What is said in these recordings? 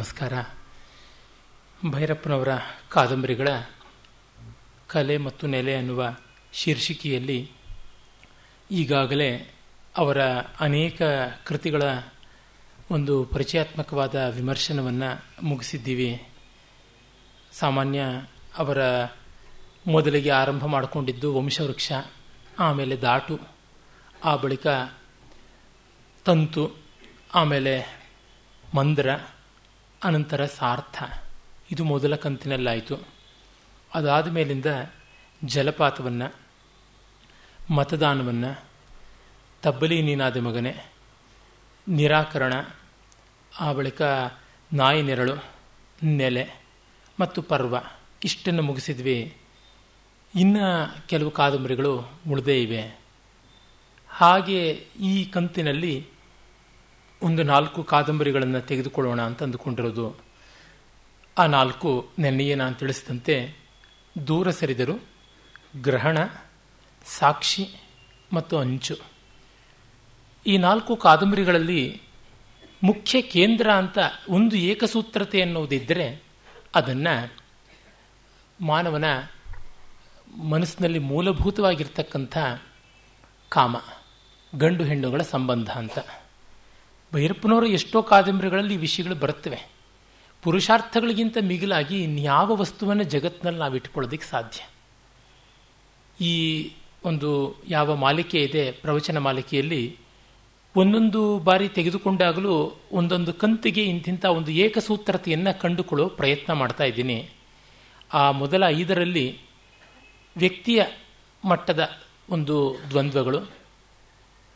ನಮಸ್ಕಾರ. ಭೈರಪ್ಪನವರ ಕಾದಂಬರಿಗಳ ಕಲೆ ಮತ್ತು ನೆಲೆ ಅನ್ನುವ ಶೀರ್ಷಿಕೆಯಲ್ಲಿ ಈಗಾಗಲೇ ಅವರ ಅನೇಕ ಕೃತಿಗಳ ಒಂದು ಪರಿಚಯಾತ್ಮಕವಾದ ವಿಮರ್ಶನವನ್ನು ಮುಗಿಸಿದ್ದೀವಿ. ಸಾಮಾನ್ಯ ಅವರ ಮೊದಲಿಗೆ ಆರಂಭ ಮಾಡಿಕೊಂಡಿದ್ದು ವಂಶವೃಕ್ಷ, ಆಮೇಲೆ ದಾಟು ಆ ಬಳಿಕ ತಂತು, ಆಮೇಲೆ ಮಂದ್ರ ಅನಂತರ ಸಾರ್ಥ. ಇದು ಮೊದಲ ಕಂತಿನಲ್ಲಾಯಿತು. ಅದಾದ ಮೇಲಿಂದ ಜಲಪಾತವನ್ನು, ಮತದಾನವನ್ನು, ತಬ್ಬಲಿ ನೀನಾದ ಮಗನೆ, ನಿರಾಕರಣ, ಆ ಬಳಿಕ ನಾಯಿ ನೆರಳು, ನೆಲೆ ಮತ್ತು ಪರ್ವ ಇಷ್ಟನ್ನು ಮುಗಿಸಿದ್ವಿ. ಇನ್ನು ಕೆಲವು ಕಾದಂಬರಿಗಳು ಉಳಿದೇ ಇವೆ. ಹಾಗೆ ಈ ಕಂತಿನಲ್ಲಿ ಒಂದು ನಾಲ್ಕು ಕಾದಂಬರಿಗಳನ್ನು ತೆಗೆದುಕೊಳ್ಳೋಣ ಅಂತ ಅಂದುಕೊಂಡಿರೋದು. ಆ ನಾಲ್ಕು ನೆನ್ನೆಯೇ ನಾನು ತಿಳಿಸಿದಂತೆ, ದೂರ ಸರಿದರು ಗ್ರಹಣ, ಸಾಕ್ಷಿ ಮತ್ತು ಅಂಚು. ಈ ನಾಲ್ಕು ಕಾದಂಬರಿಗಳಲ್ಲಿ ಮುಖ್ಯ ಕೇಂದ್ರ ಅಂತ ಒಂದು ಏಕಸೂತ್ರತೆ ಅನ್ನೋದಿದ್ದರೆ ಅದನ್ನು ಮಾನವನ ಮನಸ್ಸಿನಲ್ಲಿ ಮೂಲಭೂತವಾಗಿರ್ತಕ್ಕಂಥ ಕಾಮ, ಗಂಡು ಹೆಣ್ಣುಗಳ ಸಂಬಂಧ ಅಂತ. ಭೈರಪ್ಪನವರ ಎಷ್ಟೋ ಕಾದಂಬರಿಗಳಲ್ಲಿ ಈ ವಿಷಯಗಳು ಬರುತ್ತವೆ. ಪುರುಷಾರ್ಥಗಳಿಗಿಂತ ಮಿಗಿಲಾಗಿ ಇನ್ಯಾವ ವಸ್ತುವನ್ನು ಜಗತ್ತಿನಲ್ಲಿ ನಾವು ಇಟ್ಕೊಳ್ಳೋದಕ್ಕೆ ಸಾಧ್ಯ. ಈ ಒಂದು ಯಾವ ಮಾಲಿಕೆ ಇದೆ, ಪ್ರವಚನ ಮಾಲಿಕೆಯಲ್ಲಿ ಒಂದೊಂದು ಬಾರಿ ತೆಗೆದುಕೊಂಡಾಗಲೂ ಒಂದೊಂದು ಕಂತಿಗೆ ಇಂತಿಂಥ ಒಂದು ಏಕಸೂತ್ರತೆಯನ್ನು ಕಂಡುಕೊಳ್ಳೋ ಪ್ರಯತ್ನ ಮಾಡ್ತಾ ಇದ್ದೀನಿ. ಆ ಮೊದಲ ಐದರಲ್ಲಿ ವ್ಯಕ್ತಿಯ ಮಟ್ಟದ ಒಂದು ದ್ವಂದ್ವಗಳು,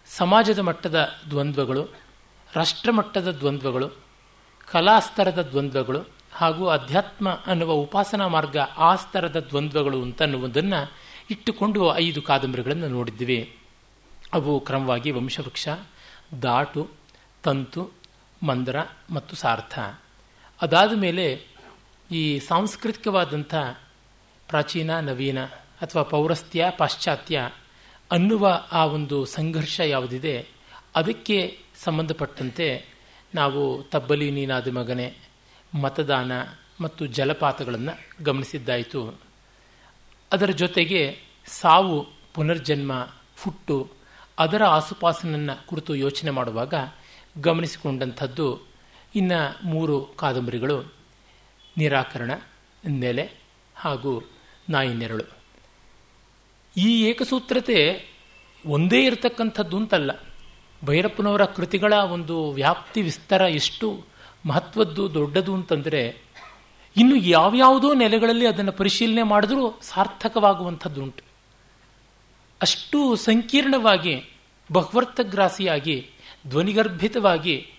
ಸಮಾಜದ ಮಟ್ಟದ ದ್ವಂದ್ವಗಳು ರಾಷ್ಟ್ರಮಟ್ಟದ ದ್ವಂದ್ವಗಳು, ಕಲಾಸ್ತರದ ದ್ವಂದ್ವಗಳು ಹಾಗೂ ಅಧ್ಯಾತ್ಮ ಅನ್ನುವ ಉಪಾಸನಾ ಮಾರ್ಗ ಆ ಸ್ತರದ ದ್ವಂದ್ವಗಳು ಅಂತ ಅನ್ನುವುದನ್ನು ಇಟ್ಟುಕೊಂಡು ಐದು ಕಾದಂಬರಿಗಳನ್ನು ನೋಡಿದ್ದೀವಿ ಅವು ಕ್ರಮವಾಗಿ ವಂಶವೃಕ್ಷ ದಾಟು ತಂತು, ಮಂದ್ರ ಮತ್ತು ಸಾರ್ಥ. ಅದಾದ ಮೇಲೆ ಈ ಸಾಂಸ್ಕೃತಿಕವಾದಂಥ ಪ್ರಾಚೀನ, ನವೀನ ಅಥವಾ ಪೌರಸ್ತ್ಯ, ಪಾಶ್ಚಾತ್ಯ ಅನ್ನುವ ಆ ಒಂದು ಸಂಘರ್ಷ ಯಾವುದಿದೆ, ಅದಕ್ಕೆ ಸಂಬಂಧಪಟ್ಟಂತೆ ನಾವು ತಬ್ಬಲಿ ನೀನಾದ ಮಗನೆ, ಮತದಾನ ಮತ್ತು ಜಲಪಾತಗಳನ್ನು ಗಮನಿಸಿದ್ದಾಯಿತು. ಅದರ ಜೊತೆಗೆ ಸಾವು, ಪುನರ್ಜನ್ಮ, ಹುಟ್ಟು, ಅದರ ಆಸುಪಾಸನನ್ನು ಕುರಿತು ಯೋಚನೆ ಮಾಡುವಾಗ ಗಮನಿಸಿಕೊಂಡಂಥದ್ದು ಇನ್ನು ಮೂರು ಕಾದಂಬರಿಗಳು, ನಿರಾಕರಣ, ನೆಲೆ ಹಾಗೂ ನಾಯಿ ನೆರಳು. ಈ ಏಕಸೂತ್ರತೆ ಒಂದೇ ಇರತಕ್ಕಂಥದ್ದು ಅಂತಲ್ಲ. ಭೈರಪ್ಪನವರ ಕೃತಿಗಳ ಒಂದು ವ್ಯಾಪ್ತಿ ವಿಸ್ತಾರ ಎಷ್ಟು ಮಹತ್ವದ್ದು ದೊಡ್ಡದು ಅಂತಂದರೆ, ಇನ್ನು ಯಾವ್ಯಾವುದೋ ನೆಲೆಗಳಲ್ಲಿ ಅದನ್ನು ಪರಿಶೀಲನೆ ಮಾಡಿದ್ರೂ ಸಾರ್ಥಕವಾಗುವಂಥದ್ದುಂಟು. ಅಷ್ಟು ಸಂಕೀರ್ಣವಾಗಿ ಬಹ್ವರ್ಥಗ್ರಾಸಿಯಾಗಿ ಧ್ವನಿಗರ್ಭಿತವಾಗಿ,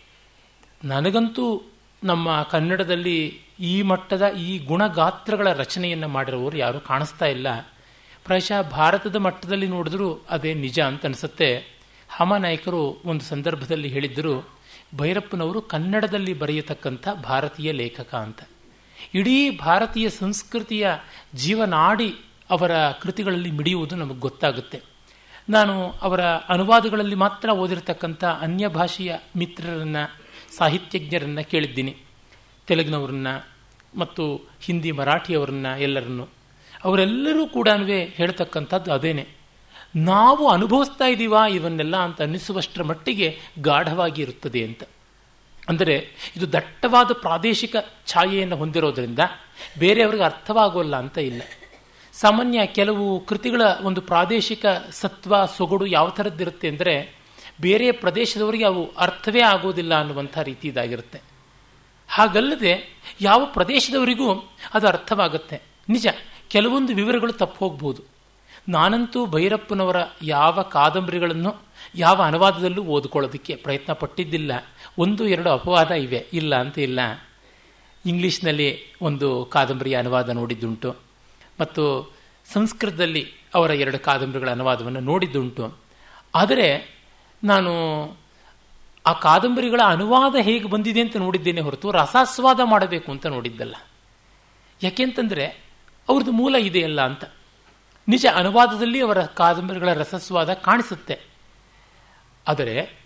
ನನಗಂತೂ ನಮ್ಮ ಕನ್ನಡದಲ್ಲಿ ಈ ಮಟ್ಟದ ಈ ಗುಣಗಾತ್ರಗಳ ರಚನೆಯನ್ನು ಮಾಡಿರೋರು ಯಾರೂ ಕಾಣಿಸ್ತಾ ಇಲ್ಲ. ಪ್ರಾಯಶಃ ಭಾರತದ ಮಟ್ಟದಲ್ಲಿ ನೋಡಿದ್ರೂ ಅದೇ ನಿಜ ಅಂತ ಅನಿಸುತ್ತೆ. ಹಮನಾಯಕರು ಒಂದು ಸಂದರ್ಭದಲ್ಲಿ ಹೇಳಿದ್ದರು, ಭೈರಪ್ಪನವರು ಕನ್ನಡದಲ್ಲಿ ಬರೆಯತಕ್ಕಂಥ ಭಾರತೀಯ ಲೇಖಕ ಅಂತ. ಇಡೀ ಭಾರತೀಯ ಸಂಸ್ಕೃತಿಯ ಜೀವನಾಡಿ ಅವರ ಕೃತಿಗಳಲ್ಲಿ ಮಿಡಿಯುವುದು ನಮಗೆ ಗೊತ್ತಾಗುತ್ತೆ. ನಾನು ಅವರ ಅನುವಾದಗಳಲ್ಲಿ ಮಾತ್ರ ಓದಿರತಕ್ಕಂಥ ಅನ್ಯ ಭಾಷೆಯ ಮಿತ್ರರನ್ನ, ಸಾಹಿತ್ಯಜ್ಞರನ್ನ ಕೇಳಿದ್ದೀನಿ. ತೆಲುಗಿನವರನ್ನ ಮತ್ತು ಹಿಂದಿ ಮರಾಠಿಯವರನ್ನ ಎಲ್ಲರನ್ನು. ಅವರೆಲ್ಲರೂ ಕೂಡ ಹೇಳ್ತಕ್ಕಂಥದ್ದು ಅದೇನೆ. ನಾವು ಅನುಭವಿಸ್ತಾ ಇದ್ದೀವಾ ಇವನ್ನೆಲ್ಲ ಅಂತ ಅನ್ನಿಸುವಷ್ಟರ ಮಟ್ಟಿಗೆ ಗಾಢವಾಗಿ ಇರುತ್ತದೆ ಅಂತ. ಅಂದರೆ ಇದು ದಟ್ಟವಾದ ಪ್ರಾದೇಶಿಕ ಛಾಯೆಯನ್ನು ಹೊಂದಿರೋದ್ರಿಂದ ಬೇರೆಯವ್ರಿಗೆ ಅರ್ಥವಾಗೋಲ್ಲ ಅಂತ ಇಲ್ಲ. ಸಾಮಾನ್ಯ ಕೆಲವು ಕೃತಿಗಳ ಒಂದು ಪ್ರಾದೇಶಿಕ ಸತ್ವ, ಸೊಗಡು ಯಾವ ಥರದ್ದಿರುತ್ತೆ ಅಂದರೆ ಬೇರೆ ಪ್ರದೇಶದವರಿಗೆ ಅವು ಅರ್ಥವೇ ಆಗೋದಿಲ್ಲ ಅನ್ನುವಂಥ ರೀತಿ ಇದಾಗಿರುತ್ತೆ. ಹಾಗಲ್ಲದೆ ಯಾವ ಪ್ರದೇಶದವರಿಗೂ ಅದು ಅರ್ಥವಾಗುತ್ತೆ. ನಿಜ, ಕೆಲವೊಂದು ವಿವರಗಳು ತಪ್ಪು ಹೋಗ್ಬೋದು. ನಾನಂತೂ ಭೈರಪ್ಪನವರ ಯಾವ ಕಾದಂಬರಿಗಳನ್ನು, ಯಾವ ಅನುವಾದದಲ್ಲೂ ಓದ್ಕೊಳ್ಳೋದಕ್ಕೆ ಪ್ರಯತ್ನ ಪಟ್ಟಿದ್ದಿಲ್ಲ ಒಂದು, ಎರಡು ಅಪವಾದ ಇವೆ. ಇಲ್ಲ ಅಂತ ಇಲ್ಲ. ಇಂಗ್ಲೀಷ್ನಲ್ಲಿ ಒಂದು ಕಾದಂಬರಿಯ ಅನುವಾದ ನೋಡಿದ್ದುಂಟು. ಮತ್ತು ಸಂಸ್ಕೃತದಲ್ಲಿ ಅವರ ಎರಡು ಕಾದಂಬರಿಗಳ ಅನುವಾದವನ್ನು ನೋಡಿದ್ದುಂಟು. ಆದರೆ ನಾನು ಆ ಕಾದಂಬರಿಗಳ ಅನುವಾದ ಹೇಗೆ ಬಂದಿದೆ ಅಂತ ನೋಡಿದ್ದೇನೆ ಹೊರತು ರಸಾಸ್ವಾದ ಮಾಡಬೇಕು ಅಂತ ನೋಡಿದ್ದಲ್ಲ. ಯಾಕೆಂತಂದರೆ ಅವ್ರದ್ದು ಮೂಲ ಇದೆಯಲ್ಲ ಅಂತ. ನಿಜ ಅನುವಾದದಲ್ಲಿ ಅವರ ಕಾದಂಬರಿಗಳ ರಸಸ್ವಾದ ಕಾಣಿಸುತ್ತೆ. ಆದರೆ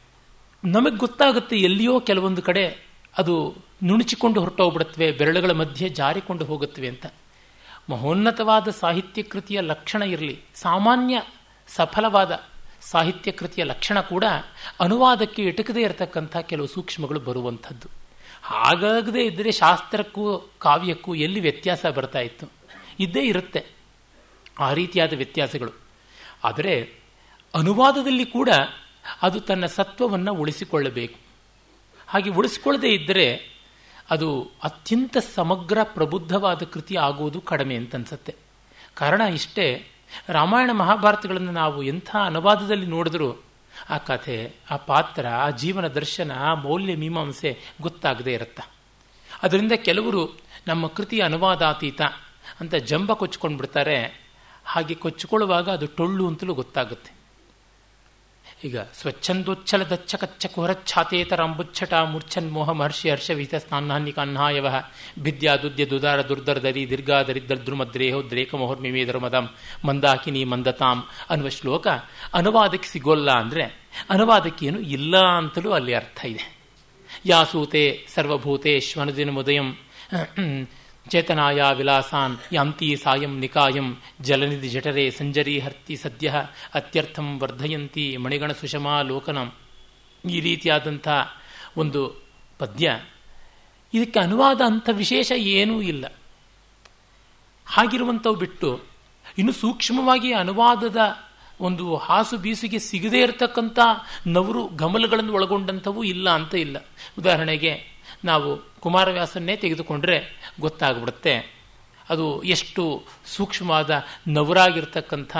ನಮಗೆ ಗೊತ್ತಾಗುತ್ತೆ ಎಲ್ಲಿಯೋ ಕೆಲವೊಂದು ಕಡೆ ಅದು ನುಣುಚಿಕೊಂಡು ಹೊರಟೋಗ್ಬಿಡುತ್ತವೆ, ಬೆರಳುಗಳ ಮಧ್ಯೆ ಜಾರಿಕೊಂಡು ಹೋಗುತ್ತವೆ ಅಂತ. ಮಹೋನ್ನತವಾದ ಸಾಹಿತ್ಯ ಕೃತಿಯ ಲಕ್ಷಣ ಇರಲಿ, ಸಾಮಾನ್ಯ ಸಫಲವಾದ ಸಾಹಿತ್ಯ ಕೃತಿಯ ಲಕ್ಷಣ ಕೂಡ ಅನುವಾದಕ್ಕೆ ಎಟಕದೇ ಇರತಕ್ಕಂಥ ಕೆಲವು ಸೂಕ್ಷ್ಮಗಳು ಬರುವಂಥದ್ದು. ಹಾಗಾಗದೇ ಇದ್ದರೆ ಶಾಸ್ತ್ರಕ್ಕೂ ಕಾವ್ಯಕ್ಕೂ ಎಲ್ಲಿ ವ್ಯತ್ಯಾಸ ಬರ್ತಾ ಇತ್ತು? ಇದ್ದೇ ಇರುತ್ತೆ. ಆ ರೀತಿಯಾದ ವ್ಯತ್ಯಾಸಗಳು. ಆದರೆ ಅನುವಾದದಲ್ಲಿ ಕೂಡ ಅದು ತನ್ನ ಸತ್ವವನ್ನು ಉಳಿಸಿಕೊಳ್ಳಬೇಕು. ಹಾಗೆ ಉಳಿಸಿಕೊಳ್ಳದೇ ಇದ್ದರೆ ಅದು ಅತ್ಯಂತ ಸಮಗ್ರ ಪ್ರಬುದ್ಧವಾದ ಕೃತಿ ಆಗುವುದು ಕಡಿಮೆ ಅಂತ ಅನ್ಸುತ್ತೆ ಕಾರಣ ಇಷ್ಟೇ, ರಾಮಾಯಣ ಮಹಾಭಾರತಗಳನ್ನು ನಾವು ಎಂಥ ಅನುವಾದದಲ್ಲಿ ನೋಡಿದ್ರೂ ಆ ಕಥೆ, ಆ ಪಾತ್ರ, ಆ ಜೀವನ ದರ್ಶನ, ಆ ಮೌಲ್ಯ ಮೀಮಾಂಸೆ ಗೊತ್ತಾಗದೇ ಇರುತ್ತ. ಅದರಿಂದ ಕೆಲವರು ನಮ್ಮ ಕೃತಿ ಅನುವಾದಾತೀತ ಅಂತ ಜಂಬ ಕೊಚ್ಕೊಂಡು ಬಿಡ್ತಾರೆ ಹಾಗೆ ಕೊಚ್ಚಿಕೊಳ್ಳುವಾಗ ಅದು ಟೊಳ್ಳು ಅಂತಲೂ ಗೊತ್ತಾಗುತ್ತೆ. ಈಗ ಸ್ವಚ್ಛಂದೋಚ್ಛಲ ದಚ್ಚ ಕಚ್ಚ ಕುಹರಚ್ಛಾತೇತರ ಅಂಬುಚ್ಛಟ ಮೂರ್ಛನ್ ಮೋಹ ಮಹರ್ಷಿ ಹರ್ಷ ವಿಹಿತ ಸ್ನಾನ್ನಾನಿ ಕನ್ಹಾಯವ ಭಿದ್ಯಾ ದುದ್ಯ ದುದಾರ ದುರ್ಧರ ದರಿ ದೀರ್ಘಾ ದರಿದ್ರದ್ರುಮದ್ರೇಹೋ ದ್ರೇಕ ಮೊಹರ್ಮಿಮೇದರ ಮದಂ ಮಂದಾಕಿನಿ ಮಂದತಾಂ ಅನ್ನುವ ಶ್ಲೋಕ ಅನುವಾದಕ್ಕೆ ಸಿಗೋಲ್ಲ ಅಂದರೆ ಅನುವಾದಕ್ಕೇನು ಇಲ್ಲ ಅಂತಲೂ ಅಲ್ಲಿ ಅರ್ಥ ಇದೆ. ಯಾಸೂತೆ ಸರ್ವಭೂತೇಶ್ವನುದಿನ ಮುದಯಂ ಚೇತನಾಯ ವಿಲಾಸಾನ್ ಯಾಂತಿ ಸಾಯಂ ನಿಕಾಯಂ ಜಲನಿಧಿ ಜಠರೆ ಸಂಜರಿ ಹರ್ತಿ ಸದ್ಯ ಅತ್ಯರ್ಥಂ ವರ್ಧಯಂತಿ ಮಣಿಗಣ ಸುಷಮಾ ಲೋಕನಂ ಈ ರೀತಿಯಾದಂಥ ಒಂದು ಪದ್ಯ. ಇದಕ್ಕೆ ಅನುವಾದ ಅಂಥ ವಿಶೇಷ ಏನೂ ಇಲ್ಲ. ಹಾಗಿರುವಂಥವು ಬಿಟ್ಟು ಇನ್ನು ಸೂಕ್ಷ್ಮವಾಗಿ ಅನುವಾದದ ಒಂದು ಹಾಸು ಬೀಸಿಗೆ ಸಿಗದೇ ಇರತಕ್ಕಂಥ ನವರು ಗಮಲಗಳನ್ನು ಒಳಗೊಂಡಂಥವು ಇಲ್ಲ ಅಂತ ಇಲ್ಲ. ಉದಾಹರಣೆಗೆ ನಾವು ಕುಮಾರವ್ಯಾಸನ್ನೇ ತೆಗೆದುಕೊಂಡ್ರೆ ಗೊತ್ತಾಗ್ಬಿಡುತ್ತೆ. ಅದು ಎಷ್ಟು ಸೂಕ್ಷ್ಮವಾದ ನವರಾಗಿರ್ತಕ್ಕಂಥ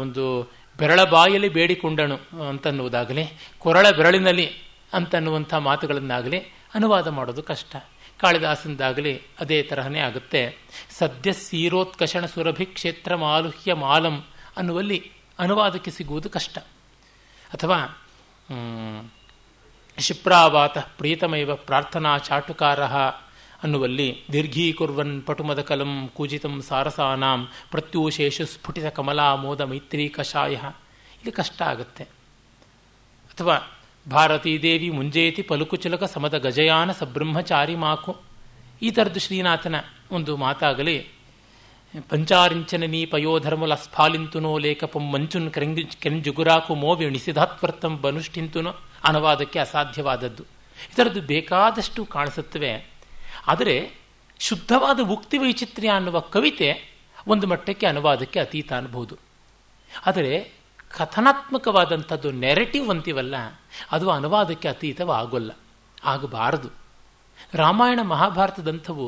ಒಂದು ಬೆರಳ ಬಾಯಲ್ಲಿ ಬೇಡಿಕೊಂಡನು ಅಂತನ್ನುವುದಾಗಲಿ, ಕೊರಳ ಬೆರಳಿನಲ್ಲಿ ಅಂತನ್ನುವಂಥ ಮಾತುಗಳನ್ನಾಗಲಿ ಅನುವಾದ ಮಾಡೋದು ಕಷ್ಟ. ಕಾಳಿದಾಸಂದಾಗಲಿ ಅದೇ ತರಹನೇ ಆಗುತ್ತೆ. ಸದ್ಯ ಸೀರೋತ್ಕಷಣ ಸುರಭಿ ಕ್ಷೇತ್ರ ಮಾಲುಹ್ಯ ಮಾಲಂ ಅನ್ನುವಲ್ಲಿ ಅನುವಾದಕ್ಕೆ ಸಿಗುವುದು ಕಷ್ಟ. ಅಥವಾ ಶಿಪ್ರಾವಾತ ಪ್ರೀತಮೈವ ಪ್ರಾರ್ಥನಾ ಚಾಟುಕಾರ ಅನ್ನುವಲ್ಲಿ ದೀರ್ಘೀಕುರ್ವನ್ ಪಟುಮದಕಲಂ ಕೂಜಿತಂ ಸಾರಸಾನಾಂ ಪ್ರತ್ಯೂಶೇಷು ಸ್ಫುಟಿತ ಕಮಲಾ ಮೋದ ಮೈತ್ರಿ ಕಷಾಯ. ಇಲ್ಲಿ ಕಷ್ಟ ಆಗುತ್ತೆ. ಅಥವಾ ಭಾರತೀ ದೇವಿ ಮುಂಜೇತಿ ಪಲುಕುಚುಲಕ ಸಮದ ಗಜಯಾನ ಸಬ್ರಹ್ಮಚಾರಿ ಮಾಕು. ಈ ಥರದ್ದು ಶ್ರೀನಾಥನ ಒಂದು ಮಾತಾಗಲಿ, ಪಂಚಾರಿಂಚನ ನೀ ಪಯೋಧರ್ಮಲ ಸ್ಫಾಲಿಂತುನೋ ಲೇಖಪಂ ಮಂಚುನ್ ಕರೆಂಗಿ ಕೆಂಜುಗುರಾಕು ಮೋವಿ ನಿಸಿಧಾತ್ವರ್ಥಂ ಬನುಷ್ಠಿಂತುನೋ ಅನುವಾದಕ್ಕೆ ಅಸಾಧ್ಯವಾದದ್ದು. ಇದರದ್ದು ಬೇಕಾದಷ್ಟು ಕಾಣಿಸುತ್ತವೆ. ಆದರೆ ಶುದ್ಧವಾದ ಉಕ್ತಿ ವೈಚಿತ್ರ್ಯ ಅನ್ನುವ ಕವಿತೆ ಒಂದು ಮಟ್ಟಕ್ಕೆ ಅನುವಾದಕ್ಕೆ ಅತೀತ ಅನ್ಬೋದು. ಆದರೆ ಕಥನಾತ್ಮಕವಾದಂಥದ್ದು ನೆರೆಟಿವ್ ಅಂತೀವಲ್ಲ, ಅದು ಅನುವಾದಕ್ಕೆ ಅತೀತವಾಗೋಲ್ಲ, ಆಗಬಾರದು. ರಾಮಾಯಣ ಮಹಾಭಾರತದಂಥವು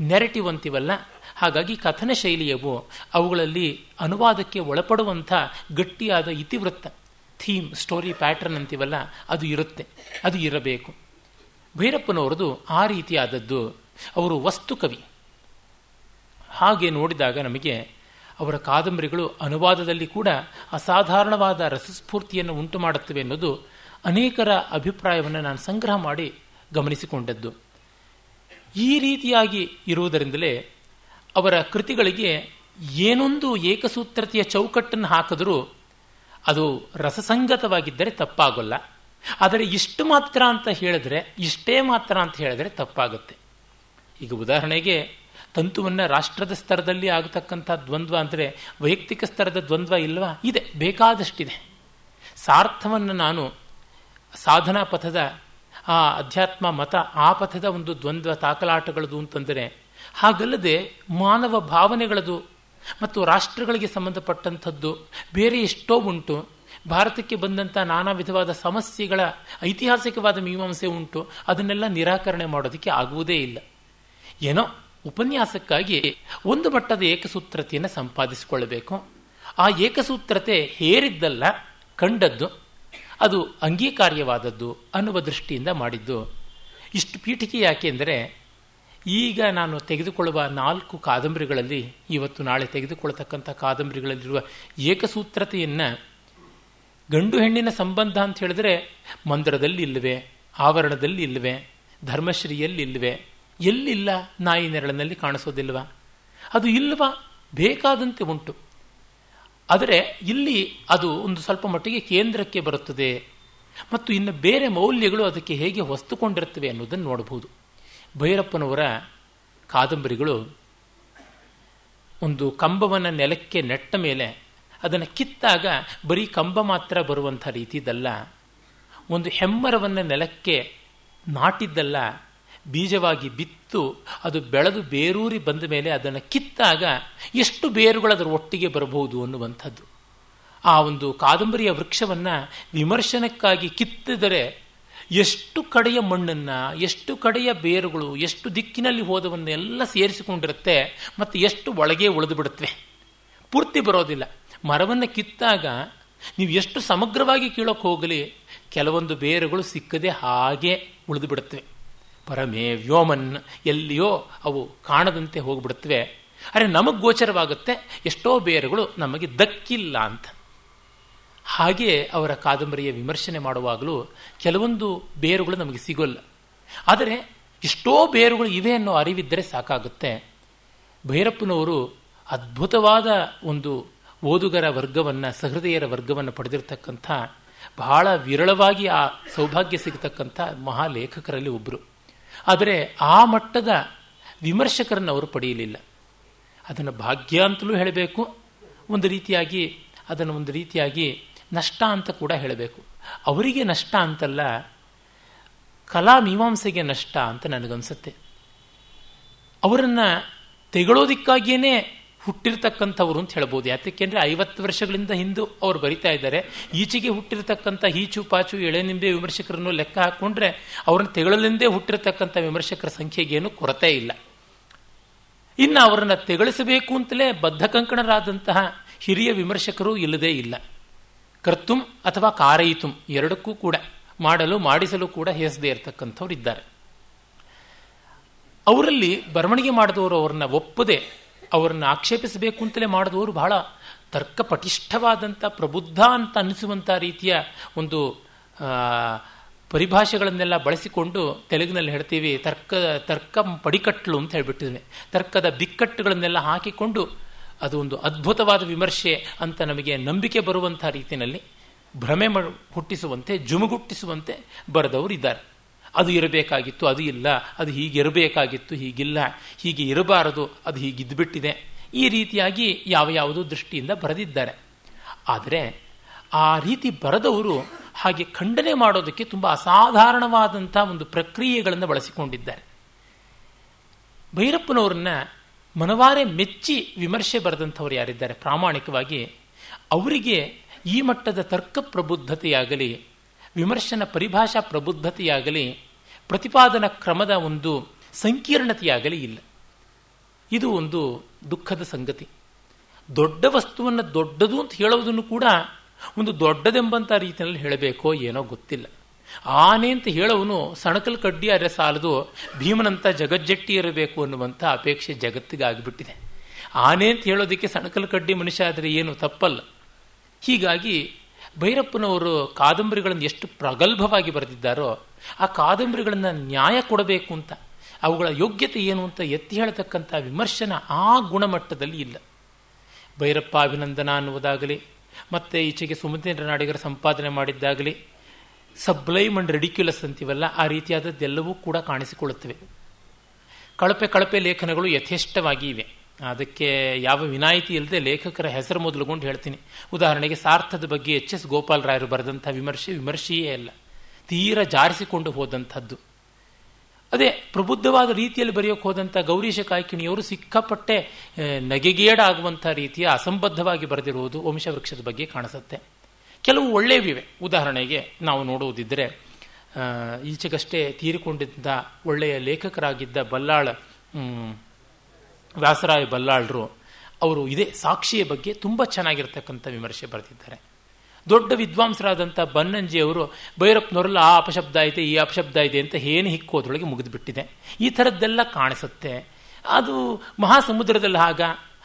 ನೆರೆಟಿವ್ ಅಂತೀವಲ್ಲ, ಹಾಗಾಗಿ ಕಥನ ಶೈಲಿಯವು ಅವುಗಳಲ್ಲಿ ಅನುವಾದಕ್ಕೆ ಒಳಪಡುವಂಥ ಗಟ್ಟಿಯಾದ ಇತಿವೃತ್ತ ಥೀಮ್ ಸ್ಟೋರಿ ಪ್ಯಾಟರ್ನ್ ಅಂತೀವಲ್ಲ, ಅದು ಇರುತ್ತೆ, ಅದು ಇರಬೇಕು. ಭೈರಪ್ಪನವರದು ಆ ರೀತಿಯಾದದ್ದು ಅವರು ವಸ್ತು ಕವಿ. ಹಾಗೆ ನೋಡಿದಾಗ ನಮಗೆ ಅವರ ಕಾದಂಬರಿಗಳು ಅನುವಾದದಲ್ಲಿ ಕೂಡ ಅಸಾಧಾರಣವಾದ ರಸಸ್ಫೂರ್ತಿಯನ್ನು ಉಂಟು ಮಾಡುತ್ತವೆ ಅನ್ನೋದು ಅನೇಕರ ಅಭಿಪ್ರಾಯವನ್ನು ನಾನು ಸಂಗ್ರಹ ಮಾಡಿ ಗಮನಿಸಿಕೊಂಡದ್ದು. ಈ ರೀತಿಯಾಗಿ ಇರುವುದರಿಂದಲೇ ಅವರ ಕೃತಿಗಳಿಗೆ ಏನೊಂದು ಏಕಸೂತ್ರತೆಯ ಚೌಕಟ್ಟನ್ನು ಹಾಕಿದರೂ ಅದು ರಸಸಂಗತವಾಗಿದ್ದರೆ ತಪ್ಪಾಗಲ್ಲ. ಆದರೆ ಇಷ್ಟು ಮಾತ್ರ ಅಂತ ಹೇಳಿದ್ರೆ, ಇಷ್ಟೇ ಮಾತ್ರ ಅಂತ ಹೇಳಿದ್ರೆ ತಪ್ಪಾಗುತ್ತೆ. ಈಗ ಉದಾಹರಣೆಗೆ ತಂತುವನ್ನು ರಾಷ್ಟ್ರದ ಸ್ತರದಲ್ಲಿ ಆಗತಕ್ಕಂಥ ದ್ವಂದ್ವ ಅಂದರೆ ವೈಯಕ್ತಿಕ ಸ್ತರದ ದ್ವಂದ್ವ ಇಲ್ವಾ? ಇದೆ, ಬೇಕಾದಷ್ಟಿದೆ. ಸಾರ್ಥವನ್ನು ನಾನು ಸಾಧನಾ ಪಥದ, ಆ ಅಧ್ಯಾತ್ಮ ಮತ ಆ ಪಥದ ಒಂದು ದ್ವಂದ್ವ ತಾಕಲಾಟಗಳದು ಅಂತಂದರೆ ಹಾಗಲ್ಲದೆ ಮಾನವ ಭಾವನೆಗಳದು ಮತ್ತು ರಾಷ್ಟ್ರಗಳಿಗೆ ಸಂಬಂಧಪಟ್ಟಂಥದ್ದು ಬೇರೆ ಎಷ್ಟೋ ಉಂಟು. ಭಾರತಕ್ಕೆ ಬಂದಂಥ ನಾನಾ ವಿಧವಾದ ಸಮಸ್ಯೆಗಳ ಐತಿಹಾಸಿಕವಾದ ಮೀಮಾಂಸೆ ಉಂಟು. ಅದನ್ನೆಲ್ಲ ನಿರಾಕರಣೆ ಮಾಡೋದಕ್ಕೆ ಆಗುವುದೇ ಇಲ್ಲ. ಏನೋ ಉಪನ್ಯಾಸಕ್ಕಾಗಿ ಒಂದು ಮಟ್ಟದ ಏಕಸೂತ್ರತೆಯನ್ನು ಸಂಪಾದಿಸಿಕೊಳ್ಳಬೇಕು. ಆ ಏಕಸೂತ್ರತೆ ಹೇರಿದ್ದಲ್ಲ, ಕಂಡದ್ದು, ಅದು ಅಂಗೀಕಾರ್ಯವಾದದ್ದು ಅನ್ನುವ ದೃಷ್ಟಿಯಿಂದ ಮಾಡಿದ್ದು. ಇಷ್ಟು ಪೀಠಿಕೆ ಯಾಕೆಂದರೆ ಈಗ ನಾನು ತೆಗೆದುಕೊಳ್ಳುವ ನಾಲ್ಕು ಕಾದಂಬರಿಗಳಲ್ಲಿ, ಇವತ್ತು ನಾಳೆ ತೆಗೆದುಕೊಳ್ಳತಕ್ಕಂಥ ಕಾದಂಬರಿಗಳಲ್ಲಿರುವ ಏಕಸೂತ್ರತೆಯನ್ನು ಗಂಡು ಹೆಣ್ಣಿನ ಸಂಬಂಧ ಅಂತ ಹೇಳಿದ್ರೆ, ಮಂದಿರದಲ್ಲಿ ಇಲ್ಲವೆ, ಆವರಣದಲ್ಲಿ ಇಲ್ಲವೆ, ಧರ್ಮಶ್ರೀಯಲ್ಲಿ ಇಲ್ಲವೆ ಎಲ್ಲಿಲ್ಲ ನಾಯಿ ನೆರಳಿನಲ್ಲಿ ಕಾಣಿಸೋದಿಲ್ವ? ಅದು ಇಲ್ವಾ? ಬೇಕಾದಂತೆ ಉಂಟು. ಆದರೆ ಇಲ್ಲಿ ಅದು ಒಂದು ಸ್ವಲ್ಪ ಮಟ್ಟಿಗೆ ಕೇಂದ್ರಕ್ಕೆ ಬರುತ್ತದೆ. ಮತ್ತು ಇನ್ನು ಬೇರೆ ಮೌಲ್ಯಗಳು ಅದಕ್ಕೆ ಹೇಗೆ ಹೊಸ್ತುಕೊಂಡಿರ್ತವೆ ಅನ್ನೋದನ್ನು ನೋಡಬಹುದು. ಭೈರಪ್ಪನವರ ಕಾದಂಬರಿಗಳು ಒಂದು ಕಂಬವನ್ನು ನೆಲಕ್ಕೆ ನೆಟ್ಟ ಮೇಲೆ ಅದನ್ನು ಕಿತ್ತಾಗ ಬರೀ ಕಂಬ ಮಾತ್ರ ಬರುವಂಥ ರೀತಿದಲ್ಲ. ಒಂದು ಹೆಮ್ಮರವನ್ನು ನೆಲಕ್ಕೆ ನಾಟಿದ್ದಲ್ಲ. ಬೀಜವಾಗಿ ಬಿತ್ತು, ಅದು ಬೆಳೆದು ಬೇರೂರಿ ಬಂದ ಮೇಲೆ ಅದನ್ನು ಕಿತ್ತಾಗ ಎಷ್ಟು ಬೇರುಗಳು ಅದರ ಒಟ್ಟಿಗೆ ಬರಬಹುದು ಅನ್ನುವಂಥದ್ದು. ಆ ಒಂದು ಕಾದಂಬರಿಯ ವೃಕ್ಷವನ್ನು ವಿಮರ್ಶನಕ್ಕಾಗಿ ಕಿತ್ತಿದರೆ ಎಷ್ಟು ಕಡೆಯ ಮಣ್ಣನ್ನು, ಎಷ್ಟು ಕಡೆಯ ಬೇರುಗಳು, ಎಷ್ಟು ದಿಕ್ಕಿನಲ್ಲಿ ಹೋದವನ್ನೆಲ್ಲ ಸೇರಿಸಿಕೊಂಡಿರುತ್ತೆ, ಮತ್ತು ಎಷ್ಟು ಒಳಗೆ ಉಳಿದು ಬಿಡುತ್ತವೆ. ಪೂರ್ತಿ ಬರೋದಿಲ್ಲ. ಮರವನ್ನು ಕಿತ್ತಾಗ ನೀವು ಎಷ್ಟು ಸಮಗ್ರವಾಗಿ ಕೀಳೋಕೆ ಹೋಗಲಿ, ಕೆಲವೊಂದು ಬೇರುಗಳು ಸಿಕ್ಕದೆ ಹಾಗೆ ಉಳಿದು ಬಿಡುತ್ತವೆ. ಪರಮೇ ವ್ಯೋಮನ್, ಎಲ್ಲಿಯೋ ಅವು ಕಾಣದಂತೆ ಹೋಗ್ಬಿಡುತ್ತವೆ. ಅರೆ ನಮಗೆ ಗೋಚರವಾಗುತ್ತೆ, ಎಷ್ಟೋ ಬೇರುಗಳು ನಮಗೆ ದಕ್ಕಿಲ್ಲ ಅಂತ. ಹಾಗೆ ಅವರ ಕಾದಂಬರಿಯ ವಿಮರ್ಶನೆ ಮಾಡುವಾಗಲೂ ಕೆಲವೊಂದು ಬೇರುಗಳು ನಮಗೆ ಸಿಗೋಲ್ಲ. ಆದರೆ ಎಷ್ಟೋ ಬೇರುಗಳು ಇವೆ ಅನ್ನೋ ಅರಿವಿದ್ದರೆ ಸಾಕಾಗುತ್ತೆ. ಭೈರಪ್ಪನವರು ಅದ್ಭುತವಾದ ಒಂದು ಓದುಗರ ವರ್ಗವನ್ನು, ಸಹೃದಯರ ವರ್ಗವನ್ನು ಪಡೆದಿರತಕ್ಕಂಥ, ಬಹಳ ವಿರಳವಾಗಿ ಆ ಸೌಭಾಗ್ಯ ಸಿಗತಕ್ಕಂಥ ಮಹಾಲೇಖಕರಲ್ಲಿ ಒಬ್ಬರು ಆದರೆ ಆ ಮಟ್ಟದ ವಿಮರ್ಶಕರನ್ನು ಅವರು ಪಡೆಯಲಿಲ್ಲ. ಅದನ್ನು ಭಾಗ್ಯ ಅಂತಲೂ ಹೇಳಬೇಕು. ಒಂದು ರೀತಿಯಾಗಿ ಅದನ್ನು ಒಂದು ರೀತಿಯಾಗಿ ನಷ್ಟ ಅಂತ ಕೂಡ ಹೇಳಬೇಕು. ಅವರಿಗೆ ನಷ್ಟ ಅಂತಲ್ಲ, ಕಲಾ ಮೀಮಾಂಸೆಗೆ ನಷ್ಟ ಅಂತ ನನಗನ್ಸುತ್ತೆ. ಅವರನ್ನು ತೆಗಳೋದಿಕ್ಕಾಗಿಯೇ ಹುಟ್ಟಿರ್ತಕ್ಕಂಥವ್ರು ಅಂತ ಹೇಳ್ಬೋದು. ಯಾತಕ್ಕೆಂದರೆ ಐವತ್ತು ವರ್ಷಗಳಿಂದ ಹಿಂದೂ ಅವರು ಬರಿತಾ ಇದ್ದಾರೆ. ಈಚೆಗೆ ಹುಟ್ಟಿರ್ತಕ್ಕಂಥ ಈಚು ಪಾಚು ಎಳೆನಿಂಬೆ ವಿಮರ್ಶಕರನ್ನು ಲೆಕ್ಕ ಹಾಕ್ಕೊಂಡ್ರೆ ಅವ್ರನ್ನ ತೆಗಳಲೆಂದೇ ಹುಟ್ಟಿರ್ತಕ್ಕಂಥ ವಿಮರ್ಶಕರ ಸಂಖ್ಯೆಗೇನು ಕೊರತೆ ಇಲ್ಲ. ಇನ್ನು ಅವರನ್ನು ತೆಗಳಿಸಬೇಕು ಅಂತಲೇ ಬದ್ಧ ಕಂಕಣರಾದಂತಹ ಹಿರಿಯ ವಿಮರ್ಶಕರು ಇಲ್ಲದೇ ಇಲ್ಲ. ಕರ್ತುಂ ಅಥವಾ ಕಾರಯಿತುಂ ಎರಡಕ್ಕೂ ಕೂಡ ಮಾಡಲು, ಮಾಡಿಸಲು ಕೂಡ ಹೆಸದೇ ಇರತಕ್ಕಂಥವ್ರು ಇದ್ದಾರೆ ಅವರಲ್ಲಿ ಬರವಣಿಗೆ ಮಾಡಿದವರು ಅವರನ್ನ ಒಪ್ಪದೆ ಅವರನ್ನು ಆಕ್ಷೇಪಿಸಬೇಕು ಅಂತಲೇ ಮಾಡಿದವರು ಬಹಳ ತರ್ಕ ಪಟಿಷ್ಠವಾದಂಥ ಪ್ರಬುದ್ಧ ಅಂತ ಅನಿಸುವಂಥ ರೀತಿಯ ಒಂದು ಪರಿಭಾಷೆಗಳನ್ನೆಲ್ಲ ಬಳಸಿಕೊಂಡು ತೆಲುಗಿನಲ್ಲಿ ಹೇಳ್ತೀವಿ, ತರ್ಕ ತರ್ಕ ಪಡಿಕಟ್ಲು ಅಂತ ಹೇಳಿಬಿಟ್ಟಿದ್ದೇನೆ. ತರ್ಕದ ಬಿಕ್ಕಟ್ಟುಗಳನ್ನೆಲ್ಲ ಹಾಕಿಕೊಂಡು ಅದು ಒಂದು ಅದ್ಭುತವಾದ ವಿಮರ್ಶೆ ಅಂತ ನಮಗೆ ನಂಬಿಕೆ ಬರುವಂಥ ರೀತಿಯಲ್ಲಿ ಭ್ರಮೆ ಹುಟ್ಟಿಸುವಂತೆ, ಜುಮುಗುಟ್ಟಿಸುವಂತೆ ಬರೆದವರು ಇದ್ದಾರೆ ಅದು ಇರಬೇಕಾಗಿತ್ತು, ಅದು ಇಲ್ಲ, ಅದು ಹೀಗಿರಬೇಕಾಗಿತ್ತು ಹೀಗಿಲ್ಲ, ಹೀಗೆ ಇರಬಾರದು, ಅದು ಹೀಗಿದ್ದುಬಿಟ್ಟಿದೆ ಈ ರೀತಿಯಾಗಿ ಯಾವ ಯಾವುದೋ ದೃಷ್ಟಿಯಿಂದ ಬರೆದಿದ್ದಾರೆ. ಆದರೆ ಆ ರೀತಿ ಬರೆದವರು ಹಾಗೆ ಖಂಡನೆ ಮಾಡೋದಕ್ಕೆ ತುಂಬ ಅಸಾಧಾರಣವಾದಂಥ ಒಂದು ಪ್ರಕ್ರಿಯೆಗಳನ್ನು ಬಳಸಿಕೊಂಡಿದ್ದಾರೆ. ಭೈರಪ್ಪನವ್ರನ್ನ ಮನವಾರೆ ಮೆಚ್ಚಿ ವಿಮರ್ಶೆ ಬರೆದಂಥವ್ರು ಯಾರಿದ್ದಾರೆ? ಪ್ರಾಮಾಣಿಕವಾಗಿ ಅವರಿಗೆ ಈ ಮಟ್ಟದ ತರ್ಕ ಪ್ರಬುದ್ಧತೆಯಾಗಲಿ ವಿಮರ್ಶನ ಪರಿಭಾಷಾ ಪ್ರಬುದ್ಧತೆಯಾಗಲಿ, ಪ್ರತಿಪಾದನಾ ಕ್ರಮದ ಒಂದು ಸಂಕೀರ್ಣತೆಯಾಗಲಿ ಇಲ್ಲ. ಇದು ಒಂದು ದುಃಖದ ಸಂಗತಿ. ದೊಡ್ಡ ವಸ್ತುವನ್ನು ದೊಡ್ಡದು ಅಂತ ಹೇಳೋದನ್ನು ಕೂಡ ಒಂದು ದೊಡ್ಡದೆಂಬಂಥ ರೀತಿಯಲ್ಲಿ ಹೇಳಬೇಕೋ ಏನೋ ಗೊತ್ತಿಲ್ಲ. ಆನೆ ಅಂತ ಹೇಳೋವನು ಸಣಕಲ್ ಕಡ್ಡಿ ಅರೆ ಸಾಲದು, ಭೀಮನಂತ ಜಗಜ್ಜಟ್ಟಿ ಇರಬೇಕು ಅನ್ನುವಂಥ ಅಪೇಕ್ಷೆ ಜಗತ್ತಿಗೆ ಆಗಿಬಿಟ್ಟಿದೆ ಆನೆ ಅಂತ ಹೇಳೋದಕ್ಕೆ ಸಣಕಲ್ ಕಡ್ಡಿ ಮನುಷ್ಯ ಆದರೆ ಏನು ತಪ್ಪಲ್ಲ. ಹೀಗಾಗಿ ಭೈರಪ್ಪನವರು ಕಾದಂಬರಿಗಳನ್ನು ಎಷ್ಟು ಪ್ರಗಲ್ಭವಾಗಿ ಬರೆದಿದ್ದಾರೋ ಆ ಕಾದಂಬರಿಗಳನ್ನು ನ್ಯಾಯ ಕೊಡಬೇಕು ಅಂತ, ಅವುಗಳ ಯೋಗ್ಯತೆ ಏನು ಅಂತ ಎತ್ತಿ ಹೇಳತಕ್ಕಂಥ ವಿಮರ್ಶನ ಆ ಗುಣಮಟ್ಟದಲ್ಲಿ ಇಲ್ಲ. ಭೈರಪ್ಪ ಅಭಿನಂದನ ಅನ್ನುವುದಾಗಲಿ, ಮತ್ತೆ ಈಚೆಗೆ ಸುಮತೇಂದ್ರ ನಾಡಿಗರ ಸಂಪಾದನೆ ಮಾಡಿದ್ದಾಗಲಿ ಸಬ್ಲೈಮ್ ಅಂಡ್ ರೆಡಿಕ್ಯುಲಸ್ ಅಂತೀವಲ್ಲ, ಆ ರೀತಿಯಾದದ್ದೆಲ್ಲವೂ ಕೂಡ ಕಾಣಿಸಿಕೊಳ್ಳುತ್ತವೆ. ಕಳಪೆ ಕಳಪೆ ಲೇಖನಗಳು ಯಥೇಷ್ಟವಾಗಿ ಇವೆ. ಅದಕ್ಕೆ ಯಾವ ವಿನಾಯಿತಿ ಇಲ್ಲದೆ ಲೇಖಕರ ಹೆಸರು ಮೊದಲುಗೊಂಡು ಹೇಳ್ತೀನಿ. ಉದಾಹರಣೆಗೆ ಸಾರ್ಥದ ಬಗ್ಗೆ ಎಚ್ ಎಸ್ ಗೋಪಾಲ್ ರಾಯರು ಬರೆದಂಥ ವಿಮರ್ಶೆ, ವಿಮರ್ಶೆಯೇ ಅಲ್ಲ. ತೀರ ಜಾರಿಸಿಕೊಂಡು ಹೋದಂಥದ್ದು. ಅದೇ ಪ್ರಬುದ್ಧವಾದ ರೀತಿಯಲ್ಲಿ ಬರೆಯೋಕೆ ಹೋದಂಥ ಗೌರೀಶ ಕಾಯ್ಕಿಣಿಯವರು ಸಿಕ್ಕಾಪಟ್ಟೆ ನಗೆಗೇಡಾಗುವಂಥ ರೀತಿಯ ಅಸಂಬದ್ಧವಾಗಿ ಬರೆದಿರುವುದು ವಂಶವೃಕ್ಷದ ಬಗ್ಗೆ ಕಾಣಿಸುತ್ತೆ. ಕೆಲವು ಒಳ್ಳೆಯವಿವೆ ಉದಾಹರಣೆಗೆ ನಾವು ನೋಡುವುದಿದ್ದರೆ ಈಚೆಗಷ್ಟೇ ತೀರಿಕೊಂಡಿದ್ದ ಒಳ್ಳೆಯ ಲೇಖಕರಾಗಿದ್ದ ಬಲ್ಲಾಳ ವ್ಯಾಸರಾಯ ಬಲ್ಲಾಳರು ಅವರು ಇದೇ ಸಾಕ್ಷಿಯ ಬಗ್ಗೆ ತುಂಬ ಚೆನ್ನಾಗಿರ್ತಕ್ಕಂಥ ವಿಮರ್ಶೆ ಬರೆದಿದ್ದಾರೆ ದೊಡ್ಡ ವಿದ್ವಾಂಸರಾದಂಥ ಬನ್ನಂಜಿಯವರು ಭೈರಪ್ಪನವರೆಲ್ಲ ಆ ಅಪಶಬ್ದ ಐತೆ, ಈ ಅಪಶಬ್ದ ಇದೆ ಅಂತ ಏನು ಹಿಕ್ಕೋದ್ರೊಳಗೆ ಮುಗಿದುಬಿಟ್ಟಿದೆ. ಈ ಥರದ್ದೆಲ್ಲ ಕಾಣಿಸುತ್ತೆ. ಅದು ಮಹಾಸಮುದ್ರದಲ್ಲಿ ಆಗ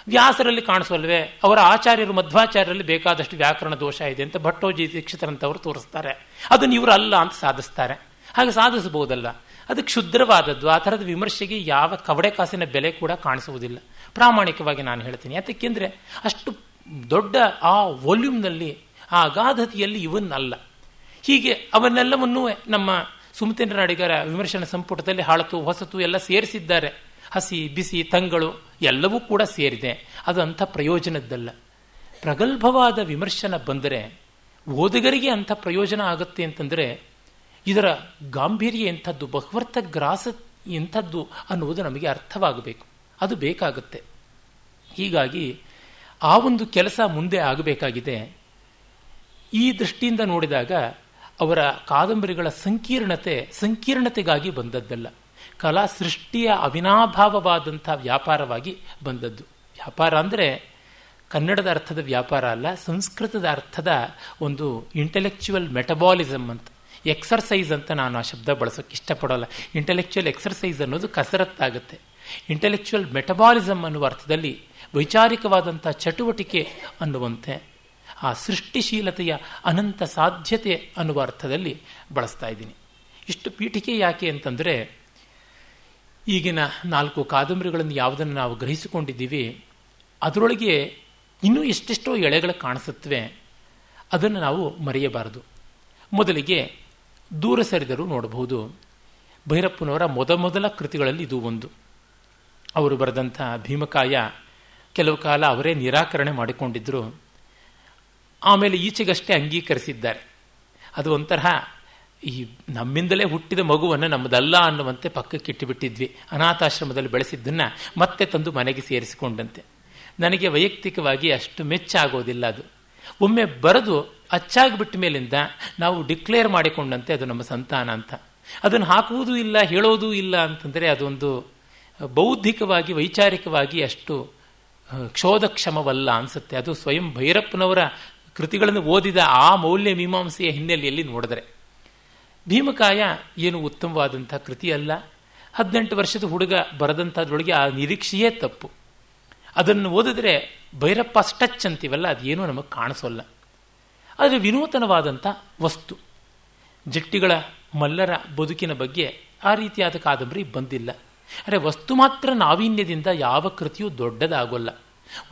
ವ್ಯಾಸರಲ್ಲಿ ಕಾಣಿಸಲ್ವೇ? ಅವರ ಆಚಾರ್ಯರು ಮಧ್ವಾಚಾರ್ಯರಲ್ಲಿ ಬೇಕಾದಷ್ಟು ವ್ಯಾಕರಣ ದೋಷ ಇದೆ ಅಂತ ಭಟ್ಟೋಜಿ ದೀಕ್ಷಿತರಂತವರು ತೋರಿಸ್ತಾರೆ. ಅದನ್ನು ಇವರು ಅಲ್ಲ ಅಂತ ಸಾಧಿಸ್ತಾರೆ. ಹಾಗೆ ಸಾಧಿಸಬಹುದಲ್ಲ. ಅದು ಕ್ಷುದ್ರವಾದದ್ದು ಆ ಥರದ ವಿಮರ್ಶೆಗೆ ಯಾವ ಕವಡೆ ಕಾಸಿನ ಬೆಲೆ ಕೂಡ ಕಾಣಿಸುವುದಿಲ್ಲ. ಪ್ರಾಮಾಣಿಕವಾಗಿ ನಾನು ಹೇಳ್ತೀನಿ. ಯಾತಕ್ಕೆಂದರೆ ಅಷ್ಟು ದೊಡ್ಡ ಆ ವಾಲ್ಯೂಮ್ನಲ್ಲಿ, ಆ ಅಗಾಧತೆಯಲ್ಲಿ ಇವನ್ನಲ್ಲ ಹೀಗೆ ಅವನ್ನೆಲ್ಲವನ್ನೂ ನಮ್ಮ ಸುಮತೇಂದ್ರ ನಾಡಿಗರ ವಿಮರ್ಶನ ಸಂಪುಟದಲ್ಲಿ ಹಾಳತು ಹೊಸತು ಎಲ್ಲ ಸೇರಿಸಿದ್ದಾರೆ. ಹಸಿ, ಬಿಸಿ, ತಂಗಳು ಎಲ್ಲವೂ ಕೂಡ ಸೇರಿದೆ. ಅದು ಅಂಥ ಪ್ರಯೋಜನದ್ದಲ್ಲ. ಪ್ರಗಲ್ಭವಾದ ವಿಮರ್ಶನ ಬಂದರೆ ಓದುಗರಿಗೆ ಅಂಥ ಪ್ರಯೋಜನ ಆಗುತ್ತೆ ಅಂತಂದರೆ ಇದರ ಗಾಂಭೀರ್ಯ ಎಂಥದ್ದು ಬಹುವರ್ತ ಗ್ರಾಸ ಎಂಥದ್ದು ಅನ್ನುವುದು ನಮಗೆ ಅರ್ಥವಾಗಬೇಕು. ಅದು ಬೇಕಾಗುತ್ತೆ. ಹೀಗಾಗಿ ಆ ಒಂದು ಕೆಲಸ ಮುಂದೆ ಆಗಬೇಕಾಗಿದೆ. ಈ ದೃಷ್ಟಿಯಿಂದ ನೋಡಿದಾಗ ಅವರ ಕಾದಂಬರಿಗಳ ಸಂಕೀರ್ಣತೆ, ಸಂಕೀರ್ಣತೆಗಾಗಿ ಬಂದದ್ದಲ್ಲ. ಕಲಾ ಸೃಷ್ಟಿಯ ಅವಿನಾಭಾವವಾದಂಥ ವ್ಯಾಪಾರವಾಗಿ ಬಂದದ್ದು. ವ್ಯಾಪಾರ ಅಂದರೆ ಕನ್ನಡದ ಅರ್ಥದ ವ್ಯಾಪಾರ ಅಲ್ಲ, ಸಂಸ್ಕೃತದ ಅರ್ಥದ ಒಂದು ಇಂಟೆಲೆಕ್ಚುವಲ್ ಮೆಟಬಾಲಿಸಮ್ ಅಂತ. ಎಕ್ಸರ್ಸೈಸ್ ಅಂತ ನಾನು ಆ ಶಬ್ದ ಬಳಸೋಕೆ ಇಷ್ಟಪಡೋಲ್ಲ. ಇಂಟೆಲೆಕ್ಚುಯಲ್ ಎಕ್ಸರ್ಸೈಸ್ ಅನ್ನೋದು ಕಸರತ್ತಾಗುತ್ತೆ. ಇಂಟೆಲೆಕ್ಚುಯಲ್ ಮೆಟಬಾಲಿಸಮ್ ಅನ್ನುವ ಅರ್ಥದಲ್ಲಿ ವೈಚಾರಿಕವಾದಂಥ ಚಟುವಟಿಕೆ ಅನ್ನುವಂತೆ, ಆ ಸೃಷ್ಟಿಶೀಲತೆಯ ಅನಂತ ಸಾಧ್ಯತೆ ಅನ್ನುವ ಅರ್ಥದಲ್ಲಿ ಬಳಸ್ತಾ ಇದ್ದೀನಿ. ಇಷ್ಟು ಪೀಠಿಕೆ ಯಾಕೆ ಅಂತಂದರೆ, ಈಗಿನ ನಾಲ್ಕು ಕಾದಂಬರಿಗಳನ್ನು ಯಾವುದನ್ನು ನಾವು ಗ್ರಹಿಸಿಕೊಂಡಿದ್ದೀವಿ, ಅದರೊಳಗೆ ಇನ್ನೂ ಎಷ್ಟೆಷ್ಟೋ ಎಳೆಗಳು ಕಾಣಿಸುತ್ತವೆ, ಅದನ್ನು ನಾವು ಮರೆಯಬಾರದು. ಮೊದಲಿಗೆ ದೂರ ಸರಿದರೂ ನೋಡಬಹುದು. ಭೈರಪ್ಪನವರ ಮೊದಮೊದಲ ಕೃತಿಗಳಲ್ಲಿ ಇದು ಒಂದು. ಅವರು ಬರೆದಂಥ ಭೀಮಕಾಯ ಕೆಲವು ಕಾಲ ಅವರೇ ನಿರಾಕರಣೆ ಮಾಡಿಕೊಂಡಿದ್ದರು ಆಮೇಲೆ ಈಚೆಗಷ್ಟೇ ಅಂಗೀಕರಿಸಿದ್ದಾರೆ. ಅದು ಒಂಥರ ಈ ನಮ್ಮಿಂದಲೇ ಹುಟ್ಟಿದ ಮಗುವನ್ನು ನಮ್ಮದಲ್ಲ ಅನ್ನುವಂತೆ ಪಕ್ಕಕ್ಕೆ ಇಟ್ಟುಬಿಟ್ಟಿದ್ವಿ. ಅನಾಥಾಶ್ರಮದಲ್ಲಿ ಬೆಳೆಸಿದ್ದನ್ನು ಮತ್ತೆ ತಂದು ಮನೆಗೆ ಸೇರಿಸಿಕೊಂಡಂತೆ. ನನಗೆ ವೈಯಕ್ತಿಕವಾಗಿ ಅಷ್ಟು ಮೆಚ್ಚಾಗೋದಿಲ್ಲ ಅದು. ಒಮ್ಮೆ ಬರೆದು ಅಚ್ಚಾಗಿಬಿಟ್ಟ ಮೇಲಿಂದ ನಾವು ಡಿಕ್ಲೇರ್ ಮಾಡಿಕೊಂಡಂತೆ ಅದು ನಮ್ಮ ಸಂತಾನ ಅಂತ. ಅದನ್ನು ಹಾಕುವುದೂ ಇಲ್ಲ, ಹೇಳೋದೂ ಇಲ್ಲ ಅಂತಂದರೆ ಅದೊಂದು ಬೌದ್ಧಿಕವಾಗಿ, ವೈಚಾರಿಕವಾಗಿ ಅಷ್ಟು ಕ್ಷೋಧಕ್ಷಮವಲ್ಲ ಅನಿಸುತ್ತೆ. ಅದು ಸ್ವಯಂ ಭೈರಪ್ಪನವರ ಕೃತಿಗಳನ್ನು ಓದಿದ ಆ ಮೌಲ್ಯ ಮೀಮಾಂಸೆಯ ಹಿನ್ನೆಲೆಯಲ್ಲಿ ನೋಡಿದರೆ. ಭೀಮಕಾಯ ಏನು ಉತ್ತಮವಾದಂಥ ಕೃತಿ ಅಲ್ಲ. ಹದಿನೆಂಟು ವರ್ಷದ ಹುಡುಗ ಬರೆದಂಥದ್ರೊಳಗೆ ಆ ನಿರೀಕ್ಷೆಯೇ ತಪ್ಪು. ಅದನ್ನು ಓದಿದ್ರೆ ಭೈರಪ್ಪ ಸ್ಟಚ್ ಅಂತೀವಲ್ಲ, ಅದೇನೂ ನಮಗೆ ಕಾಣಿಸೋಲ್ಲ. ಆದರೆ ವಿನೂತನವಾದಂಥ ವಸ್ತು. ಜಟ್ಟಿಗಳ ಮಲ್ಲರ ಬದುಕಿನ ಬಗ್ಗೆ ಆ ರೀತಿಯಾದ ಕಾದಂಬರಿ ಬಂದಿಲ್ಲ. ಅರೆ ವಸ್ತು ಮಾತ್ರ ನಾವೀನ್ಯದಿಂದ ಯಾವ ಕೃತಿಯೂ ದೊಡ್ಡದಾಗೋಲ್ಲ.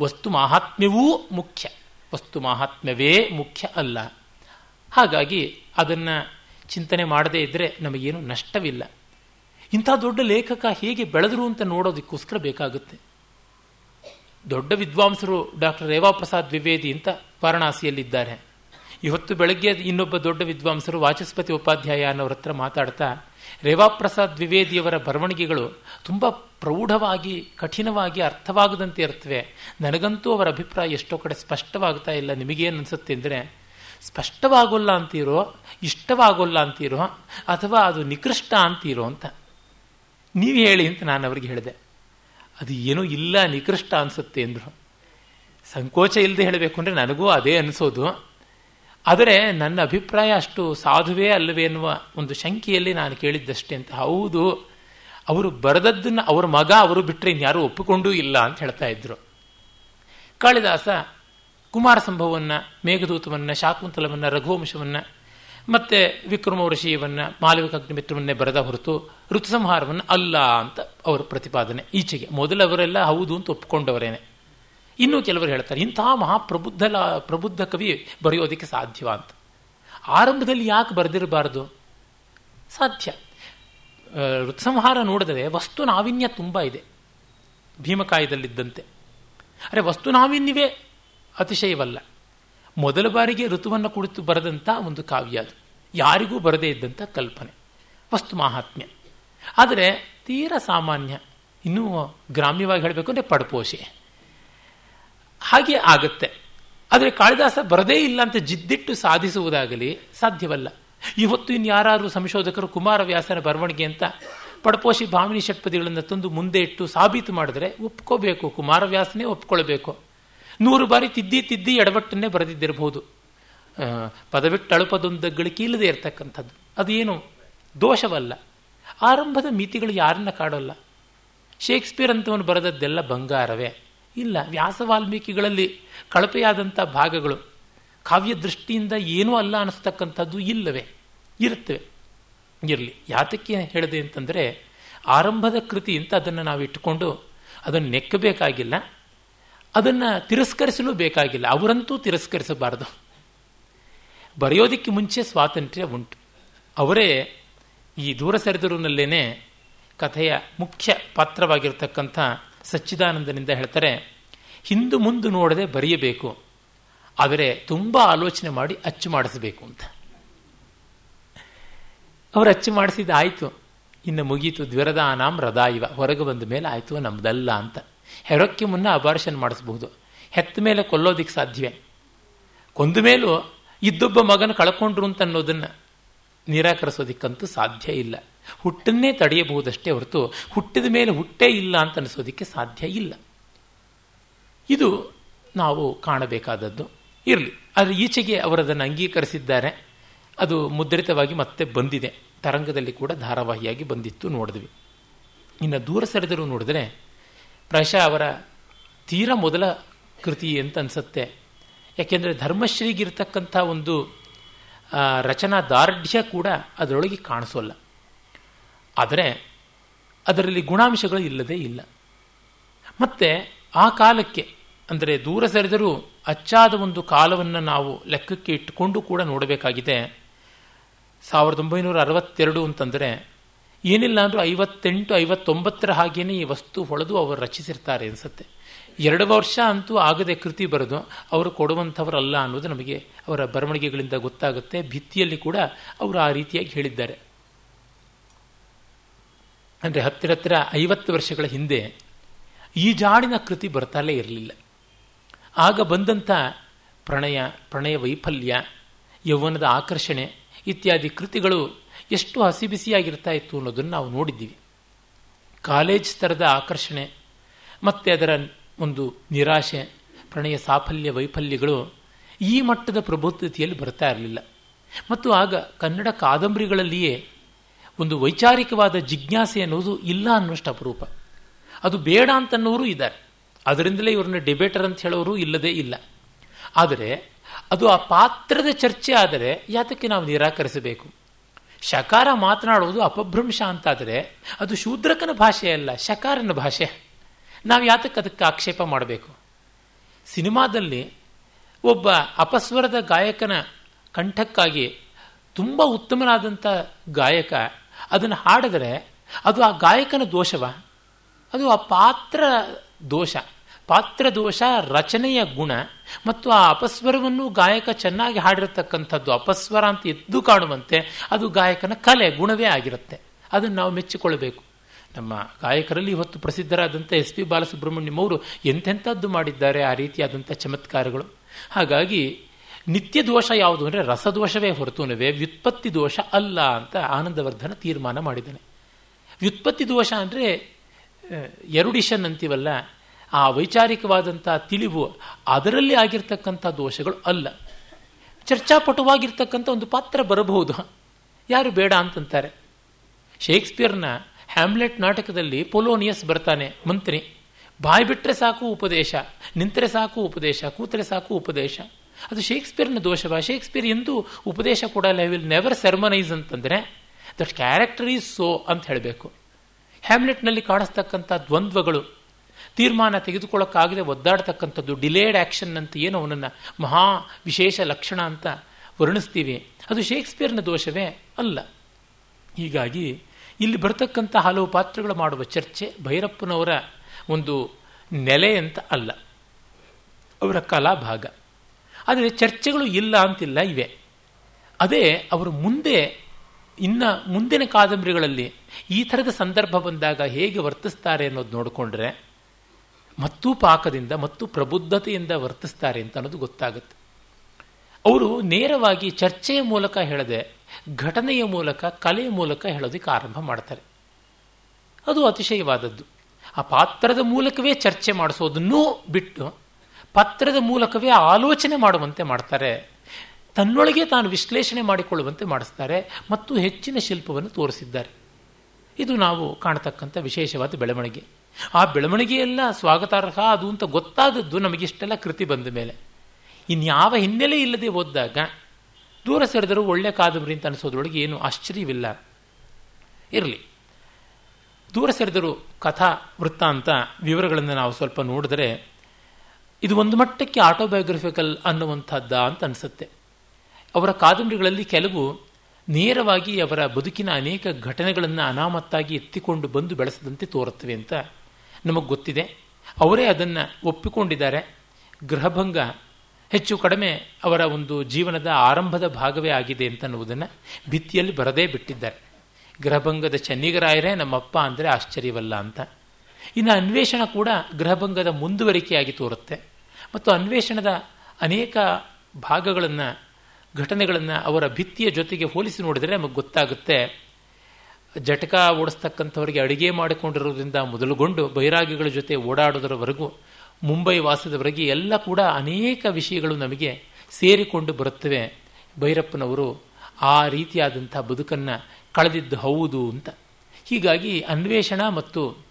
ವಸ್ತು ಮಾಹಾತ್ಮ್ಯವೂ ಮುಖ್ಯ. ವಸ್ತು ಮಾಹಾತ್ಮ್ಯವೇ ಮುಖ್ಯ ಅಲ್ಲ. ಹಾಗಾಗಿ ಅದನ್ನು ಚಿಂತನೆ ಮಾಡದೇ ಇದ್ದರೆ ನಮಗೇನು ನಷ್ಟವಿಲ್ಲ. ಇಂಥ ದೊಡ್ಡ ಲೇಖಕ ಹೇಗೆ ಬೆಳೆದರು ಅಂತ ನೋಡೋದಕ್ಕೋಸ್ಕರ ಬೇಕಾಗುತ್ತೆ. ದೊಡ್ಡ ವಿದ್ವಾಂಸರು ಡಾಕ್ಟರ್ ರೇವಾ ಪ್ರಸಾದ್ ದ್ವಿವೇದಿ ಅಂತ ವಾರಣಾಸಿಯಲ್ಲಿದ್ದಾರೆ. ಇವತ್ತು ಬೆಳಗ್ಗೆ ಇನ್ನೊಬ್ಬ ದೊಡ್ಡ ವಿದ್ವಾಂಸರು ವಾಚಸ್ಪತಿ ಉಪಾಧ್ಯಾಯ ಅನ್ನೋರ ಹತ್ರ ಮಾತಾಡ್ತಾ, ರೇವಾಪ್ರಸಾದ್ ದ್ವಿವೇದಿಯವರ ಬರವಣಿಗೆಗಳು ತುಂಬ ಪ್ರೌಢವಾಗಿ, ಕಠಿಣವಾಗಿ ಅರ್ಥವಾಗದಂತೆ ಇರ್ತವೆ ನನಗಂತೂ ಅವರ ಅಭಿಪ್ರಾಯ ಎಷ್ಟೋ ಕಡೆ ಸ್ಪಷ್ಟವಾಗ್ತಾ ಇಲ್ಲ. ನಿಮಗೇನು ಅನಿಸುತ್ತೆ ಅಂದರೆ, ಸ್ಪಷ್ಟವಾಗೋಲ್ಲ ಅಂತೀರೋ, ಇಷ್ಟವಾಗೋಲ್ಲ ಅಂತೀರೋ, ಅಥವಾ ಅದು ನಿಕೃಷ್ಟ ಅಂತೀರೋ ಅಂತ. ನೀವು ಹೇಳಿ ಅಂತ ನಾನು ಅವ್ರಿಗೆ ಹೇಳಿದೆ. ಅದು ಏನೂ ಇಲ್ಲ, ನಿಕೃಷ್ಟ ಅನಿಸುತ್ತೆ ಅಂದರು. ಸಂಕೋಚ ಇಲ್ಲದೆ ಹೇಳಬೇಕು ಅಂದರೆ ನನಗೂ ಅದೇ ಅನಿಸೋದು. ಆದರೆ ನನ್ನ ಅಭಿಪ್ರಾಯ ಅಷ್ಟು ಸಾಧುವೇ ಅಲ್ಲವೇ ಎನ್ನುವ ಒಂದು ಶಂಕೆಯಲ್ಲಿ ನಾನು ಕೇಳಿದ್ದಷ್ಟೇ ಅಂತ. ಹೌದು, ಅವರು ಬರೆದದ್ದನ್ನು ಅವರ ಮಗ ಅವರು ಬಿಟ್ಟರೆ ಇನ್ಯಾರೂ ಒಪ್ಪಿಕೊಂಡೂ ಇಲ್ಲ ಅಂತ ಹೇಳ್ತಾ ಇದ್ರು. ಕಾಳಿದಾಸ ಕುಮಾರ ಸಂಭವವನ್ನು ಮೇಘದೂತವನ್ನು, ಶಾಕುಂತಲವನ್ನು, ರಘುವಂಶವನ್ನು, ಮತ್ತೆ ಋಷಿಯವನ್ನು, ಮಾಲವಿಕ ಅಗ್ನಿಮಿತ್ರವನ್ನೇ ಬರೆದ ಹೊರತು ಋತುಸಂಹಾರವನ್ನು ಅಲ್ಲ ಅಂತ ಅವರ ಪ್ರತಿಪಾದನೆ ಈಚೆಗೆ. ಮೊದಲವರೆಲ್ಲ ಹೌದು ಅಂತ ಒಪ್ಪಿಕೊಂಡವರೇನೆ. ಇನ್ನೂ ಕೆಲವರು ಹೇಳ್ತಾರೆ ಇಂತಹ ಮಹಾಪ್ರಬುದ್ಧ ಪ್ರಬುದ್ಧ ಕವಿ ಬರೆಯೋದಕ್ಕೆ ಸಾಧ್ಯವ ಅಂತ. ಆರಂಭದಲ್ಲಿ ಯಾಕೆ ಬರೆದಿರಬಾರ್ದು? ಸಾಧ್ಯ. ಋತುಸಂಹಾರ ನೋಡಿದರೆ ವಸ್ತು ನಾವಿನ್ಯ ತುಂಬ ಇದೆ, ಭೀಮಕಾಯದಲ್ಲಿದ್ದಂತೆ. ಅರೆ, ವಸ್ತು ನಾವಿನ್ಯವೇ ಅತಿಶಯವಲ್ಲ. ಮೊದಲ ಬಾರಿಗೆ ಋತುವನ್ನು ಕುರಿತು ಬರೆದಂಥ ಒಂದು ಕಾವ್ಯ ಅದು. ಯಾರಿಗೂ ಬರದೇ ಇದ್ದಂಥ ಕಲ್ಪನೆ. ವಸ್ತು ಮಾಹಾತ್ಮ್ಯ. ಆದರೆ, ತೀರ ಸಾಮಾನ್ಯ, ಇನ್ನೂ ಗ್ರಾಮ್ಯವಾಗಿ ಹೇಳಬೇಕು ಅಂದರೆ ಪಡಪೋಷೆ. ಹಾಗೆ ಆಗುತ್ತೆ. ಆದರೆ ಕಾಳಿದಾಸ ಬರದೇ ಇಲ್ಲ ಅಂತ ಜಿದ್ದಿಟ್ಟು ಸಾಧಿಸುವುದಾಗಲಿ ಸಾಧ್ಯವಲ್ಲ. ಇವತ್ತು ಇನ್ನು ಯಾರು ಸಂಶೋಧಕರು ಕುಮಾರವ್ಯಾಸನ ಬರವಣಿಗೆ ಅಂತ ಪಡಪೋಷಿ ಭಾಮಿನಿ ಷಟ್ಪದಿಗಳನ್ನು ತಂದು ಮುಂದೆ ಇಟ್ಟು ಸಾಬೀತು ಮಾಡಿದ್ರೆ ಒಪ್ಕೋಬೇಕು ಕುಮಾರವ್ಯಾಸನೇ ಒಪ್ಕೊಳ್ಬೇಕು. ನೂರು ಬಾರಿ ತಿದ್ದಿ ತಿದ್ದಿ ಎಡವಟ್ಟನ್ನೇ ಬರೆದಿದ್ದಿರಬಹುದು ಪದವಿಟ್ಟು ಕೀಲದೇ ಇಲ್ಲದೆ ಇರತಕ್ಕಂಥದ್ದು. ಅದೇನು ದೋಷವಲ್ಲ. ಆರಂಭದ ಮಿತಿಗಳು ಯಾರನ್ನ ಕಾಡೋಲ್ಲ. ಶೇಕ್ಸ್ಪಿಯರ್ ಅಂತವನು ಬರೆದದ್ದೆಲ್ಲ ಬಂಗಾರವೇ. ಇಲ್ಲ, ವ್ಯಾಸ ವಾಲ್ಮೀಕಿಗಳಲ್ಲಿ ಕಳಪೆಯಾದಂಥ ಭಾಗಗಳು ಕಾವ್ಯ ದೃಷ್ಟಿಯಿಂದ ಏನೂ ಅಲ್ಲ ಅನ್ನಿಸ್ತಕ್ಕಂಥದ್ದು ಇಲ್ಲವೇ? ಇರುತ್ತವೆ. ಇರಲಿ. ಯಾತಕ್ಕೆ ಹೇಳಿದೆ ಅಂತಂದರೆ ಆರಂಭದ ಕೃತಿ ಅಂತ ಅದನ್ನು ನಾವು ಇಟ್ಟುಕೊಂಡು ಅದನ್ನು ನೆಕ್ಕಬೇಕಾಗಿಲ್ಲ. ಅದನ್ನು ತಿರಸ್ಕರಿಸಲು ಬೇಕಾಗಿಲ್ಲ. ಅವರಂತೂ ತಿರಸ್ಕರಿಸಬಾರದು. ಬರೆಯೋದಕ್ಕೆ ಮುಂಚೆ ಸ್ವಾತಂತ್ರ್ಯ ಉಂಟು. ಅವರೇ ಈ ದೂರ ಸರಿದರೂನಲ್ಲೇನೆ ಕಥೆಯ ಮುಖ್ಯ ಪಾತ್ರವಾಗಿರ್ತಕ್ಕಂಥ ಸಚ್ಚಿದಾನಂದನಿಂದ ಹೇಳ್ತಾರೆ, ಹಿಂದು ಮುಂದೆ ನೋಡದೆ ಬರೆಯಬೇಕು, ಆದರೆ ತುಂಬ ಆಲೋಚನೆ ಮಾಡಿ ಅಚ್ಚು ಮಾಡಿಸಬೇಕು ಅಂತ. ಅವರು ಅಚ್ಚು ಮಾಡಿಸಿದ ಆಯಿತು. ಇನ್ನು ಮುಗೀತು. ದ್ವಿರದಾನಾಂ ರದಾಯಿವ. ಹೊರಗೆ ಬಂದ ಮೇಲೆ ಆಯಿತು ನಮ್ದಲ್ಲ ಅಂತ. ಹೆರೋಕ್ಕೆ ಮುನ್ನ ಅಬಾರ್ಷನ್ ಮಾಡಿಸಬಹುದು. ಹೆತ್ತ ಮೇಲೆ ಕೊಲ್ಲೋದಿಕ್ಕೆ ಸಾಧ್ಯವೇ? ಕೊಂದ ಮೇಲೂ ಇದ್ದೊಬ್ಬ ಮಗನ ಕಳ್ಕೊಂಡ್ರು ಅಂತ ಅನ್ನೋದನ್ನು ನಿರಾಕರಿಸೋದಿಕ್ಕಂತೂ ಸಾಧ್ಯ ಇಲ್ಲ. ಹುಟ್ಟನ್ನೇ ತಡೆಯಬಹುದಷ್ಟೇ ಹೊರತು ಹುಟ್ಟಿದ ಮೇಲೆ ಹುಟ್ಟೇ ಇಲ್ಲ ಅಂತ ಅನಿಸೋದಕ್ಕೆ ಸಾಧ್ಯ ಇಲ್ಲ. ಇದು ನಾವು ಕಾಣಬೇಕಾದದ್ದು. ಇರಲಿ ಆದರೆ ಈಚೆಗೆ ಅವರದನ್ನು ಅಂಗೀಕರಿಸಿದ್ದಾರೆ. ಅದು ಮುದ್ರಿತವಾಗಿ ಮತ್ತೆ ಬಂದಿದೆ. ತರಂಗದಲ್ಲಿ ಕೂಡ ಧಾರಾವಾಹಿಯಾಗಿ ಬಂದಿತ್ತು ನೋಡಿದ್ವಿ. ಇನ್ನು ದೂರ ಸರಿದರೂ ನೋಡಿದ್ರೆ ಪ್ರಾಯಶಃ ಅವರ ತೀರ ಮೊದಲ ಕೃತಿ ಅಂತ ಅನಿಸುತ್ತೆ. ಯಾಕೆಂದರೆ ಧರ್ಮಶ್ರೀಗಿರ್ತಕ್ಕಂಥ ಒಂದು ರಚನಾ ದಾರ್ಢ್ಯ ಕೂಡ ಅದರೊಳಗೆ ಕಾಣಿಸೋಲ್ಲ. ಆದರೆ ಅದರಲ್ಲಿ ಗುಣಾಂಶಗಳು ಇಲ್ಲದೇ ಇಲ್ಲ. ಮತ್ತೆ ಆ ಕಾಲಕ್ಕೆ, ಅಂದರೆ ದೂರ ಸರಿದರೂ ಅಚ್ಚಾದ ಒಂದು ಕಾಲವನ್ನು ನಾವು ಲೆಕ್ಕಕ್ಕೆ ಇಟ್ಟುಕೊಂಡು ಕೂಡ ನೋಡಬೇಕಾಗಿದೆ. ಸಾವಿರದ ಒಂಬೈನೂರ ಅರವತ್ತೆರಡು ಅಂತಂದರೆ ಏನಿಲ್ಲ ಅಂದರೂ ಐವತ್ತೆಂಟು, ಐವತ್ತೊಂಬತ್ತರ ಹಾಗೇನೆ ಈ ವಸ್ತು ಹೊಳೆದು ಅವರು ರಚಿಸಿರ್ತಾರೆ ಅನಿಸುತ್ತೆ. ಎರಡು ವರ್ಷ ಅಂತೂ ಆಗದೆ ಕೃತಿ ಬರೆದು ಅವರು ಕೊಡುವಂಥವರಲ್ಲ ಅನ್ನೋದು ನಮಗೆ ಅವರ ಬರವಣಿಗೆಗಳಿಂದ ಗೊತ್ತಾಗುತ್ತೆ. ಭಿತ್ತಿಯಲ್ಲಿ ಕೂಡ ಅವರು ಆ ರೀತಿಯಾಗಿ ಹೇಳಿದ್ದಾರೆ. ಅಂದರೆ ಹತ್ತಿರ ಹತ್ತಿರ ಐವತ್ತು ವರ್ಷಗಳ ಹಿಂದೆ ಈ ಜಾಡಿನ ಕೃತಿ ಬರ್ತಾಲೇ ಇರಲಿಲ್ಲ. ಆಗ ಬಂದಂಥ ಪ್ರಣಯ ಪ್ರಣಯ ವೈಫಲ್ಯ, ಯೌವನದ ಆಕರ್ಷಣೆ ಇತ್ಯಾದಿ ಕೃತಿಗಳು ಎಷ್ಟು ಹಸಿಬಿಸಿಯಾಗಿರ್ತಾ ಇತ್ತು ಅನ್ನೋದನ್ನು ನಾವು ನೋಡಿದ್ದೀವಿ. ಕಾಲೇಜ್ ಸ್ತರದ ಆಕರ್ಷಣೆ, ಮತ್ತು ಅದರ ಒಂದು ನಿರಾಶೆ, ಪ್ರಣಯ ಸಾಫಲ್ಯ ವೈಫಲ್ಯಗಳು ಈ ಮಟ್ಟದ ಪ್ರಬುದ್ಧತೆಯಲ್ಲಿ ಬರ್ತಾ ಇರಲಿಲ್ಲ. ಮತ್ತು ಆಗ ಕನ್ನಡ ಕಾದಂಬರಿಗಳಲ್ಲಿಯೇ ಒಂದು ವೈಚಾರಿಕವಾದ ಜಿಜ್ಞಾಸೆ ಅನ್ನೋದು ಇಲ್ಲ ಅನ್ನೋಷ್ಟು ಅಪರೂಪ ಅದು ಬೇಡ ಅಂತನ್ನೋರು ಇದ್ದಾರೆ. ಅದರಿಂದಲೇ ಇವ್ರನ್ನ ಡಿಬೇಟರ್ ಅಂತ ಹೇಳೋರು ಇಲ್ಲದೇ ಇಲ್ಲ. ಆದರೆ ಅದು ಆ ಪಾತ್ರದ ಚರ್ಚೆ ಆದರೆ ಯಾತಕ್ಕೆ ನಾವು ನಿರಾಕರಿಸಬೇಕು? ಶಕಾರ ಮಾತನಾಡುವುದು ಅಪಭ್ರಂಶ ಅಂತಾದರೆ ಅದು ಶೂದ್ರಕನ ಭಾಷೆ ಅಲ್ಲ, ಶಕಾರನ ಭಾಷೆ. ನಾವು ಯಾತಕ್ಕೆ ಅದಕ್ಕೆ ಆಕ್ಷೇಪ ಮಾಡಬೇಕು? ಸಿನಿಮಾದಲ್ಲಿ ಒಬ್ಬ ಅಪಸ್ವರದ ಗಾಯಕನ ಕಂಠಕ್ಕಾಗಿ ತುಂಬ ಉತ್ತಮನಾದಂಥ ಗಾಯಕ ಅದನ್ನು ಹಾಡಿದರೆ ಅದು ಆ ಗಾಯಕನ ದೋಷವ? ಅದು ಆ ಪಾತ್ರ ದೋಷ. ಪಾತ್ರ ದೋಷ ರಚನೆಯ ಗುಣ ಮತ್ತು ಆ ಅಪಸ್ವರವನ್ನು ಗಾಯಕ ಚೆನ್ನಾಗಿ ಹಾಡಿರತಕ್ಕಂಥದ್ದು, ಅಪಸ್ವರ ಅಂತ ಎದ್ದು ಕಾಣುವಂತೆ ಅದು ಗಾಯಕನ ಕಲೆ, ಗುಣವೇ ಆಗಿರುತ್ತೆ. ಅದನ್ನು ನಾವು ಮೆಚ್ಚಿಕೊಳ್ಳಬೇಕು. ನಮ್ಮ ಗಾಯಕರಲ್ಲಿ ಇವತ್ತು ಪ್ರಸಿದ್ಧರಾದಂಥ ಎಸ್ ಪಿ ಬಾಲಸುಬ್ರಹ್ಮಣ್ಯಂ ಅವರು ಎಂಥೆಂಥದ್ದು ಮಾಡಿದ್ದಾರೆ ಆ ರೀತಿಯಾದಂಥ ಚಮತ್ಕಾರಗಳು. ಹಾಗಾಗಿ ನಿತ್ಯ ದೋಷ ಯಾವುದು ಅಂದರೆ ರಸದೋಷವೇ ಹೊರತುನವೇ ವ್ಯುತ್ಪತ್ತಿ ದೋಷ ಅಲ್ಲ ಅಂತ ಆನಂದವರ್ಧನ ತೀರ್ಮಾನ ಮಾಡಿದ್ದಾನೆ. ವ್ಯುತ್ಪತ್ತಿ ದೋಷ ಅಂದರೆ ಎರುಡಿಷನ್ ಅಂತೀವಲ್ಲ, ಆ ವೈಚಾರಿಕವಾದಂಥ ತಿಳಿವು ಅದರಲ್ಲಿ ಆಗಿರ್ತಕ್ಕಂಥ ದೋಷಗಳು ಅಲ್ಲ. ಚರ್ಚಾಪಟುವಾಗಿರ್ತಕ್ಕಂಥ ಒಂದು ಪಾತ್ರ ಬರಬಹುದು. ಯಾರು ಬೇಡ ಅಂತಂತಾರೆ. ಶೇಕ್ಸ್ಪಿಯರ್ನ ಹ್ಯಾಮ್ಲೆಟ್ ನಾಟಕದಲ್ಲಿ ಪೊಲೋನಿಯಸ್ ಬರ್ತಾನೆ, ಮಂತ್ರಿ. ಬಾಯಿ ಬಿಟ್ಟರೆ ಸಾಕು ಉಪದೇಶ, ನಿಂತರೆ ಸಾಕು ಉಪದೇಶ, ಕೂತರೆ ಸಾಕು ಉಪದೇಶ. ಅದು ಶೇಕ್ಸ್ಪಿಯರ್ನ ದೋಷವ ಶೇಕ್ಸ್ಪಿಯರ್ ಎಂದು ಉಪದೇಶ ಕೊಡಲ್ಲ. ಐ ವಿಲ್ ನೆವರ್ ಸೆರ್ಮನೈಸ್ ಅಂತಂದರೆ ದಟ್ ಕ್ಯಾರೆಕ್ಟರ್ ಈಸ್ ಸೋ ಅಂತ ಹೇಳಬೇಕು. ಹ್ಯಾಮ್ಲೆಟ್ನಲ್ಲಿ ಕಾಣಿಸ್ತಕ್ಕಂಥ ದ್ವಂದ್ವಗಳು, ತೀರ್ಮಾನ ತೆಗೆದುಕೊಳ್ಳೋಕ್ಕಾಗದೆ ಒದ್ದಾಡ್ತಕ್ಕಂಥದ್ದು ಡಿಲೇಡ್ ಆ್ಯಕ್ಷನ್ ಅಂತ ಏನು ಅವನನ್ನು ಮಹಾ ವಿಶೇಷ ಲಕ್ಷಣ ಅಂತ ವರ್ಣಿಸ್ತೀವಿ. ಅದು ಶೇಕ್ಸ್ಪಿಯರ್ನ ದೋಷವೇ ಅಲ್ಲ. ಹೀಗಾಗಿ ಇಲ್ಲಿ ಬರ್ತಕ್ಕಂಥ ಹಲವು ಪಾತ್ರಗಳು ಮಾಡುವ ಚರ್ಚೆ ಭೈರಪ್ಪನವರ ಒಂದು ನೆಲೆ ಅಂತ ಅಲ್ಲ. ಅವರ ಕಲಾಭಾಗ. ಆದರೆ ಚರ್ಚೆಗಳು ಇಲ್ಲ ಅಂತಿಲ್ಲ, ಇವೆ. ಅದೇ ಅವರು ಮುಂದೆ, ಇನ್ನ ಮುಂದಿನ ಕಾದಂಬರಿಗಳಲ್ಲಿ ಈ ಥರದ ಸಂದರ್ಭ ಬಂದಾಗ ಹೇಗೆ ವರ್ತಿಸ್ತಾರೆ ಅನ್ನೋದು ನೋಡಿಕೊಂಡ್ರೆ ಮತ್ತೂ ಪಾಕದಿಂದ, ಮತ್ತು ಪ್ರಬುದ್ಧತೆಯಿಂದ ವರ್ತಿಸ್ತಾರೆ ಅಂತ ಅನ್ನೋದು ಗೊತ್ತಾಗುತ್ತೆ. ಅವರು ನೇರವಾಗಿ ಚರ್ಚೆಯ ಮೂಲಕ ಹೇಳದೆ, ಘಟನೆಯ ಮೂಲಕ ಕಲೆಯ ಮೂಲಕ ಹೇಳೋದಕ್ಕೆ ಆರಂಭ ಮಾಡ್ತಾರೆ. ಅದು ಅತಿಶಯವಾದದ್ದು. ಆ ಪಾತ್ರದ ಮೂಲಕವೇ ಚರ್ಚೆ ಮಾಡಿಸೋದನ್ನೂ ಬಿಟ್ಟು ಪತ್ರದ ಮೂಲಕವೇ ಆಲೋಚನೆ ಮಾಡುವಂತೆ ಮಾಡ್ತಾರೆ. ತನ್ನೊಳಗೆ ತಾನು ವಿಶ್ಲೇಷಣೆ ಮಾಡಿಕೊಳ್ಳುವಂತೆ ಮಾಡಿಸ್ತಾರೆ ಮತ್ತು ಹೆಚ್ಚಿನ ಶಿಲ್ಪವನ್ನು ತೋರಿಸಿದ್ದಾರೆ. ಇದು ನಾವು ಕಾಣತಕ್ಕಂಥ ವಿಶೇಷವಾದ ಬೆಳವಣಿಗೆ. ಆ ಬೆಳವಣಿಗೆಯೆಲ್ಲ ಸ್ವಾಗತಾರ್ಹ ಅದು ಅಂತ ಗೊತ್ತಾದದ್ದು ನಮಗಿಷ್ಟೆಲ್ಲ ಕೃತಿ ಬಂದ ಮೇಲೆ. ಇನ್ಯಾವ ಹಿನ್ನೆಲೆ ಇಲ್ಲದೆ ಓದಿದಾಗ ದೂರ ಸರಿದರೂ ಒಳ್ಳೆ ಕಾದಂಬರಿ ಅಂತ ಅನಿಸೋದ್ರೊಳಗೆ ಏನು ಆಶ್ಚರ್ಯವಿಲ್ಲ. ಇರಲಿ. ದೂರ ಸರಿದರೂ ಕಥಾ, ವೃತ್ತಾಂತ ವಿವರಗಳನ್ನು ನಾವು ಸ್ವಲ್ಪ ನೋಡಿದ್ರೆ ಇದು ಒಂದು ಮಟ್ಟಕ್ಕೆ ಆಟೋಬಯೋಗ್ರಫಿಕಲ್ ಅನ್ನುವಂಥದ್ದ ಅಂತ ಅನಿಸುತ್ತೆ. ಅವರ ಕಾದಂಬರಿಗಳಲ್ಲಿ ಕೆಲವು ನೇರವಾಗಿ ಅವರ ಬದುಕಿನ ಅನೇಕ ಘಟನೆಗಳನ್ನು ಅನಾಮತ್ತಾಗಿ ಎತ್ತಿಕೊಂಡು ಬಂದು ಬೆಳೆಸದಂತೆ ತೋರುತ್ತವೆ ಅಂತ ನಮಗೆ ಗೊತ್ತಿದೆ. ಅವರೇ ಅದನ್ನು ಒಪ್ಪಿಕೊಂಡಿದ್ದಾರೆ. ಗೃಹಭಂಗ ಹೆಚ್ಚು ಕಡಿಮೆ ಅವರ ಒಂದು ಜೀವನದ ಆರಂಭದ ಭಾಗವೇ ಆಗಿದೆ ಅಂತ ಅನ್ನುವುದನ್ನು ಭಿತ್ತಿಯಲ್ಲಿ ಬರದೇ ಬಿಟ್ಟಿದ್ದಾರೆ. ಗೃಹಭಂಗದ ಚನ್ನಿಗರಾಯರೇ ನಮ್ಮಪ್ಪ ಅಂದರೆ ಆಶ್ಚರ್ಯವಲ್ಲ ಅಂತ. ಇನ್ನು ಅನ್ವೇಷಣ ಕೂಡ ಗೃಹಭಂಗದ ಮುಂದುವರಿಕೆಯಾಗಿ ತೋರುತ್ತೆ. ಮತ್ತು ಅನ್ವೇಷಣದ ಅನೇಕ ಭಾಗಗಳನ್ನು, ಘಟನೆಗಳನ್ನು ಅವರ ಭಿತ್ತಿಯ ಜೊತೆಗೆ ಹೋಲಿಸಿ ನೋಡಿದರೆ ನಮಗೆ ಗೊತ್ತಾಗುತ್ತೆ. ಜಟಕ ಓಡಿಸ್ತಕ್ಕಂಥವರಿಗೆ ಅಡುಗೆ ಮಾಡಿಕೊಂಡಿರೋದ್ರಿಂದ ಮೊದಲುಗೊಂಡು ಬೈರಾಗಿಗಳ ಜೊತೆ ಓಡಾಡೋದರವರೆಗೂ ಮುಂಬೈ ವಾಸದವರೆಗೆ ಎಲ್ಲ ಕೂಡ ಅನೇಕ ವಿಷಯಗಳು ನಮಗೆ ಸೇರಿಕೊಂಡು ಬರುತ್ತವೆ. ಭೈರಪ್ಪನವರು ಆ ರೀತಿಯಾದಂಥ ಬದುಕನ್ನು ಕಳೆದಿದ್ದು ಹೌದು ಅಂತ. ಹೀಗಾಗಿ ಅನ್ವೇಷಣ ಮತ್ತು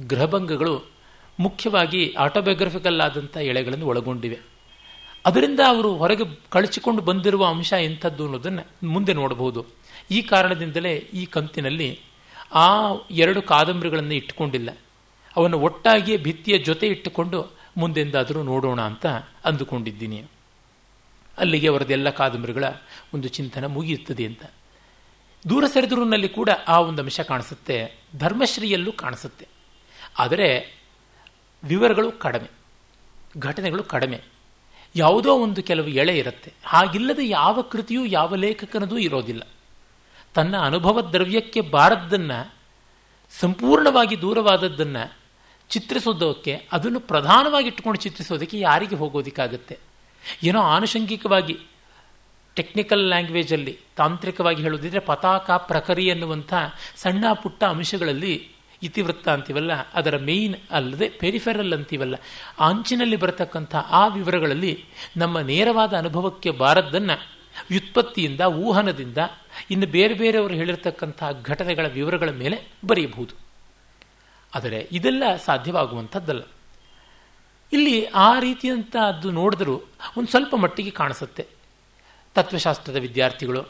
ಗೃಹಭಂಗಗಳು ಮುಖ್ಯವಾಗಿ ಆಟೋಬಯೋಗ್ರಫಿಕಲ್ ಆದಂಥ ಎಳೆಗಳನ್ನು ಒಳಗೊಂಡಿವೆ. ಅದರಿಂದ ಅವರು ಹೊರಗೆ ಕಳಚಿಕೊಂಡು ಬಂದಿರುವ ಅಂಶ ಎಂಥದ್ದು ಅನ್ನೋದನ್ನು ಮುಂದೆ ನೋಡಬಹುದು. ಈ ಕಾರಣದಿಂದಲೇ ಈ ಕಂತಿನಲ್ಲಿ ಆ ಎರಡು ಕಾದಂಬರಿಗಳನ್ನು ಇಟ್ಟುಕೊಂಡಿಲ್ಲ. ಅವನ್ನು ಒಟ್ಟಾಗಿಯೇ ಭಿತ್ತಿಯ ಜೊತೆ ಇಟ್ಟುಕೊಂಡು ಮುಂದೆಂದಾದರೂ ನೋಡೋಣ ಅಂತ ಅಂದುಕೊಂಡಿದ್ದೀನಿ. ಅಲ್ಲಿಗೆ ಅವರದೆಲ್ಲ ಕಾದಂಬರಿಗಳ ಒಂದು ಚಿಂತನೆ ಮುಗಿಯುತ್ತದೆ ಅಂತ. ದೂರ ಸರಿದೂರಿನಲ್ಲಿ ಕೂಡ ಆ ಒಂದು ಅಂಶ ಕಾಣಿಸುತ್ತೆ. ಧರ್ಮಶ್ರೀಯಲ್ಲೂ ಕಾಣಿಸುತ್ತೆ. ಆದರೆ ವಿವರಗಳು ಕಡಿಮೆ, ಘಟನೆಗಳು ಕಡಿಮೆ. ಯಾವುದೋ ಒಂದು ಕೆಲವು ಎಳೆ ಇರುತ್ತೆ. ಹಾಗಿಲ್ಲದೆ ಯಾವ ಕೃತಿಯೂ, ಯಾವ ಲೇಖಕನದೂ ಇರೋದಿಲ್ಲ. ತನ್ನ ಅನುಭವ ದ್ರವ್ಯಕ್ಕೆ ಬಾರದ್ದನ್ನು, ಸಂಪೂರ್ಣವಾಗಿ ದೂರವಾದದ್ದನ್ನು ಚಿತ್ರಿಸೋದಕ್ಕೆ, ಅದನ್ನು ಪ್ರಧಾನವಾಗಿ ಇಟ್ಟುಕೊಂಡು ಚಿತ್ರಿಸೋದಕ್ಕೆ ಯಾರಿಗೆ ಹೋಗೋದಕ್ಕಾಗುತ್ತೆ? ಏನೋ ಆನುಷಂಗಿಕವಾಗಿ, ಟೆಕ್ನಿಕಲ್ ಲ್ಯಾಂಗ್ವೇಜಲ್ಲಿ ತಾಂತ್ರಿಕವಾಗಿ ಹೇಳೋದಿದ್ರೆ ಪತಾಕ ಪ್ರಕರಿ ಎನ್ನುವಂಥ ಸಣ್ಣ ಪುಟ್ಟ ಅಂಶಗಳಲ್ಲಿ ಇತಿವೃತ್ತ ಅಂತೀವಲ್ಲ, ಅದರ ಮೇಯ್ನ್ ಅಲ್ಲದೆ ಪೆರಿಫೆರಲ್ ಅಂತೀವಲ್ಲ. ಅಂಚಿನಲ್ಲಿ ಬರತಕ್ಕಂಥ ಆ ವಿವರಗಳಲ್ಲಿ ನಮ್ಮ ನೇರವಾದ ಅನುಭವಕ್ಕೆ ಬಾರದ್ದನ್ನು ವ್ಯುತ್ಪತ್ತಿಯಿಂದ, ಊಹನದಿಂದ ಇನ್ನು ಬೇರೆ ಬೇರೆಯವರು ಹೇಳಿರ್ತಕ್ಕಂಥ ಘಟನೆಗಳ ವಿವರಗಳ ಮೇಲೆ ಬರೆಯಬಹುದು. ಆದರೆ ಇದೆಲ್ಲ ಸಾಧ್ಯವಾಗುವಂಥದ್ದಲ್ಲ. ಇಲ್ಲಿ ಆ ರೀತಿಯಂಥ ಅದು ನೋಡಿದರೂ ಒಂದು ಸ್ವಲ್ಪ ಮಟ್ಟಿಗೆ ಕಾಣಿಸುತ್ತೆ. ತತ್ವಶಾಸ್ತ್ರದ ವಿದ್ಯಾರ್ಥಿಗಳು,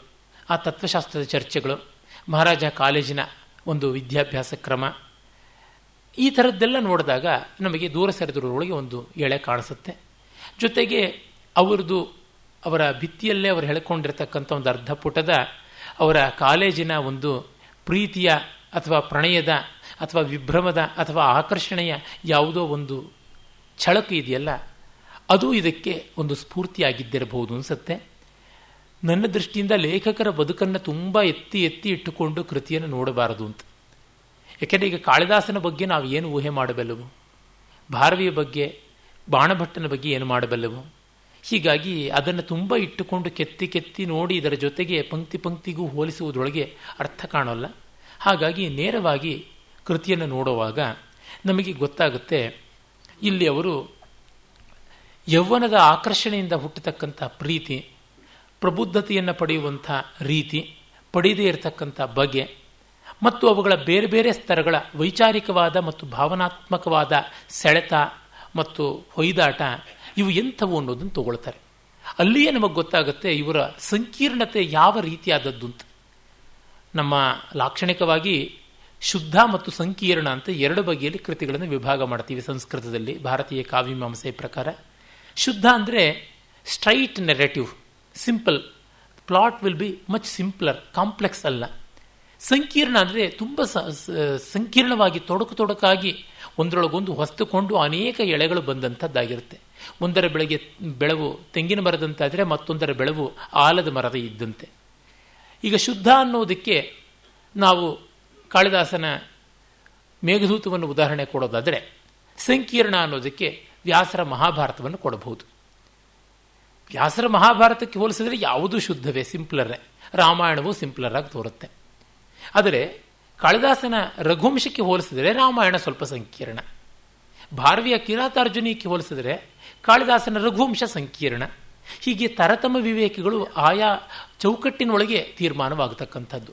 ಆ ತತ್ವಶಾಸ್ತ್ರದ ಚರ್ಚೆಗಳು, ಮಹಾರಾಜ ಕಾಲೇಜಿನ ಒಂದು ವಿದ್ಯಾಭ್ಯಾಸ ಕ್ರಮ ಈ ಥರದ್ದೆಲ್ಲ ನೋಡಿದಾಗ ನಮಗೆ ದೂರ ಸರಿದರೊಳಗೆ ಒಂದು ಎಳೆ ಕಾಣಿಸುತ್ತೆ. ಜೊತೆಗೆ ಅವರದು ಅವರ ಭಿತ್ತಿಯಲ್ಲೇ ಅವರು ಹೇಳ್ಕೊಂಡಿರ್ತಕ್ಕಂಥ ಒಂದು ಅರ್ಧ ಪುಟದ ಅವರ ಕಾಲೇಜಿನ ಒಂದು ಪ್ರೀತಿಯ ಅಥವಾ ಪ್ರಣಯದ ಅಥವಾ ವಿಭ್ರಮದ ಅಥವಾ ಆಕರ್ಷಣೆಯ ಯಾವುದೋ ಒಂದು ಛಳಕು ಇದೆಯಲ್ಲ, ಅದು ಇದಕ್ಕೆ ಒಂದು ಸ್ಫೂರ್ತಿಯಾಗಿದ್ದಿರಬಹುದು ಅನಿಸುತ್ತೆ. ನನ್ನ ದೃಷ್ಟಿಯಿಂದ ಲೇಖಕರ ಬದುಕನ್ನು ತುಂಬ ಎತ್ತಿ ಎತ್ತಿ ಇಟ್ಟುಕೊಂಡು ಕೃತಿಯನ್ನು ನೋಡಬಾರದು ಅಂತ. ಯಾಕೆಂದರೆ ಈಗ ಕಾಳಿದಾಸನ ಬಗ್ಗೆ ನಾವು ಏನು ಊಹೆ ಮಾಡಬಲ್ಲವು? ಭಾರವಿಯ ಬಗ್ಗೆ, ಬಾಣಭಟ್ಟನ ಬಗ್ಗೆ ಏನು ಮಾಡಬಲ್ಲವು? ಹೀಗಾಗಿ ಅದನ್ನು ತುಂಬ ಇಟ್ಟುಕೊಂಡು ಕೆತ್ತಿ ಕೆತ್ತಿ ನೋಡಿ ಇದರ ಜೊತೆಗೆ ಪಂಕ್ತಿ ಪಂಕ್ತಿಗೂ ಹೋಲಿಸುವುದರೊಳಗೆ ಅರ್ಥ ಕಾಣೋಲ್ಲ. ಹಾಗಾಗಿ ನೇರವಾಗಿ ಕೃತಿಯನ್ನು ನೋಡುವಾಗ ನಮಗೆ ಗೊತ್ತಾಗುತ್ತೆ, ಇಲ್ಲಿ ಅವರು ಯೌವನದ ಆಕರ್ಷಣೆಯಿಂದ ಹುಟ್ಟತಕ್ಕಂಥ ಪ್ರೀತಿ, ಪ್ರಬುದ್ಧತೆಯನ್ನು ಪಡೆಯುವಂಥ ರೀತಿ ಪಡೆಯದೇ ಇರತಕ್ಕಂಥ ಬಗೆ ಮತ್ತು ಅವುಗಳ ಬೇರೆ ಬೇರೆ ಸ್ತರಗಳ ವೈಚಾರಿಕವಾದ ಮತ್ತು ಭಾವನಾತ್ಮಕವಾದ ಸೆಳೆತ ಮತ್ತು ಹೊಯ್ದಾಟ ಇವು ಎಂಥವು ಅನ್ನೋದನ್ನು ತಗೊಳ್ತಾರೆ. ಅಲ್ಲಿಯೇ ನಮಗೆ ಗೊತ್ತಾಗುತ್ತೆ ಇವರ ಸಂಕೀರ್ಣತೆ ಯಾವ ರೀತಿಯಾದದ್ದು ಅಂತ ನಮ್ಮ ಲಾಕ್ಷಣಿಕವಾಗಿ ಶುದ್ಧ ಮತ್ತು ಸಂಕೀರ್ಣ ಅಂತ ಎರಡು ಬಗೆಯಲ್ಲಿ ಕೃತಿಗಳನ್ನು ವಿಭಾಗ ಮಾಡ್ತೀವಿ ಸಂಸ್ಕೃತದಲ್ಲಿ, ಭಾರತೀಯ ಕಾವ್ಯಮೀಮಾಂಸೆ ಪ್ರಕಾರ. ಶುದ್ಧ ಅಂದರೆ straight narrative, simple. Plot will be much simpler, complex ಅಲ್ಲ. ಸಂಕೀರ್ಣ ಅಂದರೆ ತುಂಬ ಸಂಕೀರ್ಣವಾಗಿ, ತೊಡಕು ತೊಡಕಾಗಿ ಒಂದರೊಳಗೊಂದು ಹೊಸ್ತುಕೊಂಡು ಅನೇಕ ಎಳೆಗಳು ಬಂದಂಥದ್ದಾಗಿರುತ್ತೆ. ಒಂದರ ಬೆಳೆಗೆ ಬೆಳವು ತೆಂಗಿನ ಮರದಂತಾದರೆ ಮತ್ತೊಂದರ ಬೆಳವು ಆಲದ ಮರದ ಇದ್ದಂತೆ. ಈಗ ಶುದ್ಧ ಅನ್ನೋದಕ್ಕೆ ನಾವು ಕಾಳಿದಾಸನ ಮೇಘದೂತವನ್ನು ಉದಾಹರಣೆ ಕೊಡೋದಾದರೆ, ಸಂಕೀರ್ಣ ಅನ್ನೋದಕ್ಕೆ ವ್ಯಾಸರ ಮಹಾಭಾರತವನ್ನು ಕೊಡಬಹುದು. ವ್ಯಾಸರ ಮಹಾಭಾರತಕ್ಕೆ ಹೋಲಿಸಿದರೆ ಯಾವುದೂ ಶುದ್ಧವೇ? ಸಿಂಪ್ಲರೇ. ರಾಮಾಯಣವು ಸಿಂಪ್ಲರಾಗಿ ತೋರುತ್ತೆ. ಆದರೆ ಕಾಳಿದಾಸನ ರಘುವಂಶಕ್ಕೆ ಹೋಲಿಸಿದರೆ ರಾಮಾಯಣ ಸ್ವಲ್ಪ ಸಂಕೀರ್ಣ. ಭಾರವಿಯ ಕಿರಾತಾರ್ಜುನಿಗೆ ಹೋಲಿಸಿದರೆ ಕಾಳಿದಾಸನ ರಘುವಂಶ ಸಂಕೀರ್ಣ. ಹೀಗೆ ತರತಮ ವಿವೇಕಿಗಳು ಆಯಾ ಚೌಕಟ್ಟಿನೊಳಗೆ ತೀರ್ಮಾನವಾಗತಕ್ಕಂಥದ್ದು.